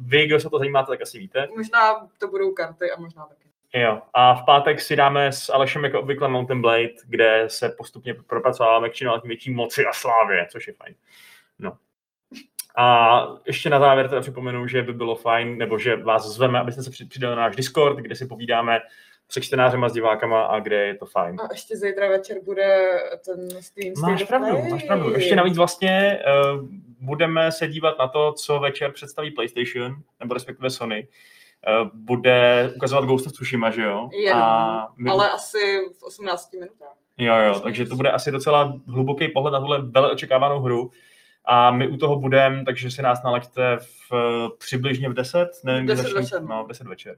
vy, kdo se to zajímáte, tak asi víte. Možná to budou karty a možná taky. Jo. A v pátek si dáme s Alešem jako obvykle Mountain Blade, kde se postupně propracováváme k čím dál tím větší moci a slávě, což je fajn. No. A ještě na závěr teda připomenu, že by bylo fajn, nebo že vás zveme, abyste se při- přidali na náš Discord, kde si povídáme se čtenářema, s divákama a kde je to fajn. A ještě zítra večer bude ten Steam Máš pravdu, Play. máš pravdu. Ještě navíc vlastně uh, budeme se dívat na to, co večer představí PlayStation, nebo respektive Sony. Uh, bude ukazovat Ghost of Tsushima, že jo? Jenom, A my, ale asi v 18 minutách. Jo, jo, takže to bude asi docela hluboký pohled na tuhle velmi očekávanou hru. A my u toho budeme, takže si nás nalaďte v, eh, přibližně v 10, nevím, kdy 10 začne- večer. No, v 10 večer.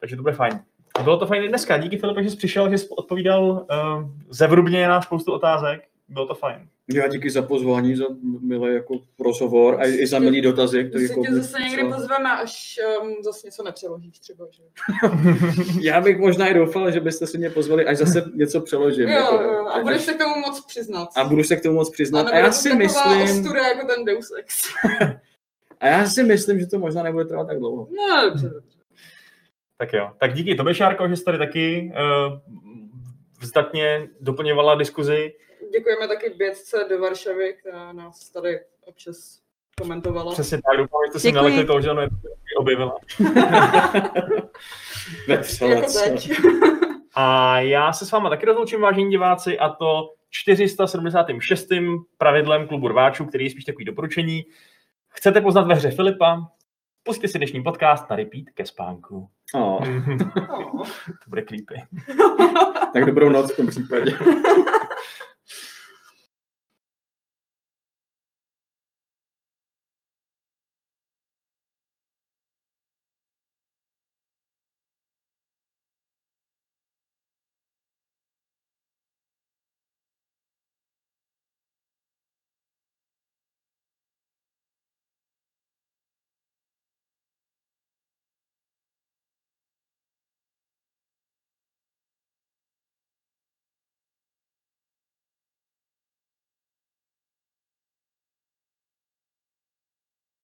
Takže to bude fajn. A bylo to fajn i dneska. Díky Filipe, že jsi přišel, že jsi odpovídal uh, zevrubně na spoustu otázek. Bylo to fajn. Já díky za pozvání, za milý jako rozhovor a i za milý dotazy, který jako tě zase někdy pozveme, až um, zase něco nepřeložíš třeba, že? Já bych možná i doufal, že byste si mě pozvali, až zase něco přeložím. Jo, jako, jo, a až- budeš se k tomu moc přiznat. a budu se k tomu moc přiznat. A, nebude já to si myslím, ostuda jako ten Deus Ex. a já si myslím, že to možná nebude trvat tak dlouho. No, dobře, dobře. Tak jo. Tak díky tobě, Šárko, že jsi tady taky uh, vzdatně doplňovala diskuzi. Děkujeme taky bědce do Varšavy, která nás tady občas komentovala. Přesně tak, doufám, že jste si Děkuji. nalekli toho, že ono objevila. Vesele, Jako teď. A já se s váma taky rozloučím, vážení diváci, a to 476. pravidlem klubu rváčů, který je spíš takový doporučení. Chcete poznat ve hře Filipa? Pusťte si dnešní podcast na repeat ke spánku. Oh, No. to bude creepy. tak dobrou noc v tom případě.